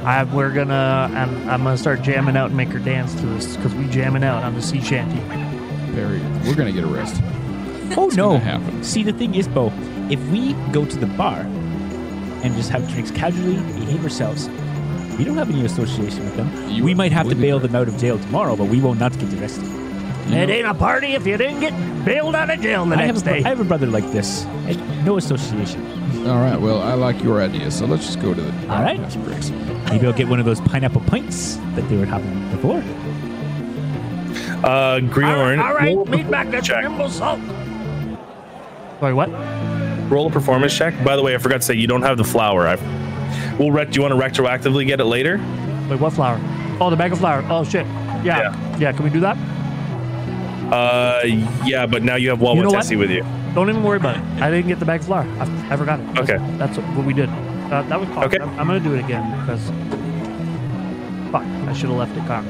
I, we're gonna and I'm gonna start jamming out and make her dance to this because we jamming out on the sea shanty. Barry, we're gonna get arrested. oh no! happen. See, the thing is, Bo, if we go to the bar and just have drinks casually, behave ourselves, we don't have any association with them. You we might have to bail them out of jail tomorrow, but we will not get arrested. You It know- ain't a party if you didn't get bailed out of jail the I have, next bro- day. I have a brother like this. and No association. All right, well, I like your idea, so let's just go to the All right. Podcast breaks. Maybe I'll get one of those pineapple pints that they were having before. Uh, Griorn, all right, roll, meet back at check. Nimble Salt. Sorry, what? Roll a performance check. By the way, I forgot to say you don't have the flour. I've, we'll rec- do you want to retroactively get it later? Wait, what flour? Oh, the bag of flour. Oh shit. Yeah. Yeah. Can we do that? Uh, yeah, but now you have Wawa You know? Tessie with you. Don't even worry about it. I didn't get the bag of flour. I, I forgot it. That's- Okay. That's what we did. Uh, that was cocked. Okay. I'm, I'm gonna do it again because fuck, I should have left it cocked.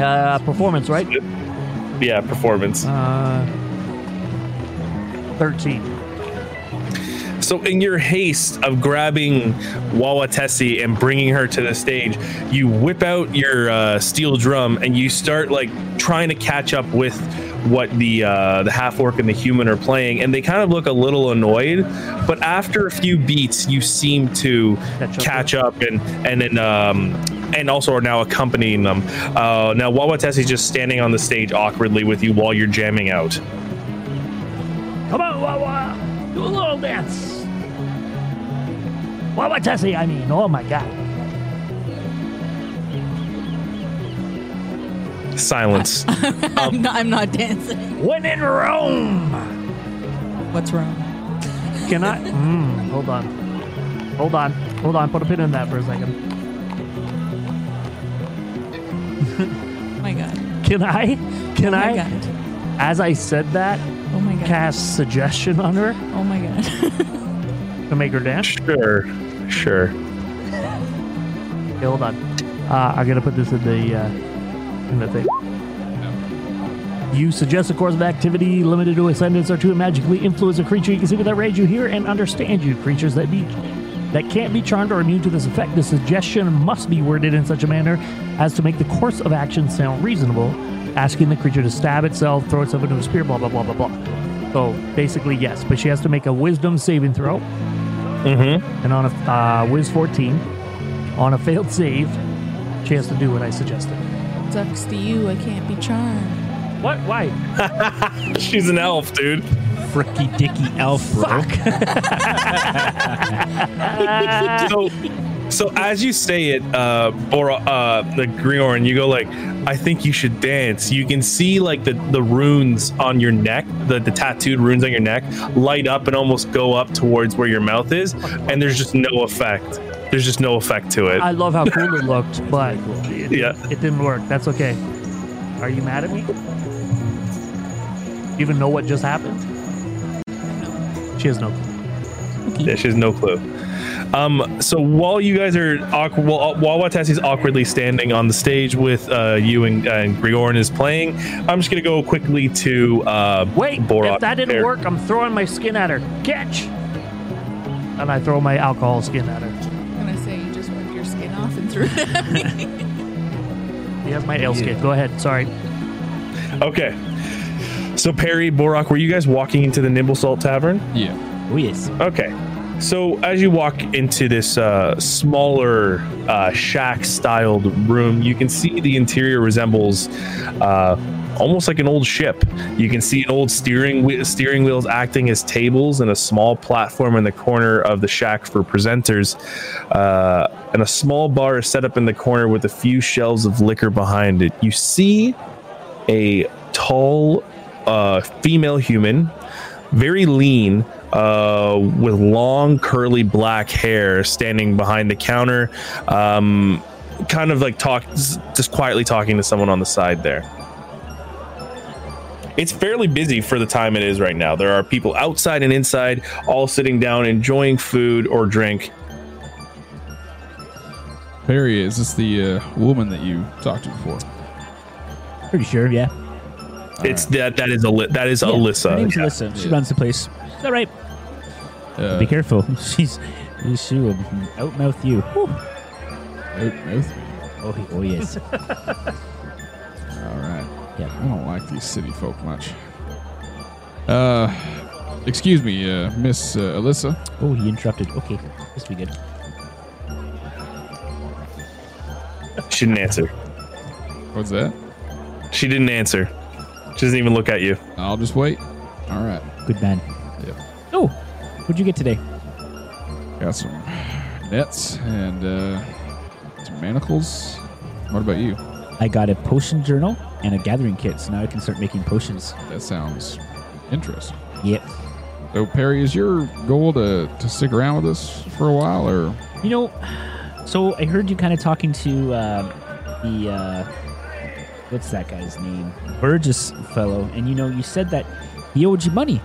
Uh, performance, right? Yeah, performance. Uh, thirteen. So, in your haste of grabbing Wawa Tessie and bringing her to the stage, you whip out your uh, steel drum and you start like trying to catch up with what the uh, the half orc and the human are playing, and they kind of look a little annoyed. But after a few beats, you seem to Catch up. catch up, and and then um, and also are now accompanying them. Uh, now, Wawa Tessie's just standing on the stage awkwardly with you while you're jamming out. Come on, Wawa, do a little dance. Wawa Tessie, I mean. Oh my god. Silence. I'm, not, I'm not dancing. When in Rome. What's wrong? Can I? Mm, hold on. Hold on. Hold on. Put a pin in that for a second. Oh my god. Can I? Can Oh my I? god. As I said that, Oh my god. cast suggestion on her. Oh my god. to make her dance. Sure, sure. Okay, hold on. Uh, I gotta put this in the uh, in the thing. You suggest a course of activity limited to ascendants or to magically influence a creature you can see without rage you hear and understand you. Creatures that be that can't be charmed or immune to this effect. The suggestion must be worded in such a manner as to make the course of action sound reasonable, asking the creature to stab itself, throw itself into a spear, blah blah blah blah blah. So basically, yes, but she has to make a Wisdom saving throw, Mm-hmm. and on a uh, Wiz 14, on a failed save, she has to do what I suggested. Sucks to you. I can't be charmed. What? Why? She's an elf, dude. Fricky dicky elf, bro. so, so as you say it, uh, or uh, the Griorn, you go like, "I think you should dance." You can see like the the runes on your neck, the the tattooed runes on your neck, light up and almost go up towards where your mouth is, and there's just no effect. There's just no effect to it. I love how cool it looked, but it, Yeah. it didn't work. That's okay. Are you mad at me? You even know what just happened? She has no clue. Yeah, she has no clue. Um, so while you guys are awkward, while, while Watessi's awkwardly standing on the stage with uh, you and, and Griorn is playing, I'm just gonna go quickly to uh, Wait, Borok if that didn't there. work, I'm throwing my skin at her. Catch! And I throw my alcohol skin at her. I'm gonna say you just ripped your skin off and threw it at me. He has my ale skin. Go ahead. Sorry. Okay. So Perry, Borok, were you guys walking into the Nimble Salt Tavern? Yeah. Oh yes. Okay. So as you walk into this uh, smaller uh, shack-styled room, you can see the interior resembles uh, almost like an old ship. You can see an old steering wheel, steering wheels acting as tables and a small platform in the corner of the shack for presenters. Uh, and a small bar is set up in the corner with a few shelves of liquor behind it. You see a tall uh, female human, very lean, uh, with long curly black hair, standing behind the counter, um, kind of like talk, just quietly talking to someone on the side there. It's fairly busy for the time it is right now. There are people outside and inside, all sitting down, enjoying food or drink. Perry, is this the uh, woman that you talked to before? Pretty sure, yeah. It's that that is a that is Yeah, Alyssa. Her name's Yeah. Alyssa. She Yeah. runs the place. Is that right? Uh, Be careful. She's she will outmouth you. Whew. out- mouth me. Oh, he- oh yes. All right. Yeah. I don't like these city folk much. Uh, excuse me, uh, Miss uh, Alyssa. Oh, he interrupted. Okay, this will be good. She didn't answer. What's that? She didn't answer. She doesn't even look at you. I'll just wait. All right. Good man. Yep. Oh, what'd you get today? Got some nets and uh, some manacles. What about you? I got a potion journal and a gathering kit, so now I can start making potions. That sounds interesting. Yep. So, Perry, is your goal to, to stick around with us for a while, or You know, so I heard you kind of talking to uh, the uh, what's that guy's name, Burgess fellow, and you know, you said that he owed you money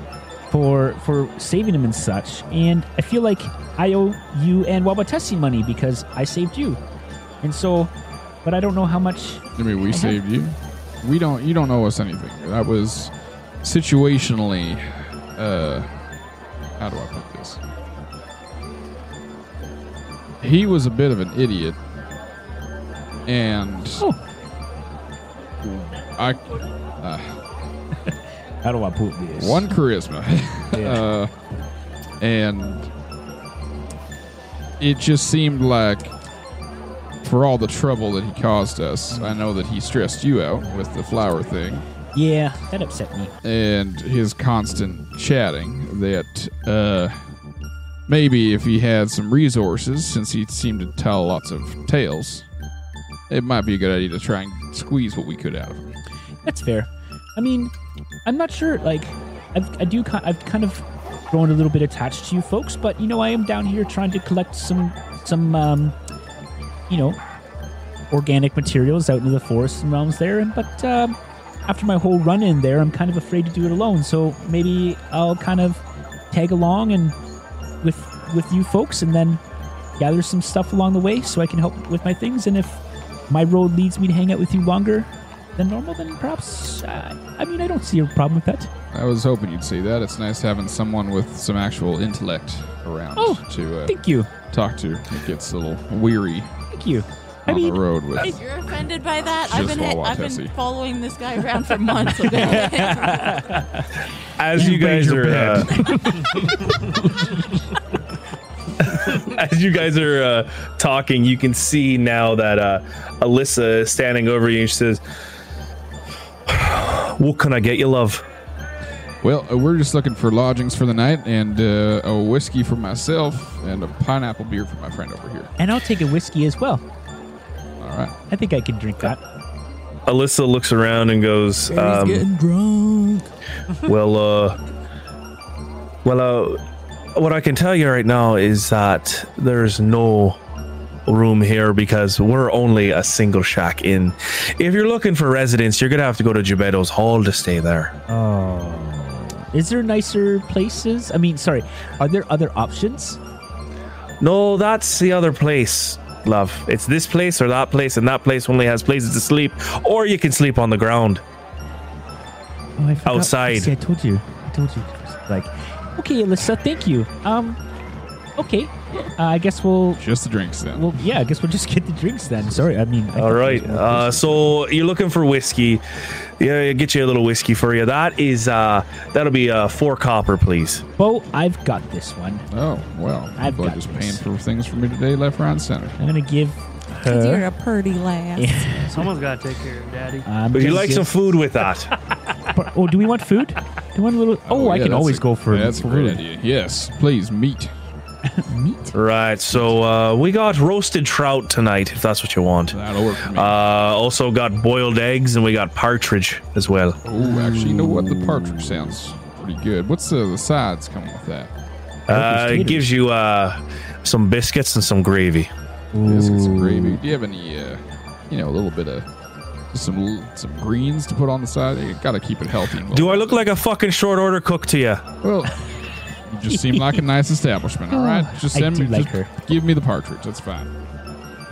for for saving him and such, and I feel like I owe you and Wawatesi money because I saved you, and so, but I don't know how much. I mean, we have- saved you. We don't. You don't owe us anything. That was situationally. Uh, how do I put this? He was a bit of an idiot, and Oh. I uh, How do I put this? one charisma, uh, and it just seemed like for all the trouble that he caused us, I know that he stressed you out with the flower thing Yeah, that upset me. and his constant chatting that uh, maybe if he had some resources, since he seemed to tell lots of tales, it might be a good idea to try and squeeze what we could out of him. That's fair. I mean, I'm not sure. Like, I've, I do. I've kind of grown a little bit attached to you folks, but you know, I am down here trying to collect some, some, um, you know, organic materials out into the forests and realms there. And but um, after my whole run in there, I'm kind of afraid to do it alone. So maybe I'll kind of tag along and with with you folks, and then gather some stuff along the way so I can help with my things. And if my road leads me to hang out with you longer than normal, then perhaps uh, I mean I don't see a problem with that. I was hoping you'd say that. It's nice having someone with some actual intellect around Oh, to uh, Thank you, talk to. It gets a little weary thank you. I on mean, the road with. If you're offended by that, I've been Wawa I've been following this guy around for months. Okay? As you, guys are, uh, as you guys are uh, talking, you can see now that uh, Alyssa is standing over you and she says, "What can I get you, love?" Well, uh, we're just looking for lodgings for the night and uh, a whiskey for myself and a pineapple beer for my friend over here. and I'll take a whiskey as well. All right. I think I can drink that. Alyssa looks around and goes, um, drunk. "Well, uh, well, uh, what I can tell you right now is that there's no." room here because we're only a single shack in. If you're looking for residence, you're gonna have to go to Geppetto's Hall to stay there. Oh. Is there nicer places? I mean, sorry, are there other options? No, that's the other place, love. It's this place or that place, and that place only has places to sleep, or you can sleep on the ground. Oh, I. Outside. I told you. I told you. Like, okay, Alyssa, thank you. Um, okay. Uh, I guess we'll. Just the drinks then. Well, yeah, I guess we'll just get the drinks then. Sorry, I mean. I All thought right. there was more Uh, so you're looking for whiskey. Yeah, I'll get you a little whiskey for you. That is, uh, that'll be uh, four copper, please. Bo, I've got this one. oh, well. I've got just this. paying for things for me today, left, right, and center. I'm gonna give Because you're her. a pretty lass. Yeah. Someone's got to take care of Daddy. I'm Would you gonna like some food with that? Oh, do we want food? Do we want a little? Oh, I yeah, can that's always a- go for That's a great food. idea. Yes, please, meat. meat. right. So uh, we got roasted trout tonight, if that's what you want. That'll work for me. Uh, also got boiled eggs, and we got partridge as well. oh, actually, you know what? The partridge sounds pretty good. What's the, the sides coming with that? Uh, it gives you uh, some biscuits and some gravy. Biscuits and gravy. Do you have any, uh, you know, a little bit of some some greens to put on the side? You got to keep it healthy. Do I look like a fucking short order cook to you? Well, you just seem like a nice establishment. All right, just I send do me. like just her. Give me the partridge. That's fine.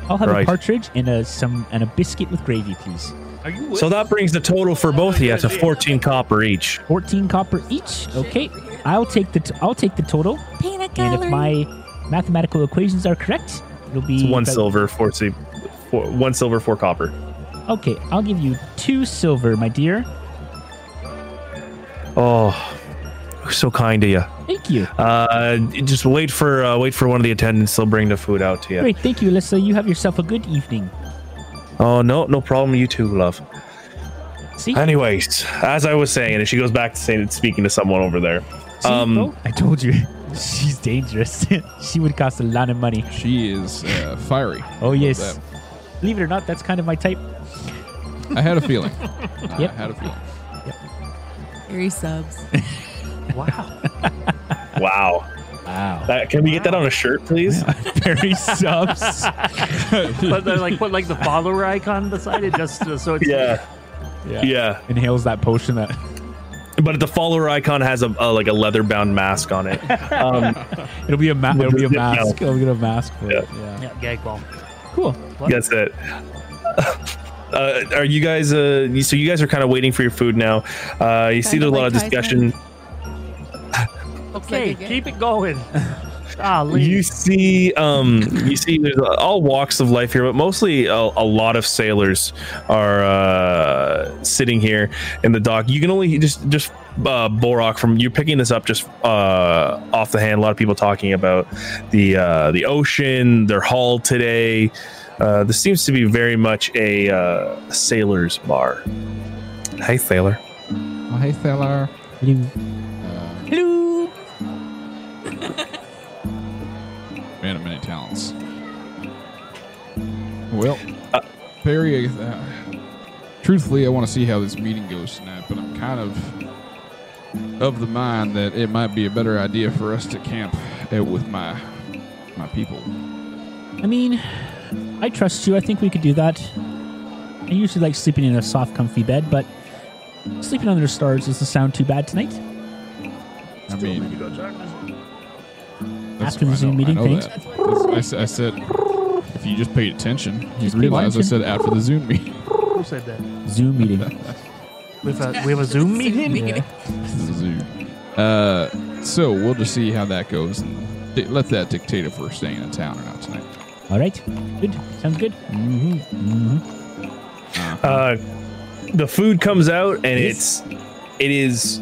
I'll have a partridge and a some and a biscuit with gravy, please. Are you So that brings the total for both of you to 14 copper each. Fourteen copper each. Okay, I'll take the t- I'll take the total, Peanut and gallery. if my mathematical equations are correct, it'll be It's one about- silver, four, four, one silver, four copper. Okay, I'll give you two silver, my dear. Oh, so kind of you. Thank you. Uh, just wait for uh, wait for one of the attendants. They'll bring the food out to you. Great, thank you, Alyssa. You have yourself a good evening. Oh no, no problem. You too, love. See, Anyways, as I was saying, and she goes back to saying speaking to someone over there. See, um, bro? I told you, she's dangerous. she would cost a lot of money. She is uh, fiery. Oh yes. that. Believe it or not, that's kind of my type. I had a feeling. Yep. I had a feeling. Three subs. Wow. Wow. Wow. That, can we get that on a shirt, please? Very subs. but then, like put like the follower icon beside it just uh, so it's yeah. Yeah. Yeah. Inhales that potion that. But the follower icon has a, a like a leather bound mask on it. Um, It'll be a ma- it'll be a the zip mask. now. It'll get a mask for it. Yeah. Yeah. yeah gag ball. Cool. that's it. Uh, are you guys? Uh, so you guys are kind of waiting for your food now. Uh, you see, there's a lot of discussion. Okay, like keep it going. Golly. You see, um, you see, there's uh, all walks of life here, but mostly a, a lot of sailors are uh, sitting here in the dock. You can only just just uh, Borok from you're picking this up just uh, off the hand. A lot of people talking about the uh, the ocean, their haul today. Uh, this seems to be very much a uh, sailor's bar. Hey, sailor. Oh, hey, fella. Well, Perry, uh, truthfully, I want to see how this meeting goes tonight, but I'm kind of of the mind that it might be a better idea for us to camp out with my my people. I mean, I trust you. I think we could do that. I usually like sleeping in a soft, comfy bed, but sleeping under the stars doesn't sound too bad tonight. I mean, That's- After the I Zoom know- meeting, I thanks. that. That's- I, s- I said, if you just paid attention, you'd Just realize I said after the Zoom meeting. Who said that? Zoom meeting. We have a, we have a Zoom meeting. Yeah. Zoom. Uh, so we'll just see how that goes and let that dictate if we're staying in town or not tonight. All right. Good. Sounds good. Uh, the food comes out and Yes. it's it is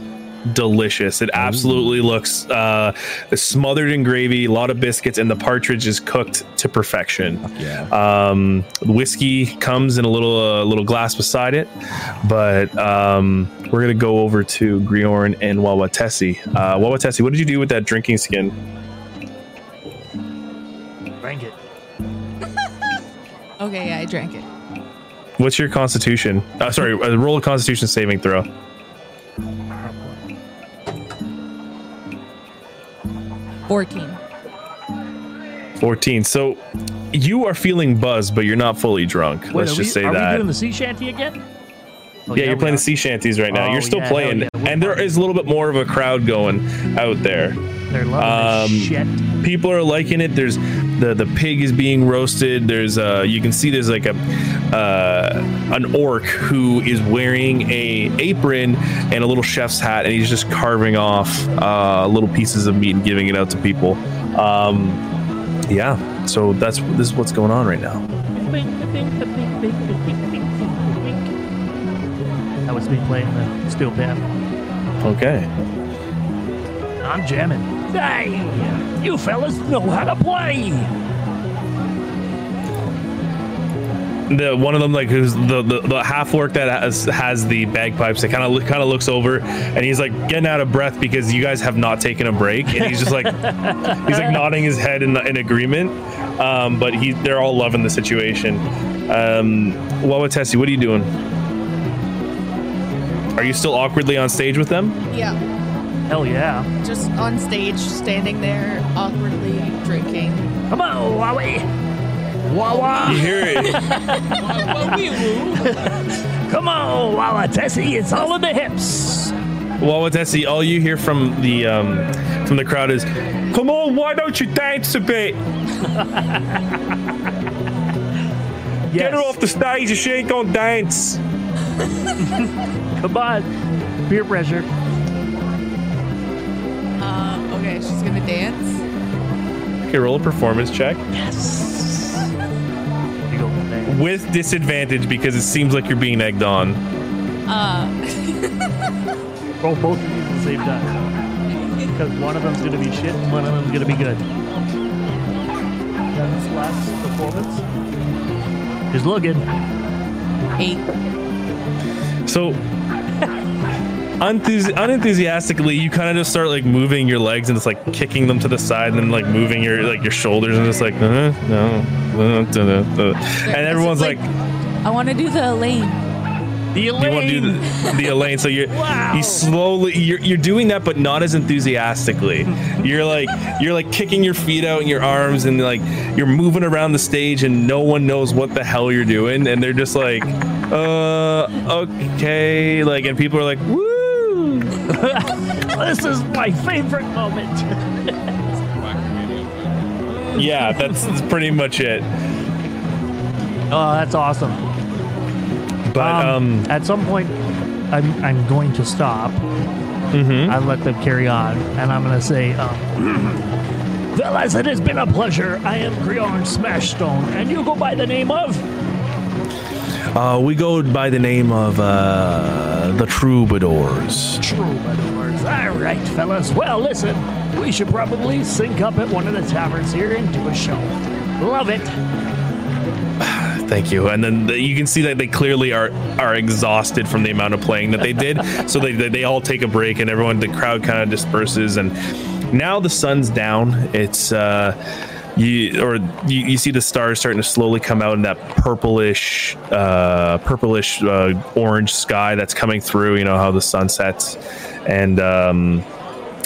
delicious. It absolutely looks uh, smothered in gravy, a lot of biscuits, and the partridge is cooked to perfection. Yeah. Um, whiskey comes in a little uh, little glass beside it, but um, we're gonna go over to Griorn and Wawatesi. Uh, Wawatesi, what did you do with that drinking skin? Drank it. Okay, yeah, I drank it. What's your Constitution? Uh, sorry, uh, roll a Constitution saving throw. Fourteen. 14. So you are feeling buzzed, but you're not fully drunk. Wait, Let's just we, say are that. we doing the sea shanty again? Oh, yeah, you're playing are. the sea shanties right now. Oh, you're still yeah, playing, yeah, and there is a little bit more of a crowd going out there. They're loving Um, this shit. People are liking it. There's the the pig is being roasted. There's uh you can see there's like a uh an orc who is wearing a apron and a little chef's hat, and he's just carving off uh little pieces of meat and giving it out to people. Um, yeah. So that's this is what's going on right now. That was me playing the steel pan. Okay. I'm jamming. Hey, you fellas know how to play. the one of them like who's the the, the half orc that has has the bagpipes that kind of kind of looks over and he's like getting out of breath because you guys have not taken a break and he's just like he's like nodding his head in, in agreement. Um but he they're all loving the situation. Um Wawatesi, what are you doing? Are you still awkwardly on stage with them? Yeah, Hell yeah. just on stage, standing there, awkwardly drinking. Come on, Wowie. Wawa. you hear it Come on, Wawa Tessie. It's all in the hips. Wawatesi, all you hear from the um from the crowd is come on why don't you dance a bit Yes. Get her off the stage if she ain't gonna dance. Come on. Peer pressure. Okay, she's gonna dance. Okay, roll a performance check You go from there. with disadvantage because it seems like you're being egged on. Uh, Roll both of these at the same time. Because one of them's going to be shit and one of them's going to be good. That's last performance. Just looking. eight. So unthusi- unenthusiastically, you kind of just start like moving your legs and just like kicking them to the side, and then like moving your like your shoulders and just like uh, no, uh, da, da, da. and everyone's like, I want to do the Elaine. The Elaine. you want to do the, the Elaine. So you're Wow. you slowly you're you're doing that, but not as enthusiastically. You're like you're like kicking your feet out and your arms, and like you're moving around the stage, and no one knows what the hell you're doing, and they're just like, uh, okay, like, and people are like, woo. This is my favorite moment. Yeah, that's, that's pretty much it. Oh, that's awesome. But um, at some point, I'm, I'm going to stop. mhm. I let them carry on, and I'm going to say, um, Fellas, it has been a pleasure. I am Griorn Smashstone, and you go by the name of. Uh, we go by the name of uh, the Troubadours. Troubadours. All right, fellas. Well, listen, we should probably sync up at one of the taverns here and do a show. Love it. Thank you. And then the, you can see that they clearly are are exhausted from the amount of playing that they did. so they, they they all take a break, and everyone the crowd kind of disperses. And now the sun's down. It's uh, you or you, you see the stars starting to slowly come out in that purplish uh, purplish uh, orange sky that's coming through. You know how the sun sets, and um,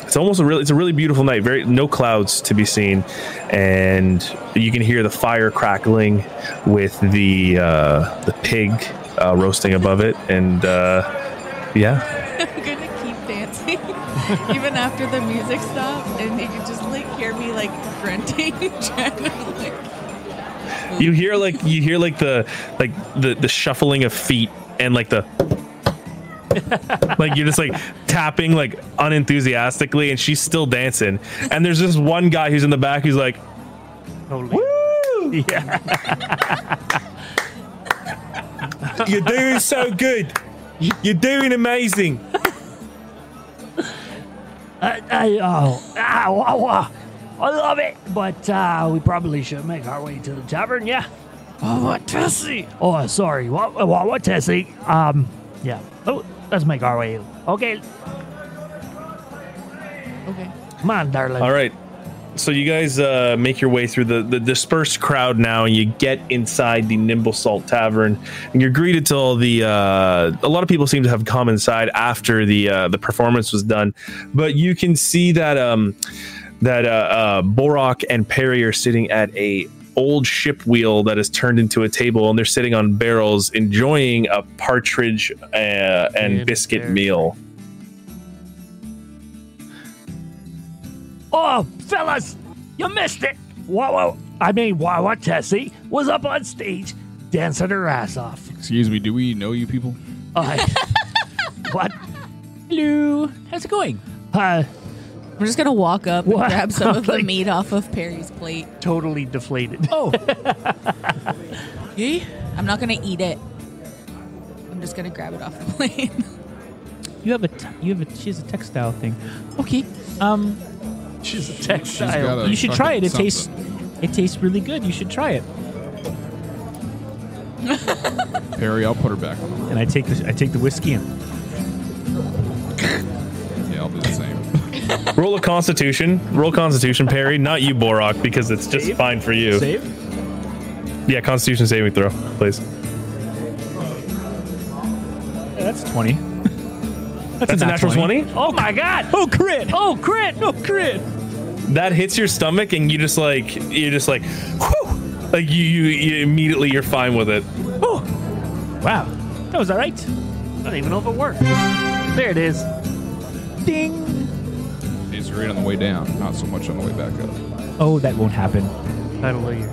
it's almost a really it's a really beautiful night very no clouds to be seen and you can hear the fire crackling with the uh the pig uh roasting above it and uh yeah I'm gonna keep dancing. even after the music stops and you could just hear me like grunting, trying to like. You hear like you hear like the like the the shuffling of feet and like the like you're just like tapping like unenthusiastically and she's still dancing and there's this one guy who's in the back who's like Totally. you're doing so good you're doing amazing I, I, oh, ow, ow, ow. I love it. But uh, we probably should make our way to the tavern, yeah? Oh, what, Tessie? Oh, sorry. What, what, what Tessie? Um, yeah. Oh, let's make our way. Okay, Okay. come on, darling. all right so you guys uh, make your way through the, the dispersed crowd now and you get inside the nimble salt tavern and you're greeted to all the uh, a lot of people seem to have come inside after the uh, the performance was done but you can see that um that uh, uh borok and perry are sitting at a old ship wheel that is turned into a table and they're sitting on barrels enjoying a partridge uh, and Good biscuit bear. meal Oh, fellas, you missed it. Whoa, whoa. I mean, wow, what Tessie was up on stage dancing her ass off. Excuse me, do we know you people? Uh, what? Hello. How's it going? Uh, I'm just gonna walk up and What? grab some of the Like- meat off of Perry's plate. totally deflated. Oh. yeah. I'm not gonna eat it. I'm just gonna grab it off the plate. You have a t- you have a she has a textile thing. Okay. Um, She's a textile. got a you should try it. It fucking tastes it tastes really good. You should try it. Perry, I'll put her back on. And I take the I take the whiskey and Yeah, I'll do the same. Roll a constitution roll constitution perry not you borok because it's just fine for you Save. yeah constitution saving throw please that's twenty. That's a natural 20? Oh my god! Oh crit! Oh, crit! Oh crit! That hits your stomach and you just like you're just like whew, like you, you you immediately you're fine with it. Oh, wow, that was all right. I don't even know if it worked. There it is. Ding. It's right on the way down, not so much on the way back up. Oh, that won't happen. Title of year.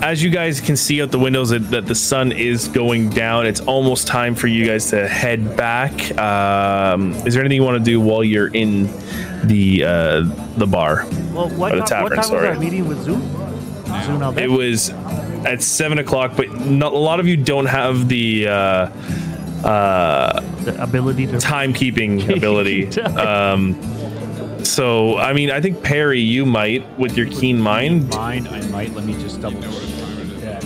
As you guys can see out the windows that, that the sun is going down, it's almost time for you guys to head back. Um, is there anything you want to do while you're in the uh, the bar? Well, what, the tavern, what time sorry. was that meeting with Zoom? Zoom? It was at seven o'clock, but not, a lot of you don't have the uh, uh, the ability to. timekeeping ability. Um, so, I mean, I think Perry, you might with your keen mind. Mind, I might. Let me just double check.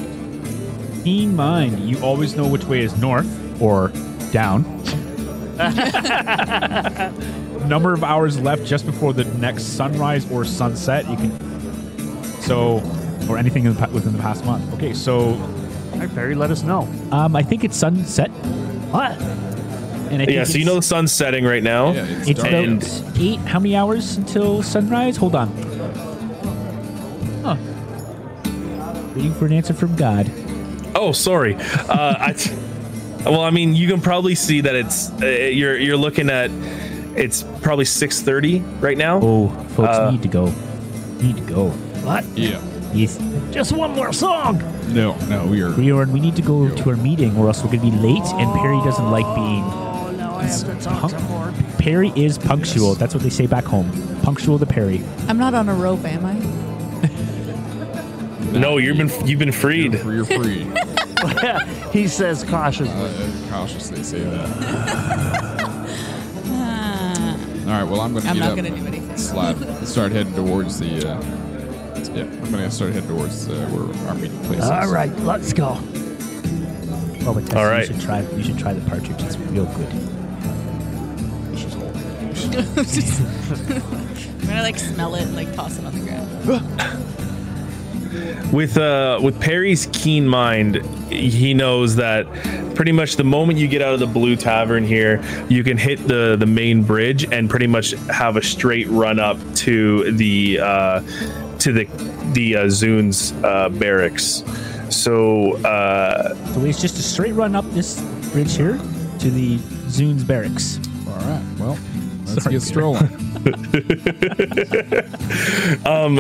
Keen mind. You always know which way is north or down. Number of hours left just before the next sunrise or sunset. You can. So, or anything in the, within the past month. Okay, so All right, Barry, let us know. Um, I think it's sunset. What? And I think Yeah, so you know the sun's setting right now. Yeah, it's, it's about eight. How many hours until sunrise? Hold on. Huh. Waiting for an answer from God. Oh, sorry. Uh, I t- well, I mean, you can probably see that it's uh, you're you're looking at it's probably six thirty right now. Oh, folks, Uh, need to go. Need to go. What? yeah. Yes. Just one more song. No, no, we are. Bjorn, we need to go to our meeting or else we're going to be late, and Perry doesn't like being. Oh, now I have to talk Punk- Perry is punctual. That's what they say back home. Punctual to Perry. I'm not on a rope, am I? No, you've been you've been freed. You're free. he says cautiously. uh, cautiously say that. All right. Well, I'm going to I'm get not up, gonna and do anything. Slide. Start heading towards the. Uh, yeah, I'm going to start heading towards uh, where our meeting place is. All right, let's go. Oh, but Tessa, All right. you should try. You should try the partridge. It's real good. I'm gonna like smell it and like toss it on the ground. with uh with Perry's keen mind, he knows that pretty much the moment you get out of the Blue Tavern here, you can hit the the main bridge and pretty much have a straight run up to the uh to the the uh, Zune's uh, barracks. So uh So it's just a straight run up this bridge here to the Zunes barracks. All right. Well, let's get strolling. Um,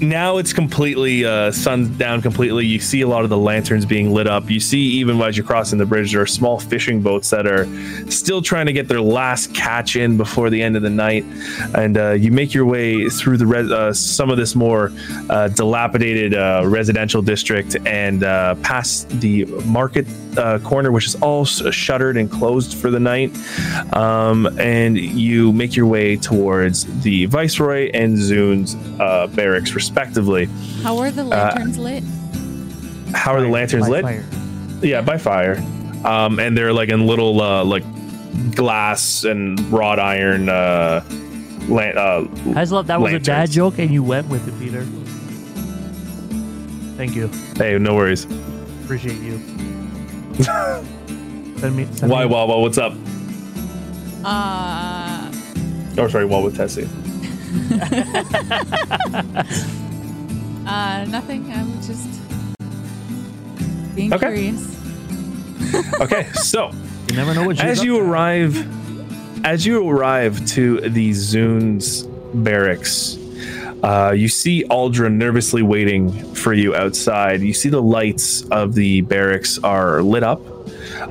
now it's completely uh, down completely. You see a lot of the lanterns being lit up. You see even as you're crossing the bridge, there are small fishing boats that are still trying to get their last catch in before the end of the night. And uh, you make your way through the res- uh, some of this more uh, dilapidated uh, residential district and uh, past the market corner, which is all shuttered and closed for the night. Um, and you make your way towards the Viceroy and Zune's barracks, respectively. How are the lanterns lit? How are the lanterns By lit? fire. Yeah, by fire. Um, and they're like in little uh, like glass and wrought iron. Uh, lan- uh, Hazelot, that was a dad joke, and you went with it, Peter. Thank you. Hey, no worries. Appreciate you. send me, send Why, me, Wawa? What's up? Uh, Oh, sorry, Wawa with Tessie. uh, nothing. I'm just being Okay. curious. Okay, so You never know what she's as you to. arrive, as you arrive to the Zune's barracks, uh, you see Aldra nervously waiting for you outside. You see the lights of the barracks are lit up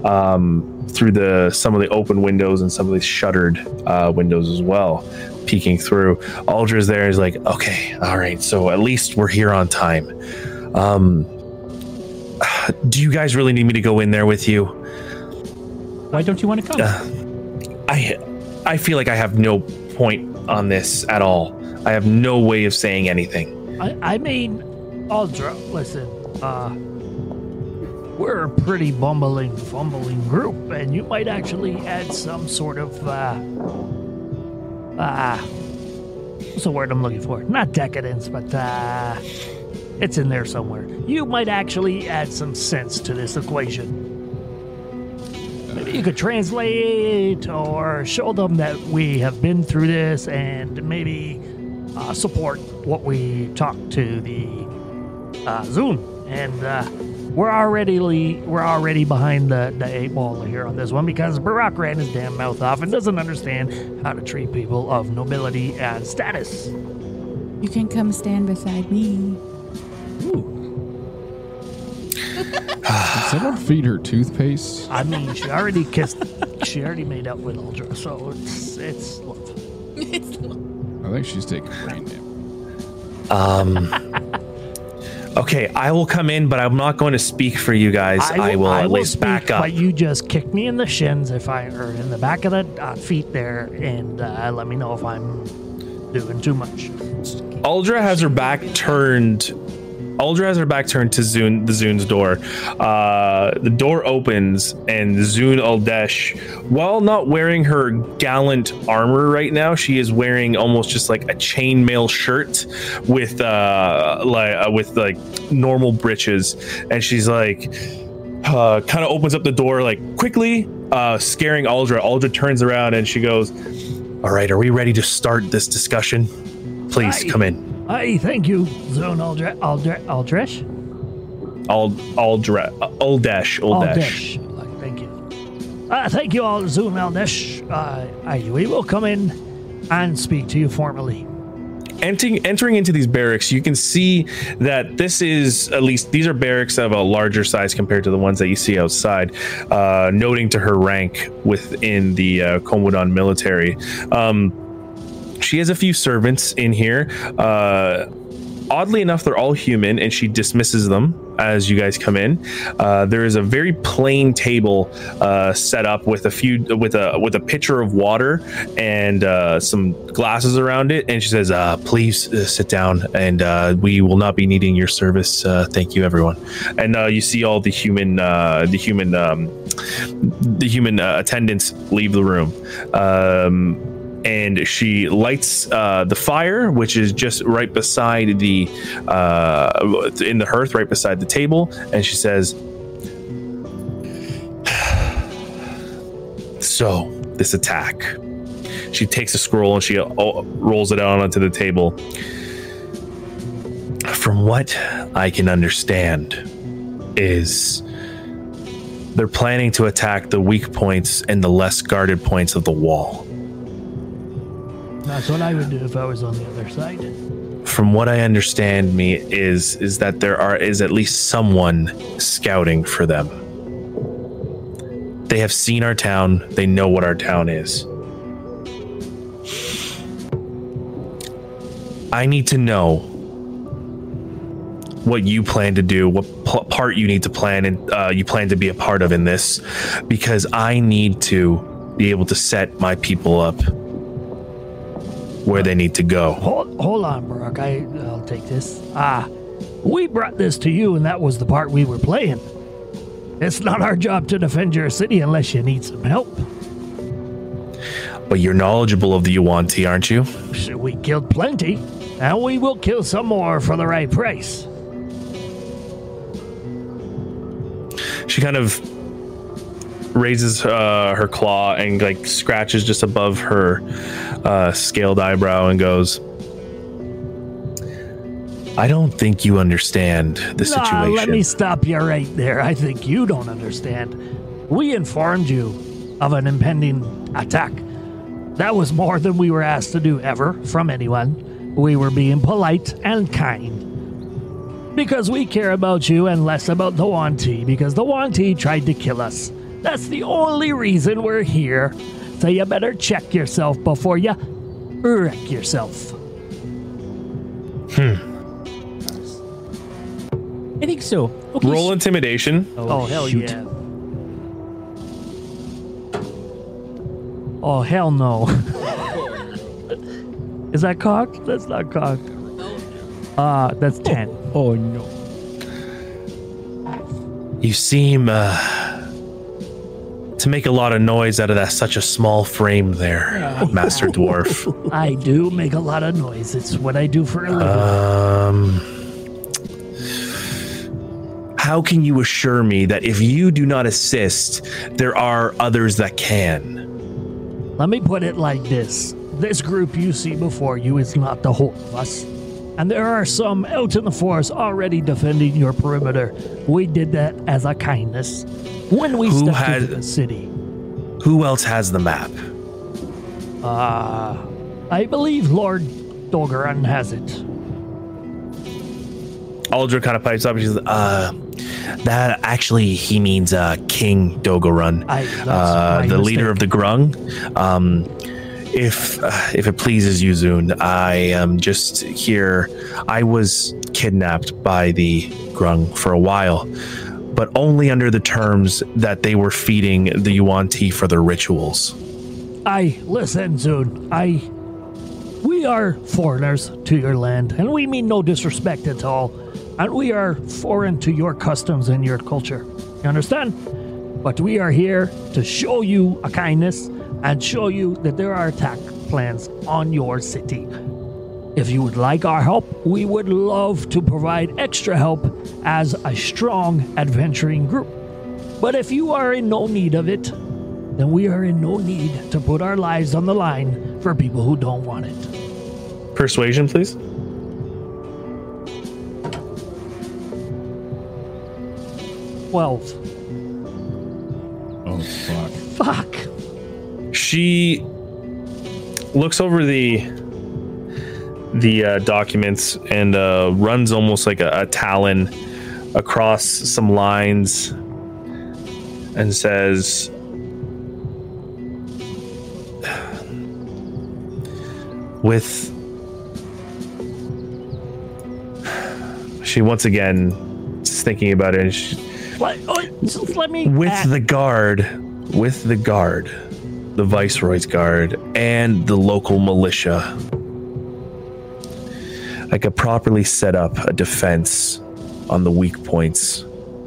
um, through the some of the open windows and some of the shuttered uh, windows as well, peeking through. Aldra's there is like, okay, all right, so at least we're here on time. Um, do you guys really need me to go in there with you? Why don't you want to come? I I feel like I have no point on this at all. I have no way of saying anything. I, I mean, Aldra, listen, uh, we're a pretty bumbling, fumbling group, and you might actually add some sort of, uh, uh, what's the word I'm looking for? Not decadence, but, uh, it's in there somewhere. You might actually add some sense to this equation. Maybe you could translate or show them that we have been through this and maybe uh, support what we talk to the uh, Zune. And uh, we're already we're already behind the, the eight ball here on this one because Borok ran his damn mouth off and doesn't understand how to treat people of nobility and status. You can come stand beside me. Did someone feed her toothpaste? I mean, she already kissed, she already made up with Aldra, so it's it's love. I think she's taking brain damage. Um Okay, I will come in, but I'm not going to speak for you guys. I will, at least speak, back up. But you just kick me in the shins if I or in the back of the uh, feet there, and uh, let me know if I'm doing too much. Aldra has her back turned. Aldra has her back turned to Zune, the Zune's door. Uh, the door opens, and Zune Aldesh, while not wearing her gallant armor right now, she is wearing almost just like a chainmail shirt with uh, like uh, with like normal breeches, and she's like, uh, kind of opens up the door like quickly, uh, scaring Aldra. Aldra turns around and she goes, "All right, are we ready to start this discussion? Please Aye. come in." Hey, thank you, Zune Aldre- Aldre- Aldresh. Ald Aldra Oldesh Oldesh. Aldesh. Thank you. Uh, thank you all, Zune Aldesh. Uh, we will come in and speak to you formally. Entering entering into these barracks, you can see that this is at least these are barracks of a larger size compared to the ones that you see outside. Uh, noting to her rank within the uh, Komodan military. Um, she has a few servants in here. Uh, oddly enough, they're all human, and she dismisses them as you guys come in. Uh, there is a very plain table uh, set up with a few with a with a pitcher of water and uh, some glasses around it, and she says, uh, "Please uh, sit down, and uh, we will not be needing your service. Thank you, everyone." And you see all the human the human um, the human attendants leave the room. Um, and she lights uh, the fire, which is just right beside the uh, in the hearth, right beside the table, and she says, "So this attack." She takes a scroll and she uh, rolls it out onto the table. From what I can understand, is They're planning to attack the weak points and the less guarded points of the wall. That's what I would do if I was on the other side. From what I understand, me is is that there are is at least someone scouting for them. They have seen our town. They know what our town is. I need to know what you plan to do, what part you need to plan and uh, you plan to be a part of in this, because I need to be able to set my people up where they need to go. Hold, hold on, Borok. I, I'll take this. Ah, we brought this to you, and that was the part we were playing. It's not our job to defend your city unless you need some help. But you're knowledgeable of the Yuan-Ti, aren't you? We killed plenty, and we will kill some more for the right price. She kind of raises uh, her claw and like scratches just above her uh, scaled eyebrow and goes, I don't think you understand the Nah, situation. let me stop you right there. I think you don't understand. We informed you of an impending attack. That was more than we were asked to do ever from anyone. We were being polite and kind. Because we care about you and less about the Yuan-ti, because the Yuan-ti tried to kill us. That's the only reason we're here. So you better check yourself before you wreck yourself. Hmm. I think so. Okay. Roll intimidation. Oh, hell shoot. yeah. Oh, hell no. Is that cocked? That's not cocked. Uh, that's 10. Oh no. You seem uh, to make a lot of noise out of that such a small frame there, Master Dwarf. I do make a lot of noise. It's what I do for a living. Um, how can you assure me that if you do not assist, there are others that can? Let me put it like this this group you see before you is not the whole of us. And there are some out in the forest already defending your perimeter. We did that as a kindness when we Who stepped had- into the city. Who else has the map? Uh, I believe Lord Dogaran has it. Aldra kind of pipes up. She's uh, that actually he means uh, King Dogarun, I- uh, the leader of the Grung. Um, if uh, if it pleases you, Zune, I am just here. I was kidnapped by the Grung for a while, but only under the terms that they were feeding the Yuan-ti for their rituals. I listen, Zune. I we are foreigners to your land, and we mean no disrespect at all. And we are foreign to your customs and your culture. You understand? But we are here to show you a kindness and show you that there are attack plans on your city. If you would like our help, we would love to provide extra help as a strong adventuring group. But if you are in no need of it, then we are in no need to put our lives on the line for people who don't want it. Persuasion, please. Twelve. Oh fuck. Fuck. She looks over the the uh, documents and uh, runs almost like a, a talon across some lines and says with she once again is thinking about it and she, Let, oh, just let me. with the guard, with the guard, the viceroy's guard, and the local militia, I could properly set up a defense on the weak points,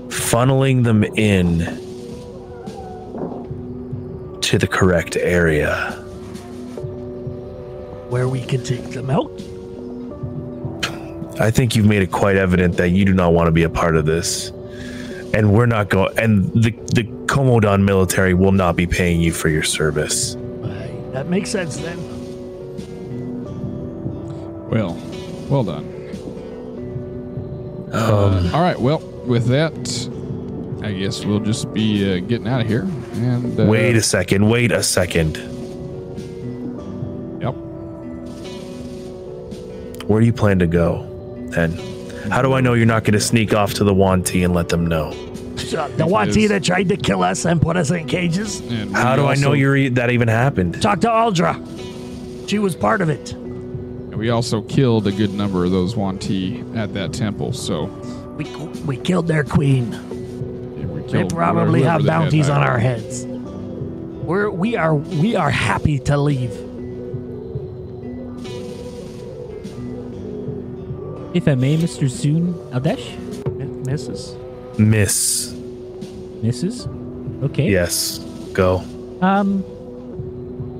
funneling them in to the correct area. where we can take them out. I think you've made it quite evident that you do not want to be a part of this. And we're not going and the the Komodan military will not be paying you for your service. Aye, that makes sense then. Well, well done. Uh, all right. Well, with that, I guess we'll just be uh, getting out of here. And uh, Wait a second. Wait a second. Yep. Where do you plan to go then? How do I know you're not going to sneak off to the Yuan-ti and let them know? The Yuan-ti that tried to kill us and put us in cages. And How we do I know you're e- that even happened? Talk to Aldra. She was part of it. We also killed a good number of those Yuan-ti at that temple, so We we killed their queen. yeah, we They probably whoever have bounties on hired. our heads. We're we are we are happy to leave. If I may, Mr. Zune Aldesh? M- Misses. Miss. Mrs.? Okay. Yes. Go. Um,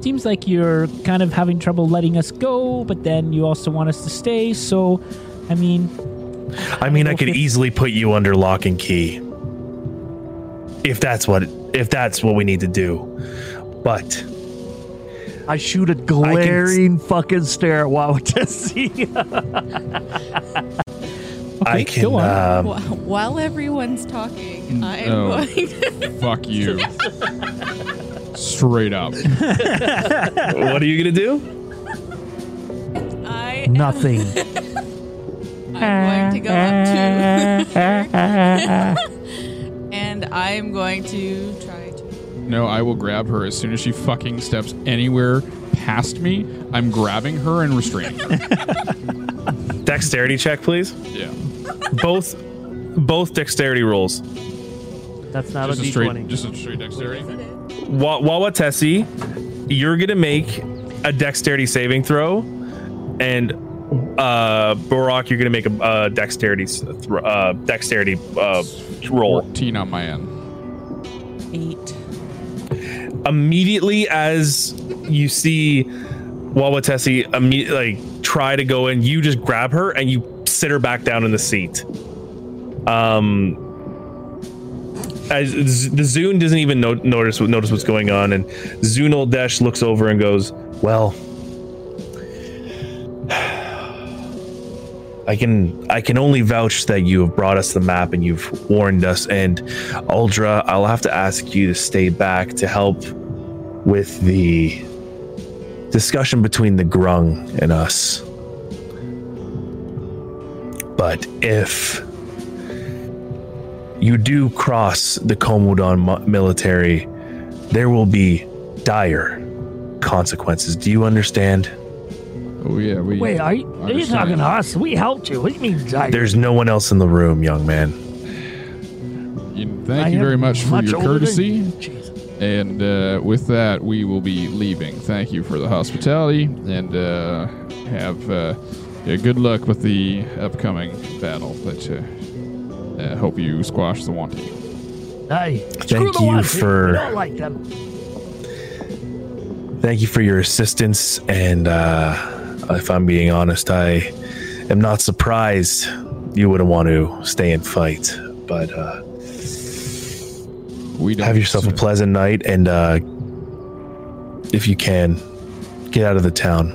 seems like you're kind of having trouble letting us go, but then you also want us to stay. So, I mean, I mean, I Well, could if- easily put you under lock and key. If that's what if that's what we need to do. But I shoot a glaring fucking stare at Wawatesi. I Okay, can go on. um, While everyone's talking, I am Oh. going to. Fuck you. Straight up. what are you going to do? I Nothing. I'm going to go up to. and I'm going to try to. No, I will grab her as soon as she fucking steps anywhere past me. I'm grabbing her and restraining her. Dexterity check, please. Yeah. Both both dexterity rolls. That's not Just a a straight, d20. just a straight dexterity. Wa- Wawatesi, you're going to make a dexterity saving throw and uh Borok, you're going to make a, a dexterity s- thro- uh dexterity uh roll. 14 on my end. Eight. Immediately as you see Wawatesi imme- like try to go in, you just grab her and you sit her back down in the seat. Um, as the Zune doesn't even no- notice notice what's going on, and Zune Aldesh looks over and goes, "Well, I can I can only vouch that you have brought us the map and you've warned us. And Aldra, I'll have to ask you to stay back to help with the discussion between the Grung and us. But if you do cross the Komodon military, there will be dire consequences. Do you understand? Oh, yeah. We, Wait, are you, are you talking to us? We helped you. What do you mean, Zyger? There's no one else in the room, young man. You- I thank you very much for much your courtesy. And uh, with that, we will be leaving. Thank you for the hospitality, and uh, have uh, yeah, good luck with the upcoming battle. That uh, uh, hope you squash the wanting. Hey, Thank the you ones for- don't like them. Thank you for your assistance. And uh, if I'm being honest, I am not surprised you wouldn't want to stay and fight. But uh, We don't have yourself a pleasant night. And uh, if you can, get out of the town.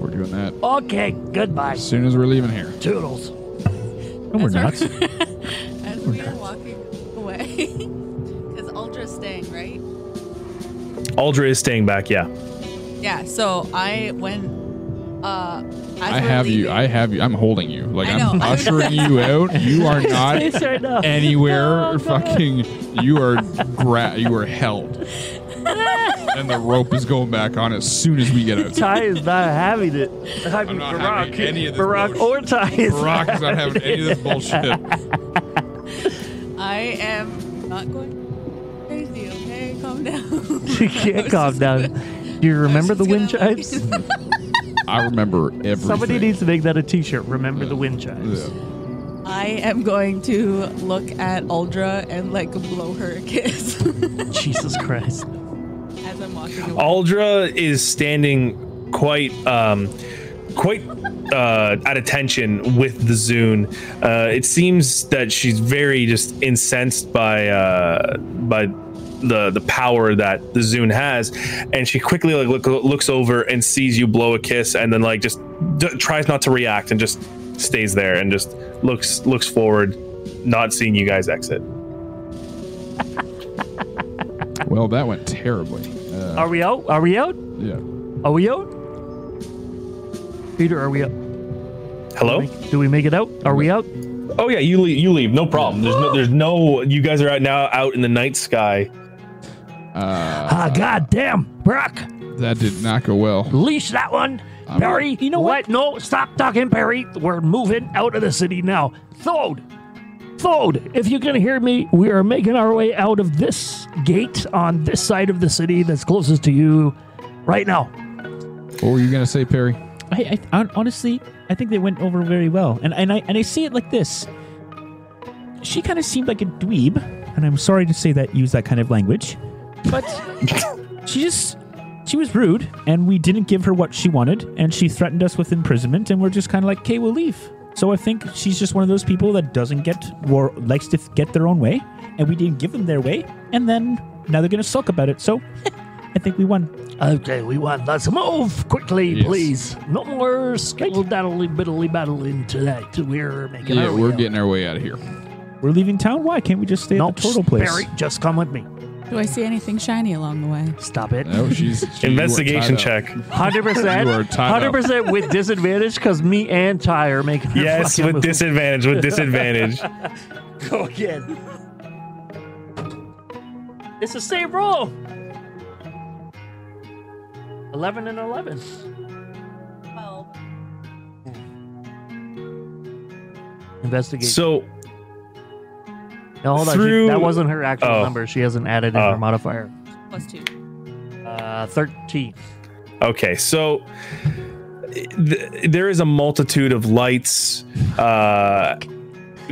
We're doing that Okay, goodbye. as soon as we're leaving here. Toodles. No, we're As not. we're- As we are walking away, because Aldra's staying, right? Aldra is staying back, yeah. Yeah. So I when uh as I we're have you. I have you. I'm holding you. Like I I'm know. ushering you out. You are not It's right now. anywhere. Fucking. You are. Gra- you are held. and the rope is going back on as soon as we get out. Ty is not having it. I'm not Borok, having any of this Borok bullshit. or Ty is Borok is not having any of this bullshit. I am not going crazy. Okay, calm down. She can't calm down. Do you remember the wind chimes? I remember everything. Somebody needs to make that a T-shirt. Remember the wind chimes. Yeah. I am going to look at Aldra and like blow her a kiss Jesus Christ. as I'm walking away. Aldra is standing quite um quite uh at attention with the Zune. Uh it seems that she's very just incensed by uh by the the power that the Zune has and she quickly like look, looks over and sees you blow a kiss and then like just d- tries not to react and just stays there and just looks looks forward not seeing you guys exit. Well, that went terribly. Uh, Are we out? Are we out? yeah. Are we out? Peter, are we out? Hello? Do we make it out? Are we out? Oh yeah, you leave. You leave. No problem. There's no. There's no. You guys are out now, out in the night sky. Uh, Ah, goddamn, Borok. that did not go well. Leash that one. Perry, you know what? No, stop talking, Perry. We're moving out of the city now. Thode, Thode, if you can hear me, we are making our way out of this gate on this side of the city that's closest to you right now. What were you gonna say, Perry? I, I honestly, I think they went over very well, and and I and I see it like this. She kind of seemed like a dweeb, and I'm sorry to say that, use that kind of language, but she just she was rude, and we didn't give her what she wanted, and she threatened us with imprisonment, and we're just kind of like, okay, we'll leave. So I think she's just one of those people that doesn't get or likes to get their own way, and we didn't give them their way, and then now they're gonna sulk about it. So I think we won. Okay, we won. let's move quickly, Yes. please. No more skittle daddly biddly battling tonight. We're making Yeah, our we're way getting our way out of here. We're leaving town. Why can't we just stay out. at the turtle place? Perry, just come with me. Do I see anything shiny along the way? Stop it. No, she's she- you are Investigation tied up. check. Hundred percent. You are tied up. Hundred percent with disadvantage because me and Ty are making. our Yes, fucking with move. disadvantage. With disadvantage. Go again. It's the same roll. Eleven and eleven. Investigate. So no, hold on. She- that wasn't her actual Oh. number. She hasn't added in Oh. her modifier. Plus two. Uh, thirteen. Okay, so th- there is a multitude of lights uh,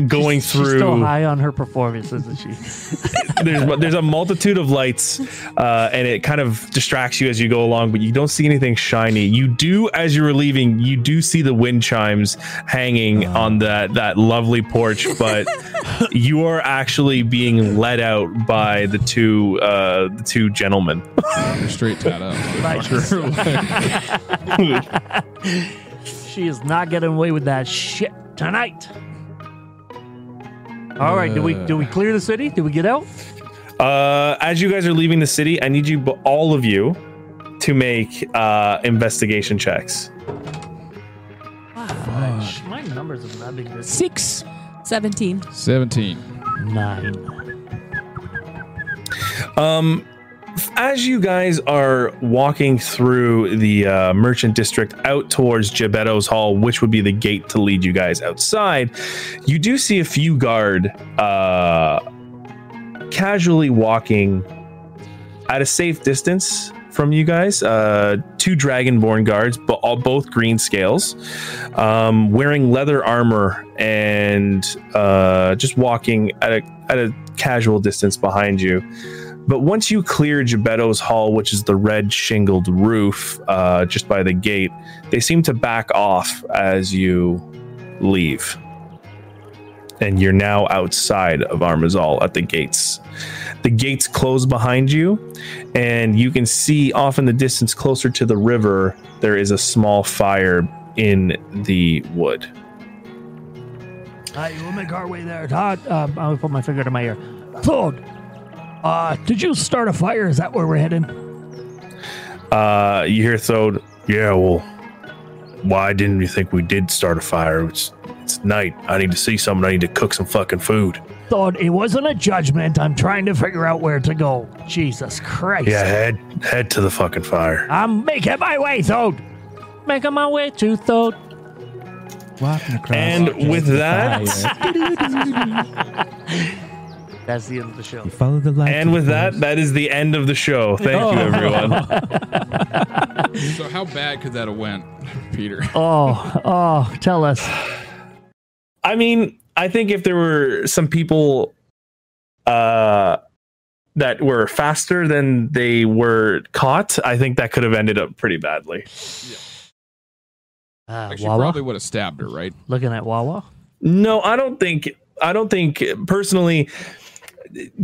going She's still high on her performance, isn't she? There's there's a multitude of lights, uh, and it kind of distracts you as you go along, but you don't see anything shiny. You do, as you're leaving, you do see the wind chimes hanging on that that lovely porch, but you are actually being led out by the two uh, the two gentlemen. You're straight tied up. she is not getting away with that shit tonight. All right, do we do we clear the city? Do we get out? Uh, as you guys are leaving the city, I need you, all of you, to make uh, investigation checks. Gosh, my numbers have not been good. Six. 17. Seventeen. Nine. Um, as you guys are walking through the uh, merchant district out towards Geppetto's Hall, which would be the gate to lead you guys outside, you do see a few guard uh, casually walking at a safe distance from you guys. Uh, two dragonborn guards, but all both green scales, um, wearing leather armor and uh, just walking at a at a casual distance behind you. But once you clear Geppetto's Hall, which is the red shingled roof uh, just by the gate, they seem to back off as you leave. And you're now outside of Armazal at the gates. The gates close behind you, and you can see off in the distance, closer to the river, there is a small fire in the wood. All right, we'll make our way there. Thode, um, I'll put my finger to my ear. Thode, uh, did you start a fire? Is that where we're heading? Uh, you hear Thode, yeah, well, why didn't you think we did start a fire? It's, it's night. I need to see something. I need to cook some fucking food. Thode, it wasn't a judgment. I'm trying to figure out where to go. Jesus Christ. Yeah, head head to the fucking fire. I'm making my way, Thode. Making my way to Thode. Walking across. And with that, That's the end of the show. You follow the light. and with that, that is the end of the show. Thank you, everyone. So how bad could that have went, Peter? Oh, oh, tell us. I mean, I think if there were some people uh that were faster than they were caught, I think that could have ended up pretty badly. Uh, Like, she Wawa. probably would have stabbed her, right? Looking at Wawa. No, I don't think I don't think personally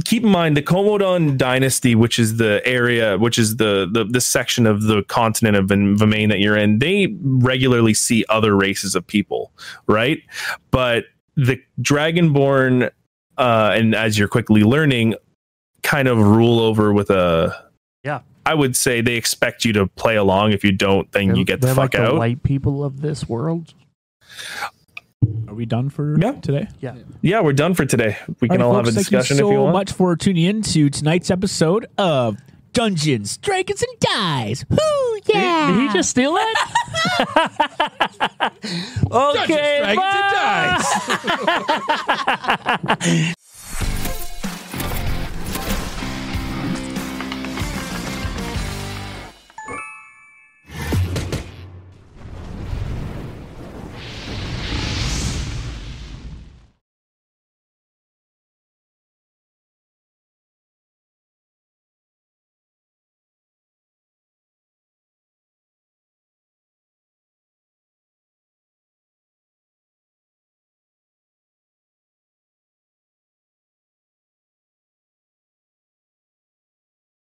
keep in mind the Komodon dynasty, which is the area, which is the the, the section of the continent of Vemain that you're in, they regularly see other races of people, right? But the Dragonborn uh, and as you're quickly learning, kind of rule over with a. Yeah. I would say they expect you to play along. If you don't, then you get the fuck like the out. white people of this world. Are we done for Yeah. today? Yeah. Yeah, we're done for today. We can All all, right, have a discussion thank you if so you want. much for tuning in to tonight's episode of Dungeons, Dragons, and Dice. Whoo, yeah! Did he just steal it? okay. Dragons and bye.